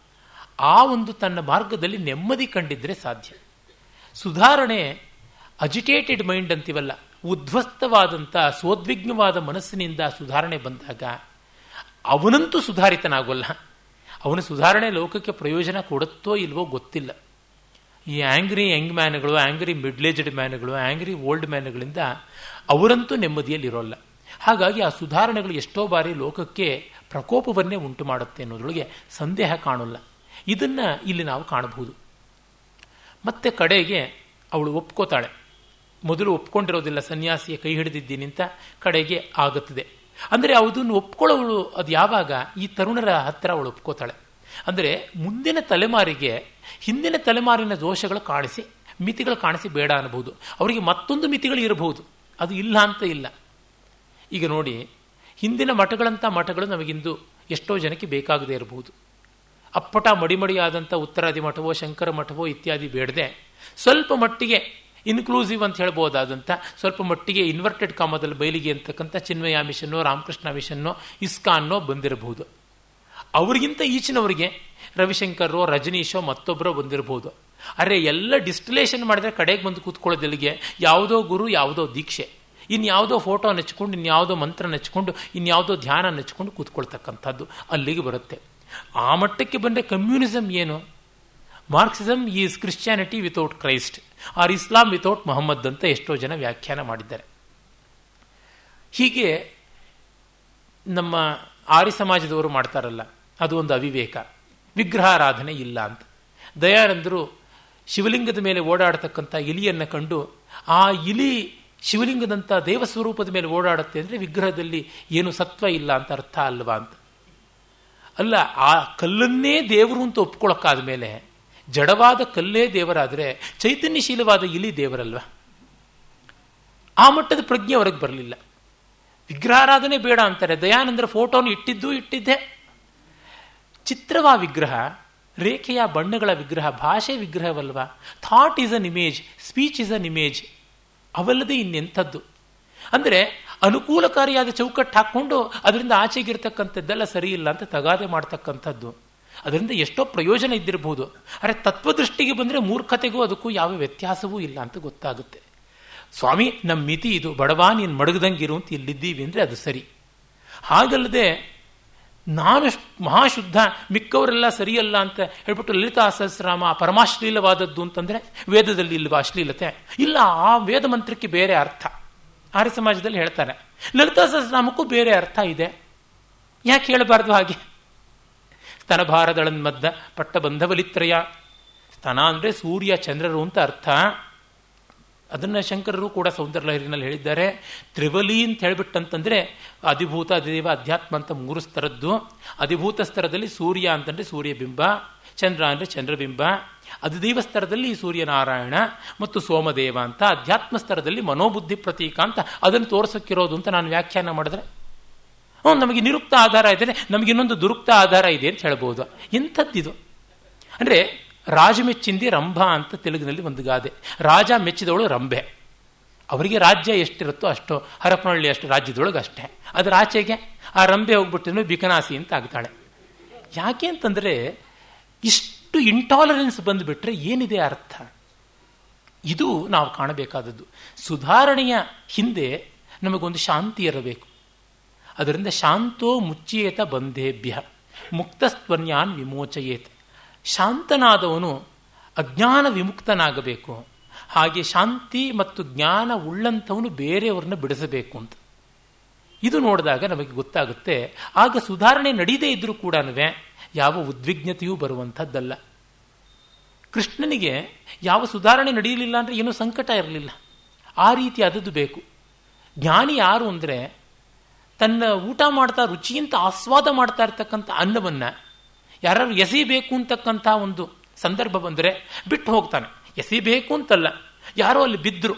ಆ ಒಂದು ತನ್ನ ಮಾರ್ಗದಲ್ಲಿ ನೆಮ್ಮದಿ ಕಂಡಿದ್ರೆ ಸಾಧ್ಯ. ಸುಧಾರಣೆ ಅಜಿಟೇಟೆಡ್ ಮೈಂಡ್ ಅಂತೀವಲ್ಲ ಉದ್ವಸ್ತವಾದಂಥ ಸೋದ್ವಿಗ್ನವಾದ ಮನಸ್ಸಿನಿಂದ ಸುಧಾರಣೆ ಬಂದಾಗ, ಅವನಂತೂ ಸುಧಾರಿತನಾಗೋಲ್ಲ. ಅವನ ಸುಧಾರಣೆ ಲೋಕಕ್ಕೆ ಪ್ರಯೋಜನ ಕೊಡುತ್ತೋ ಇಲ್ವೋ ಗೊತ್ತಿಲ್ಲ. ಈ ಆಂಗ್ರಿ ಯಂಗ್ ಮ್ಯಾನ್ಗಳು ಆಂಗ್ರಿ ಮಿಡ್ಲೇಜ್ಡ್ ಮ್ಯಾನ್ಗಳು ಆಂಗ್ರಿ ಓಲ್ಡ್ ಮ್ಯಾನ್ಗಳಿಂದ ಅವರಂತೂ ನೆಮ್ಮದಿಯಲ್ಲಿರೋಲ್ಲ. ಹಾಗಾಗಿ ಆ ಸುಧಾರಣೆಗಳು ಎಷ್ಟೋ ಬಾರಿ ಲೋಕಕ್ಕೆ ಪ್ರಕೋಪವನ್ನೇ ಉಂಟು ಮಾಡುತ್ತೆ ಅನ್ನೋದ್ರೊಳಗೆ ಸಂದೇಹ ಕಾಣಲ್ಲ. ಇದನ್ನು ಇಲ್ಲಿ ನಾವು ಕಾಣಬಹುದು. ಮತ್ತೆ ಕಡೆಗೆ ಅವಳು ಒಪ್ಕೋತಾಳೆ. ಮೊದಲು ಒಪ್ಕೊಂಡಿರೋದಿಲ್ಲ, ಸನ್ಯಾಸಿಯ ಕೈ ಹಿಡಿದಿದ್ದೀನಿ ಅಂತ ಕಡೆಗೆ ಆಗುತ್ತದೆ. ಅಂದರೆ ಅದನ್ನು ಒಪ್ಕೊಳ್ಳೋಳು ಅದು ಯಾವಾಗ? ಈ ತರುಣರ ಹತ್ತಿರ ಅವಳು ಒಪ್ಕೋತಾಳೆ. ಅಂದರೆ ಮುಂದಿನ ತಲೆಮಾರಿಗೆ, ಹಿಂದಿನ ತಲೆಮಾರಿನ ದೋಷಗಳು ಕಾಣಿಸಿ, ಮಿತಿಗಳು ಕಾಣಿಸಿ ಬೇಡ ಅನ್ನಬಹುದು. ಅವರಿಗೆ ಮತ್ತೊಂದು ಮಿತಿಗಳು ಇರಬಹುದು. ಅದು ಇಲ್ಲ ಅಂತ ಇಲ್ಲ. ಈಗ ನೋಡಿ, ಹಿಂದಿನ ಮಠಗಳಂಥ ಮಠಗಳು ನಮಗಿಂದು ಎಷ್ಟೋ ಜನಕ್ಕೆ ಬೇಕಾಗದೇ ಇರಬಹುದು. ಅಪ್ಪಟ ಮಡಿಮಡಿಯಾದಂಥ ಉತ್ತರಾದಿ ಮಠವೋ, ಶಂಕರ ಮಠವೋ ಇತ್ಯಾದಿ ಬೇಡದೆ ಸ್ವಲ್ಪ ಮಟ್ಟಿಗೆ ಇನ್ಕ್ಲೂಸಿವ್ ಅಂತ ಹೇಳ್ಬೋದಾದಂಥ ಸ್ವಲ್ಪ ಮಟ್ಟಿಗೆ ಇನ್ವರ್ಟೆಡ್ ಕಾಮದಲ್ಲಿ ಬಯಲಿಗೆ ಅಂತಕ್ಕಂಥ ಚಿನ್ಮಯ ಮಿಷನ್ನು ರಾಮಕೃಷ್ಣ ಮಿಷನ್ನು ಇಸ್ಕಾನ್ನೋ ಬಂದಿರಬಹುದು. ಅವರಿಗಿಂತ ಈಚಿನವರಿಗೆ ರವಿಶಂಕರೋ ರಜನೀಶೋ ಮತ್ತೊಬ್ಬರೋ ಬಂದಿರಬಹುದು. ಅರೆ ಎಲ್ಲ ಡಿಸ್ಟಿಲೇಷನ್ ಮಾಡಿದ್ರೆ ಕಡೆಗೆ ಬಂದು ಕೂತ್ಕೊಳ್ಳೋದಿಲ್ಲಿಗೆ ಯಾವುದೋ ಗುರು, ಯಾವುದೋ ದೀಕ್ಷೆ. ಇನ್ಯಾವುದೋ ಫೋಟೋ ನೆಚ್ಕೊಂಡು ಇನ್ಯಾವುದೋ ಮಂತ್ರ ನೆಚ್ಕೊಂಡು ಇನ್ಯಾವುದೋ ಧ್ಯಾನ ನೆಚ್ಚಿಕೊಂಡು ಕೂತ್ಕೊಳ್ತಕ್ಕಂಥದ್ದು ಅಲ್ಲಿಗೆ ಬರುತ್ತೆ. ಆ ಮಟ್ಟಕ್ಕೆ ಬಂದರೆ ಕಮ್ಯುನಿಸಮ್ ಏನು? Marxism is Christianity without Christ or Islam without Mohammed ಅಂತ ಎಷ್ಟೋ ಜನ ವ್ಯಾಖ್ಯಾನ ಮಾಡಿದ್ದಾರೆ. ಹೀಗೆ ನಮ್ಮ ಆರ್ಯ ಸಮಾಜದವರು ಮಾಡ್ತಾರಲ್ಲ, ಅದು ಒಂದು ಅವಿವೇಕ, ವಿಗ್ರಹಾರಾಧನೆ ಇಲ್ಲ ಅಂತ. ದಯಾನಂದರು ಶಿವಲಿಂಗದ ಮೇಲೆ ಓಡಾಡತಕ್ಕಂಥ ಇಲಿಯನ್ನು ಕಂಡು, ಆ ಇಲಿ ಶಿವಲಿಂಗದಂಥ ದೇವಸ್ವರೂಪದ ಮೇಲೆ ಓಡಾಡುತ್ತೆ ಅಂದರೆ ವಿಗ್ರಹದಲ್ಲಿ ಏನು ಸತ್ವ ಇಲ್ಲ ಅಂತ ಅರ್ಥ ಅಲ್ವಾ ಅಂತ. ಅಲ್ಲ, ಆ ಕಲ್ಲನ್ನೇ ದೇವರು ಅಂತ ಒಪ್ಕೊಳ್ಳೋಕ್ಕಾದ ಮೇಲೆ ಜಡವಾದ ಕಲ್ಲೇ ದೇವರಾದರೆ ಚೈತನ್ಯಶೀಲವಾದ ಇಲಿ ದೇವರಲ್ವ? ಆ ಮಟ್ಟದ ಪ್ರಜ್ಞೆ ಹೊರಗೆ ಬರಲಿಲ್ಲ. ವಿಗ್ರಹಾರಾಧನೆ ಬೇಡ ಅಂತಾರೆ. ದಯಾನಂದರ ಫೋಟೋನ ಇಟ್ಟಿದ್ದು ಇಟ್ಟಿದ್ದೆ. ಚಿತ್ರವ ವಿಗ್ರಹ, ರೇಖೆಯ ಬಣ್ಣಗಳ ವಿಗ್ರಹ, ಭಾಷೆ ವಿಗ್ರಹವಲ್ವಾ? Thought is an image, speech is an image. ಅವಲ್ಲದೆ ಇನ್ನೆಂಥದ್ದು? ಅಂದರೆ ಅನುಕೂಲಕಾರಿಯಾದ ಚೌಕಟ್ಟು ಹಾಕ್ಕೊಂಡು ಅದರಿಂದ ಆಚೆಗಿರ್ತಕ್ಕಂಥದ್ದೆಲ್ಲ ಸರಿ ಇಲ್ಲ ಅಂತ ತಗಾದೆ ಮಾಡ್ತಕ್ಕಂಥದ್ದು. ಅದರಿಂದ ಎಷ್ಟೋ ಪ್ರಯೋಜನ ಇದ್ದಿರಬಹುದು ಆದರೆ ತತ್ವದೃಷ್ಟಿಗೆ ಬಂದರೆ ಮೂರ್ಖತೆಗೂ ಅದಕ್ಕೂ ಯಾವ ವ್ಯತ್ಯಾಸವೂ ಇಲ್ಲ ಅಂತ ಗೊತ್ತಾಗುತ್ತೆ. ಸ್ವಾಮಿ ನಮ್ಮ ಮಿತಿ ಇದು. ಬಡವ, ನೀನು ಮಡಗದಂಗಿರು ಅಂತ ಇಲ್ಲಿದ್ದೀವಿ ಅಂದರೆ ಅದು ಸರಿ. ಹಾಗಲ್ಲದೆ ನಾನು ಮಹಾಶುದ್ಧ, ಮಿಕ್ಕವರೆಲ್ಲ ಸರಿಯಲ್ಲ ಅಂತ ಹೇಳ್ಬಿಟ್ಟು ಲಲಿತಾ ಸಹಸ್ರಾಮ ಪರಮಾಶ್ಲೀಲವಾದದ್ದು ಅಂತಂದರೆ ವೇದದಲ್ಲಿ ಇಲ್ವಾ ಅಶ್ಲೀಲತೆ? ಇಲ್ಲ, ಆ ವೇದ ಮಂತ್ರಕ್ಕೆ ಬೇರೆ ಅರ್ಥ. ಆರ್ಯ ಸಮಾಜದಲ್ಲಿ ಹೇಳ್ತಾರೆ. ಲಲಿತಾ ಸಹಸ್ರಾಮಕ್ಕೂ ಬೇರೆ ಅರ್ಥ ಇದೆ. ಯಾಕೆ ಹೇಳಬಾರ್ದು ಹಾಗೆ? ಸ್ತನಭಾರದಳನ್ ಮದ್ದ ಪಟ್ಟ ಬಂಧವಲಿತ್ರಯ ಸ್ತನ ಅಂದರೆ ಸೂರ್ಯ, ಚಂದ್ರರು ಅಂತ ಅರ್ಥ. ಅದನ್ನ ಶಂಕರರು ಕೂಡ ಸೌಂದರ್ಯ ಲಹರಿನಲ್ಲಿ ಹೇಳಿದ್ದಾರೆ. ತ್ರಿವಲಿ ಅಂತ ಹೇಳಿಬಿಟ್ಟಂತಂದ್ರೆ ಅಧಿಭೂತ, ಅಧಿದೇವ, ಅಧ್ಯಾತ್ಮ ಅಂತ ಮೂರು ಸ್ತರದ್ದು. ಅಧಿಭೂತ ಸ್ತರದಲ್ಲಿ ಸೂರ್ಯ ಅಂತಂದ್ರೆ ಸೂರ್ಯಬಿಂಬ, ಚಂದ್ರ ಅಂದರೆ ಚಂದ್ರಬಿಂಬ. ಅಧಿದೇವ ಸ್ತರದಲ್ಲಿ ಸೂರ್ಯನಾರಾಯಣ ಮತ್ತು ಸೋಮದೇವ ಅಂತ. ಅಧ್ಯಾತ್ಮ ಸ್ತರದಲ್ಲಿ ಮನೋಬುದ್ಧಿ ಪ್ರತೀಕ ಅಂತ ಅದನ್ನು ತೋರಿಸೋಕ್ಕಿರೋದು ಅಂತ ನಾನು ವ್ಯಾಖ್ಯಾನ ಮಾಡಿದ್ರೆ ಹ್ಞೂ ನಮಗೆ ನಿರುಕ್ತ ಆಧಾರ ಇದೆ ನಮಗೆ ಇನ್ನೊಂದು ದುರುಕ್ತ ಆಧಾರ ಇದೆ ಅಂತ ಹೇಳ್ಬೋದು. ಎಂಥದ್ದಿದು ಅಂದರೆ ರಾಜ ಮೆಚ್ಚಿಂದಿ ರಂಭ ಅಂತ ತೆಲುಗಿನಲ್ಲಿ ಒಂದು ಗಾದೆ. ರಾಜ ಮೆಚ್ಚಿದವಳು ರಂಭೆ. ಅವರಿಗೆ ರಾಜ್ಯ ಎಷ್ಟಿರುತ್ತೋ ಅಷ್ಟು, ಹರಪನಹಳ್ಳಿ ಅಷ್ಟು ರಾಜ್ಯದೊಳಗೆ ಅಷ್ಟೇ. ಅದರ ಆಚೆಗೆ ಆ ರಂಭೆ ಹೋಗ್ಬಿಟ್ಟು ಬಿಕನಾಸಿ ಅಂತ ಆಗ್ತಾಳೆ. ಯಾಕೆ ಅಂತಂದರೆ ಇಷ್ಟು ಇಂಟಾಲರೆನ್ಸ್ ಬಂದುಬಿಟ್ರೆ ಏನಿದೆ ಅರ್ಥ? ಇದು ನಾವು ಕಾಣಬೇಕಾದದ್ದು. ಸುಧಾರಣೆಯ ಹಿಂದೆ ನಮಗೊಂದು ಶಾಂತಿ ಇರಬೇಕು. ಅದರಿಂದ ಶಾಂತೋ ಮುಚ್ಚಿಯೇತ ಬಂಧೇಭ್ಯ, ಮುಕ್ತಸ್ತ್ವನ್ಯಾನ್ ವಿಮೋಚಯೇತ್. ಶಾಂತನಾದವನು ಅಜ್ಞಾನ ವಿಮುಕ್ತನಾಗಬೇಕು. ಹಾಗೆ ಶಾಂತಿ ಮತ್ತು ಜ್ಞಾನ ಉಳ್ಳಂಥವನು ಬೇರೆಯವ್ರನ್ನ ಬಿಡಿಸಬೇಕು ಅಂತ. ಇದು ನೋಡಿದಾಗ ನಮಗೆ ಗೊತ್ತಾಗುತ್ತೆ, ಆಗ ಸುಧಾರಣೆ ನಡೀದೇ ಇದ್ರೂ ಕೂಡ ಯಾವ ಉದ್ವಿಗ್ನತೆಯೂ ಬರುವಂಥದ್ದಲ್ಲ. ಕೃಷ್ಣನಿಗೆ ಯಾವ ಸುಧಾರಣೆ ನಡೆಯಲಿಲ್ಲ ಅಂದರೆ ಏನೂ ಸಂಕಟ ಇರಲಿಲ್ಲ. ಆ ರೀತಿ ಆದದ್ದು ಬೇಕು. ಜ್ಞಾನಿ ಯಾರು ಅಂದರೆ ತನ್ನ ಊಟ ಮಾಡ್ತಾ ರುಚಿಯಿಂದ ಆಸ್ವಾದ ಮಾಡ್ತಾ ಇರ್ತಕ್ಕಂಥ ಅನ್ನವನ್ನು ಯಾರು ಎಸಿಬೇಕು ಅಂತಕ್ಕಂಥ ಒಂದು ಸಂದರ್ಭ ಬಂದರೆ ಬಿಟ್ಟು ಹೋಗ್ತಾನೆ. ಎಸಿಬೇಕು ಅಂತಲ್ಲ. ಯಾರೋ ಅಲ್ಲಿ ಬಿದ್ದರು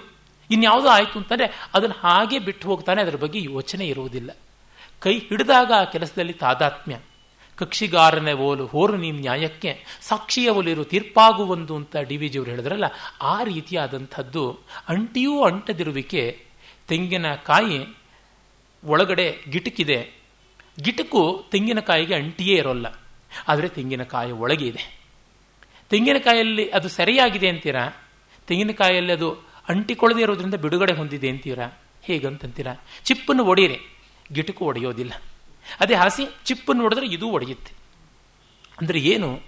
ಇನ್ಯಾವುದೋ ಆಯಿತು ಅಂತಂದರೆ ಅದನ್ನು ಹಾಗೆ ಬಿಟ್ಟು ಹೋಗ್ತಾನೆ. ಅದರ ಬಗ್ಗೆ ಯೋಚನೆ ಇರುವುದಿಲ್ಲ. ಕೈ ಹಿಡಿದಾಗ ಆ ಕೆಲಸದಲ್ಲಿ ತಾದಾತ್ಮ್ಯ. ಕಕ್ಷಿಗಾರನೇ ಓಲು ಹೋರು ನಿಮ್ಮ ನ್ಯಾಯಕ್ಕೆ ಸಾಕ್ಷಿಯ ಒಲಿರು ತೀರ್ಪಾಗುವಂದು ಅಂತ ಡಿ ವಿ ಜಿಯವರು ಹೇಳಿದ್ರಲ್ಲ, ಆ ರೀತಿಯಾದಂಥದ್ದು ಅಂಟಿಯೂ ಅಂಟದಿರುವಿಕೆ ತೆಂಗಿನಕಾಯಿ ಒಳಗಡೆ ಗಿಟಕಿದೆ. ಗಿಟಕು ತೆಂಗಿನಕಾಯಿಗೆ ಅಂಟಿಯೇ ಇರೋಲ್ಲ. ಆದರೆ ತೆಂಗಿನಕಾಯಿ ಒಳಗೆ ಇದೆ. ತೆಂಗಿನಕಾಯಲ್ಲಿ ಅದು ಸರಿಯಾಗಿದೆ ಅಂತೀರಾ? ತೆಂಗಿನಕಾಯಲ್ಲಿ ಅದು ಅಂಟಿಕೊಳ್ಳದೇ ಇರೋದ್ರಿಂದ ಬಿಡುಗಡೆ ಹೊಂದಿದೆ ಅಂತೀರಾ? ಹೇಗಂತಂತೀರಾ? ಚಿಪ್ಪನ್ನು ಒಡೆಯಿರಿ. ಗಿಟಕು ಒಡೆಯೋದಿಲ್ಲ. ಅದೇ ಹಾಸಿ ಚಿಪ್ಪನ್ನು ಹೊಡೆದ್ರೆ ಇದು ಒಡೆಯುತ್ತೆ. ಅಂದರೆ ಏನು?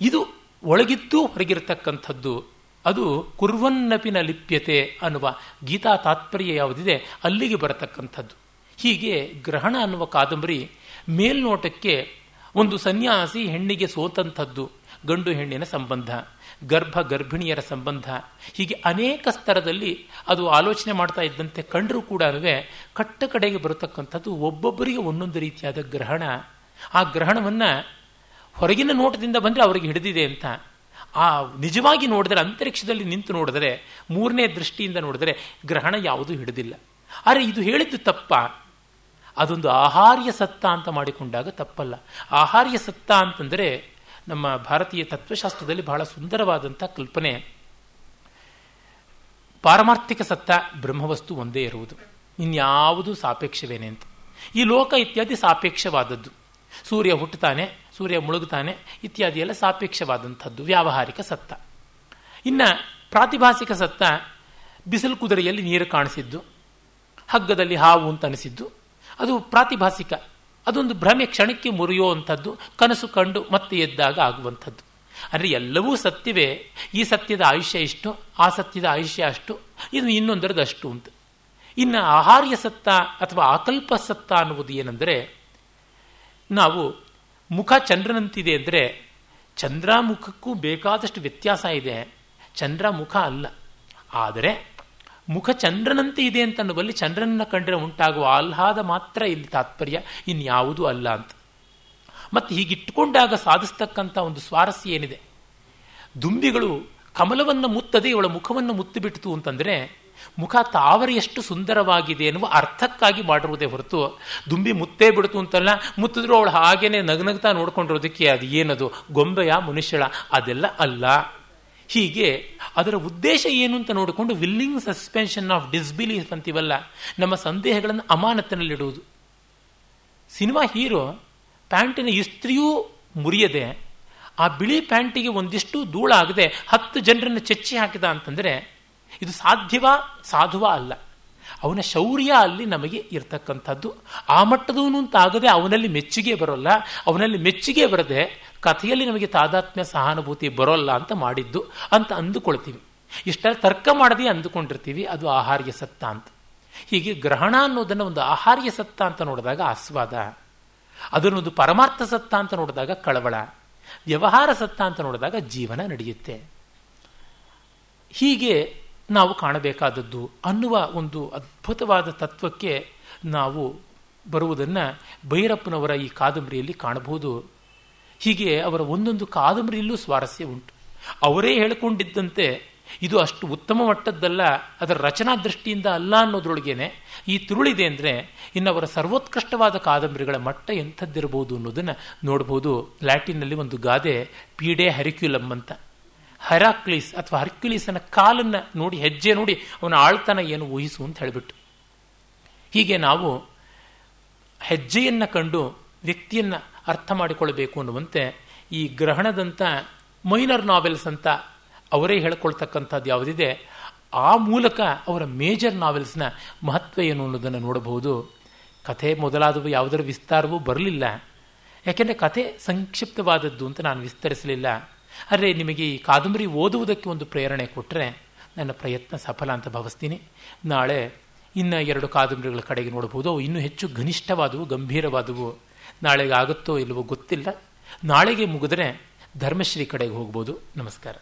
ಇದು ಒಳಗಿದ್ದು ಹೊರಗಿರತಕ್ಕಂಥದ್ದು ಅದು ಕುರ್ವನ್ನಪಿನ ಲಿಪ್ಯತೆ ಅನ್ನುವ ಗೀತಾ ತಾತ್ಪರ್ಯ ಯಾವುದಿದೆ ಅಲ್ಲಿಗೆ ಬರತಕ್ಕಂಥದ್ದು. ಹೀಗೆ ಗ್ರಹಣ ಅನ್ನುವ ಕಾದಂಬರಿ ಮೇಲ್ನೋಟಕ್ಕೆ ಒಂದು ಸನ್ಯಾಸಿ ಹೆಣ್ಣಿಗೆ ಸೋತಂಥದ್ದು, ಗಂಡು ಹೆಣ್ಣಿನ ಸಂಬಂಧ, ಗರ್ಭ ಗರ್ಭಿಣಿಯರ ಸಂಬಂಧ. ಹೀಗೆ ಅನೇಕ ಸ್ತರದಲ್ಲಿ ಅದು ಆಲೋಚನೆ ಮಾಡ್ತಾ ಇದ್ದಂತೆ ಕಂಡರೂ ಕೂಡ ಕಟ್ಟ ಕಡೆಗೆ ಬರತಕ್ಕಂಥದ್ದು ಒಬ್ಬೊಬ್ಬರಿಗೆ ಒಂದೊಂದು ರೀತಿಯಾದ ಗ್ರಹಣ. ಆ ಗ್ರಹಣವನ್ನು ಹೊರಗಿನ ನೋಟದಿಂದ ಬಂದರೆ ಅವರಿಗೆ ಹಿಡಿದಿದೆ ಅಂತ. ಆ ನಿಜವಾಗಿ ನೋಡಿದರೆ, ಅಂತರಿಕ್ಷದಲ್ಲಿ ನಿಂತು ನೋಡಿದರೆ, ಮೂರನೇ ದೃಷ್ಟಿಯಿಂದ ನೋಡಿದರೆ ಗ್ರಹಣ ಯಾವುದೂ ಹಿಡಿದಿಲ್ಲ. ಆದರೆ ಇದು ಹೇಳಿದ್ದು ತಪ್ಪ. ಅದೊಂದು ಆಹಾರ್ಯ ಸತ್ತ ಅಂತ ಮಾಡಿಕೊಂಡಾಗ ತಪ್ಪಲ್ಲ. ಆಹಾರ್ಯ ಸತ್ತ ಅಂತಂದರೆ ನಮ್ಮ ಭಾರತೀಯ ತತ್ವಶಾಸ್ತ್ರದಲ್ಲಿ ಬಹಳ ಸುಂದರವಾದಂಥ ಕಲ್ಪನೆ. ಪಾರಮಾರ್ಥಿಕ ಸತ್ತ ಬ್ರಹ್ಮವಸ್ತು ಒಂದೇ ಇರುವುದು. ಇನ್ಯಾವುದು ಸಾಪೇಕ್ಷವೇನೆ ಅಂತ. ಈ ಲೋಕ ಇತ್ಯಾದಿ ಸಾಪೇಕ್ಷವಾದದ್ದು. ಸೂರ್ಯ ಹುಟ್ಟುತ್ತಾನೆ ಸೂರ್ಯ ಮುಳುಗುತ್ತಾನೆ ಇತ್ಯಾದಿ ಎಲ್ಲ ಸಾಪೇಕ್ಷವಾದಂಥದ್ದು, ವ್ಯಾವಹಾರಿಕ ಸತ್ತ. ಇನ್ನು ಪ್ರಾತಿಭಾಸಿಕ ಸತ್ತ ಬಿಸಿಲು ಕುದುರೆಯಲ್ಲಿ ನೀರು ಕಾಣಿಸಿದ್ದು, ಹಗ್ಗದಲ್ಲಿ ಹಾವು ಅಂತ ಅನಿಸಿದ್ದು, ಅದು ಪ್ರಾತಿಭಾಸಿಕ, ಅದೊಂದು ಭ್ರಮೆ ಕ್ಷಣಕ್ಕೆ ಮುರಿಯುವಂಥದ್ದು, ಕನಸು ಕಂಡು ಮತ್ತೆ ಎದ್ದಾಗ ಆಗುವಂಥದ್ದು. ಅಂದರೆ ಎಲ್ಲವೂ ಸತ್ಯವೇ, ಈ ಸತ್ಯದ ಆಯುಷ್ಯ ಇಷ್ಟು, ಆ ಸತ್ಯದ ಆಯುಷ್ಯ ಅಷ್ಟು, ಇದು ಇನ್ನೊಂದರದ್ದು ಅಷ್ಟು ಅಂತ ಇನ್ನು ಆಹಾರ್ಯ ಸತ್ತ ಅಥವಾ ಆಕಲ್ಪ ಸತ್ತ ಅನ್ನುವುದು ಏನೆಂದರೆ, ನಾವು ಮುಖ ಚಂದ್ರನಂತಿದೆ ಅಂದರೆ ಚಂದ್ರ ಮುಖಕ್ಕೂ ಬೇಕಾದಷ್ಟು ವ್ಯತ್ಯಾಸ ಇದೆ. ಚಂದ್ರ ಮುಖ ಅಲ್ಲ. ಆದರೆ ಮುಖ ಚಂದ್ರನಂತೆ ಇದೆ ಅಂತ ಅನ್ನುವಲ್ಲಿ ಚಂದ್ರನ ಕಂಡ್ರೆ ಉಂಟಾಗುವ ಆಹ್ಲಾದ ಮಾತ್ರ ಇಲ್ಲಿ ತಾತ್ಪರ್ಯ, ಇನ್ಯಾವುದೂ ಅಲ್ಲ ಅಂತ. ಮತ್ತು ಹೀಗಿಟ್ಟುಕೊಂಡಾಗ ಸಾಧಿಸ್ತಕ್ಕಂಥ ಒಂದು ಸ್ವಾರಸ್ಯ ಏನಿದೆ? ದುಂಬಿಗಳು ಕಮಲವನ್ನು ಮುತ್ತದೆ, ಇವಳ ಮುಖವನ್ನು ಮುತ್ತಿಬಿಡ್ತು ಅಂತಂದರೆ ಮುಖ ತಾವರಿಯಷ್ಟು ಸುಂದರವಾಗಿದೆ ಎನ್ನುವ ಅರ್ಥಕ್ಕಾಗಿ ಮಾಡಿರುವುದೇ ಹೊರತು ದುಂಬಿ ಮುತ್ತೇ ಬಿಡ್ತು ಅಂತಲ್ಲ, ಮುತ್ತಿದ್ರು ಅವಳು ಹಾಗೇನೆ ನಗ್ನಗ್ತಾ ನೋಡ್ಕೊಂಡಿರೋದಕ್ಕೆ ಅದು ಏನದು? ಗೊಂಬೆಯ ಮನುಷ್ಯಳ. ಅದೆಲ್ಲ ಅಲ್ಲ. ಹೀಗೆ ಅದರ ಉದ್ದೇಶ ಏನು ಅಂತ ನೋಡಿಕೊಂಡು ವಿಲ್ಲಿಂಗ್ ಸಸ್ಪೆನ್ಷನ್ ಆಫ್ ಡಿಸ್ಬಿಲೀಫ್ ಅಂತೀವಲ್ಲ, ನಮ್ಮ ಸಂದೇಹಗಳನ್ನು ಅಮಾನತಿನಲ್ಲಿಡುವುದು. ಸಿನಿಮಾ ಹೀರೋ ಪ್ಯಾಂಟಿನ ಇಸ್ತ್ರಿಯೂ ಮುರಿಯದೆ, ಆ ಬಿಳಿ ಪ್ಯಾಂಟಿಗೆ ಒಂದಿಷ್ಟು ಧೂಳಾಗದೆ ಹತ್ತು ಜನರನ್ನು ಚಚ್ಚಿ ಹಾಕಿದ ಅಂತಂದರೆ ಇದು ಸಾಧ್ಯವ? ಸಾಧುವ ಅಲ್ಲ. ಅವನ ಶೌರ್ಯ ಅಲ್ಲಿ ನಮಗೆ ಇರ್ತಕ್ಕಂಥದ್ದು. ಆ ಮಟ್ಟದವನು ಅಂತ ಆಗದೆ ಅವನಲ್ಲಿ ಮೆಚ್ಚುಗೆ ಬರೋಲ್ಲ. ಅವನಲ್ಲಿ ಮೆಚ್ಚುಗೆ ಬರದೆ ಕಥೆಯಲ್ಲಿ ನಮಗೆ ತಾದಾತ್ಮ್ಯ ಸಹಾನುಭೂತಿ ಬರೋಲ್ಲ ಅಂತ ಮಾಡಿದ್ದು ಅಂತ ಅಂದುಕೊಳ್ತೀವಿ. ಇಷ್ಟೆಲ್ಲ ತರ್ಕ ಮಾಡದೆ ಅಂದುಕೊಂಡಿರ್ತೀವಿ, ಅದು ಆಹಾರ್ಯ ಸತ್ತ ಅಂತ. ಹೀಗೆ ಗ್ರಹಣ ಅನ್ನೋದನ್ನು ಒಂದು ಆಹಾರ್ಯ ಸತ್ತ ಅಂತ ನೋಡಿದಾಗ ಆಸ್ವಾದ. ಅದನ್ನೊಂದು ಪರಮಾರ್ಥ ಸತ್ತ ಅಂತ ನೋಡಿದಾಗ ಕಳವಳ. ವ್ಯವಹಾರ ಸತ್ತ ಅಂತ ನೋಡಿದಾಗ ಜೀವನ ನಡೆಯುತ್ತೆ. ಹೀಗೆ ನಾವು ಕಾಣಬೇಕಾದದ್ದು ಅನ್ನುವ ಒಂದು ಅದ್ಭುತವಾದ ತತ್ವಕ್ಕೆ ನಾವು ಬರುವುದನ್ನು ಭೈರಪ್ಪನವರ ಈ ಕಾದಂಬರಿಯಲ್ಲಿ ಕಾಣಬಹುದು. ಹೀಗೆ ಅವರ ಒಂದೊಂದು ಕಾದಂಬರಿಯಲ್ಲೂ ಸ್ವಾರಸ್ಯ ಉಂಟು. ಅವರೇ ಹೇಳಿಕೊಂಡಿದ್ದಂತೆ ಇದು ಅಷ್ಟು ಉತ್ತಮ ಮಟ್ಟದ್ದಲ್ಲ, ಅದರ ರಚನಾ ದೃಷ್ಟಿಯಿಂದ ಅಲ್ಲ ಅನ್ನೋದ್ರೊಳಗೇನೆ ಈ ತಿರುಳಿದೆ ಅಂದರೆ ಇನ್ನು ಅವರ ಸರ್ವೋತ್ಕೃಷ್ಟವಾದ ಕಾದಂಬರಿಗಳ ಮಟ್ಟ ಎಂಥದ್ದಿರಬಹುದು ಅನ್ನೋದನ್ನು ನೋಡಬಹುದು ಲ್ಯಾಟಿನ್ನಲ್ಲಿ ಒಂದು ಗಾದೆ ಪೀಡೆ ಹರಿಕ್ಯುಲಮ್ ಅಂತ. ಹೆರಾಕ್ಲೀಸ್ ಅಥವಾ ಹರ್ಕ್ಯುಲೀಸನ ಕಾಲನ್ನು ನೋಡಿ, ಹೆಜ್ಜೆ ನೋಡಿ ಅವನ ಆಳ್ತನ ಏನು ಊಹಿಸು ಅಂತ ಹೇಳಿಬಿಟ್ಟು. ಹೀಗೆ ನಾವು ಹೆಜ್ಜೆಯನ್ನು ಕಂಡು ವ್ಯಕ್ತಿಯನ್ನು ಅರ್ಥ ಮಾಡಿಕೊಳ್ಳಬೇಕು ಅನ್ನುವಂತೆ ಈ ಗ್ರಹಣದಂಥ ಮೈನರ್ ನಾವೆಲ್ಸ್ ಅಂತ ಅವರೇ ಹೇಳ್ಕೊಳ್ತಕ್ಕಂಥದ್ದು ಯಾವುದಿದೆ, ಆ ಮೂಲಕ ಅವರ ಮೇಜರ್ ನಾವೆಲ್ಸ್ನ ಮಹತ್ವ ಏನು ಅನ್ನೋದನ್ನು ನೋಡಬಹುದು. ಕಥೆ ಮೊದಲಾದವು ಯಾವುದರ ವಿಸ್ತಾರವೂ ಬರಲಿಲ್ಲ. ಯಾಕೆಂದರೆ ಕಥೆ ಸಂಕ್ಷಿಪ್ತವಾದದ್ದು ಅಂತ ನಾನು ವಿಸ್ತರಿಸಲಿಲ್ಲ. ಆದರೆ ನಿಮಗೆ ಈ ಕಾದಂಬರಿ ಓದುವುದಕ್ಕೆ ಒಂದು ಪ್ರೇರಣೆ ಕೊಟ್ಟರೆ ನನ್ನ ಪ್ರಯತ್ನ ಸಫಲ ಅಂತ ಭಾವಿಸ್ತೀನಿ. ನಾಳೆ ಇನ್ನು ಎರಡು ಕಾದಂಬರಿಗಳ ಕಡೆಗೆ ನೋಡಬಹುದು. ಅವು ಇನ್ನೂ ಹೆಚ್ಚು ಘನಿಷ್ಠವಾದವು, ಗಂಭೀರವಾದವು. ನಾಳೆಗೆ ಆಗುತ್ತೋ ಇಲ್ಲವೋ ಗೊತ್ತಿಲ್ಲ. ನಾಳೆಗೆ ಮುಗಿದ್ರೆ ಧರ್ಮಶ್ರೀ ಕಡೆಗೆ ಹೋಗ್ಬೋದು. ನಮಸ್ಕಾರ.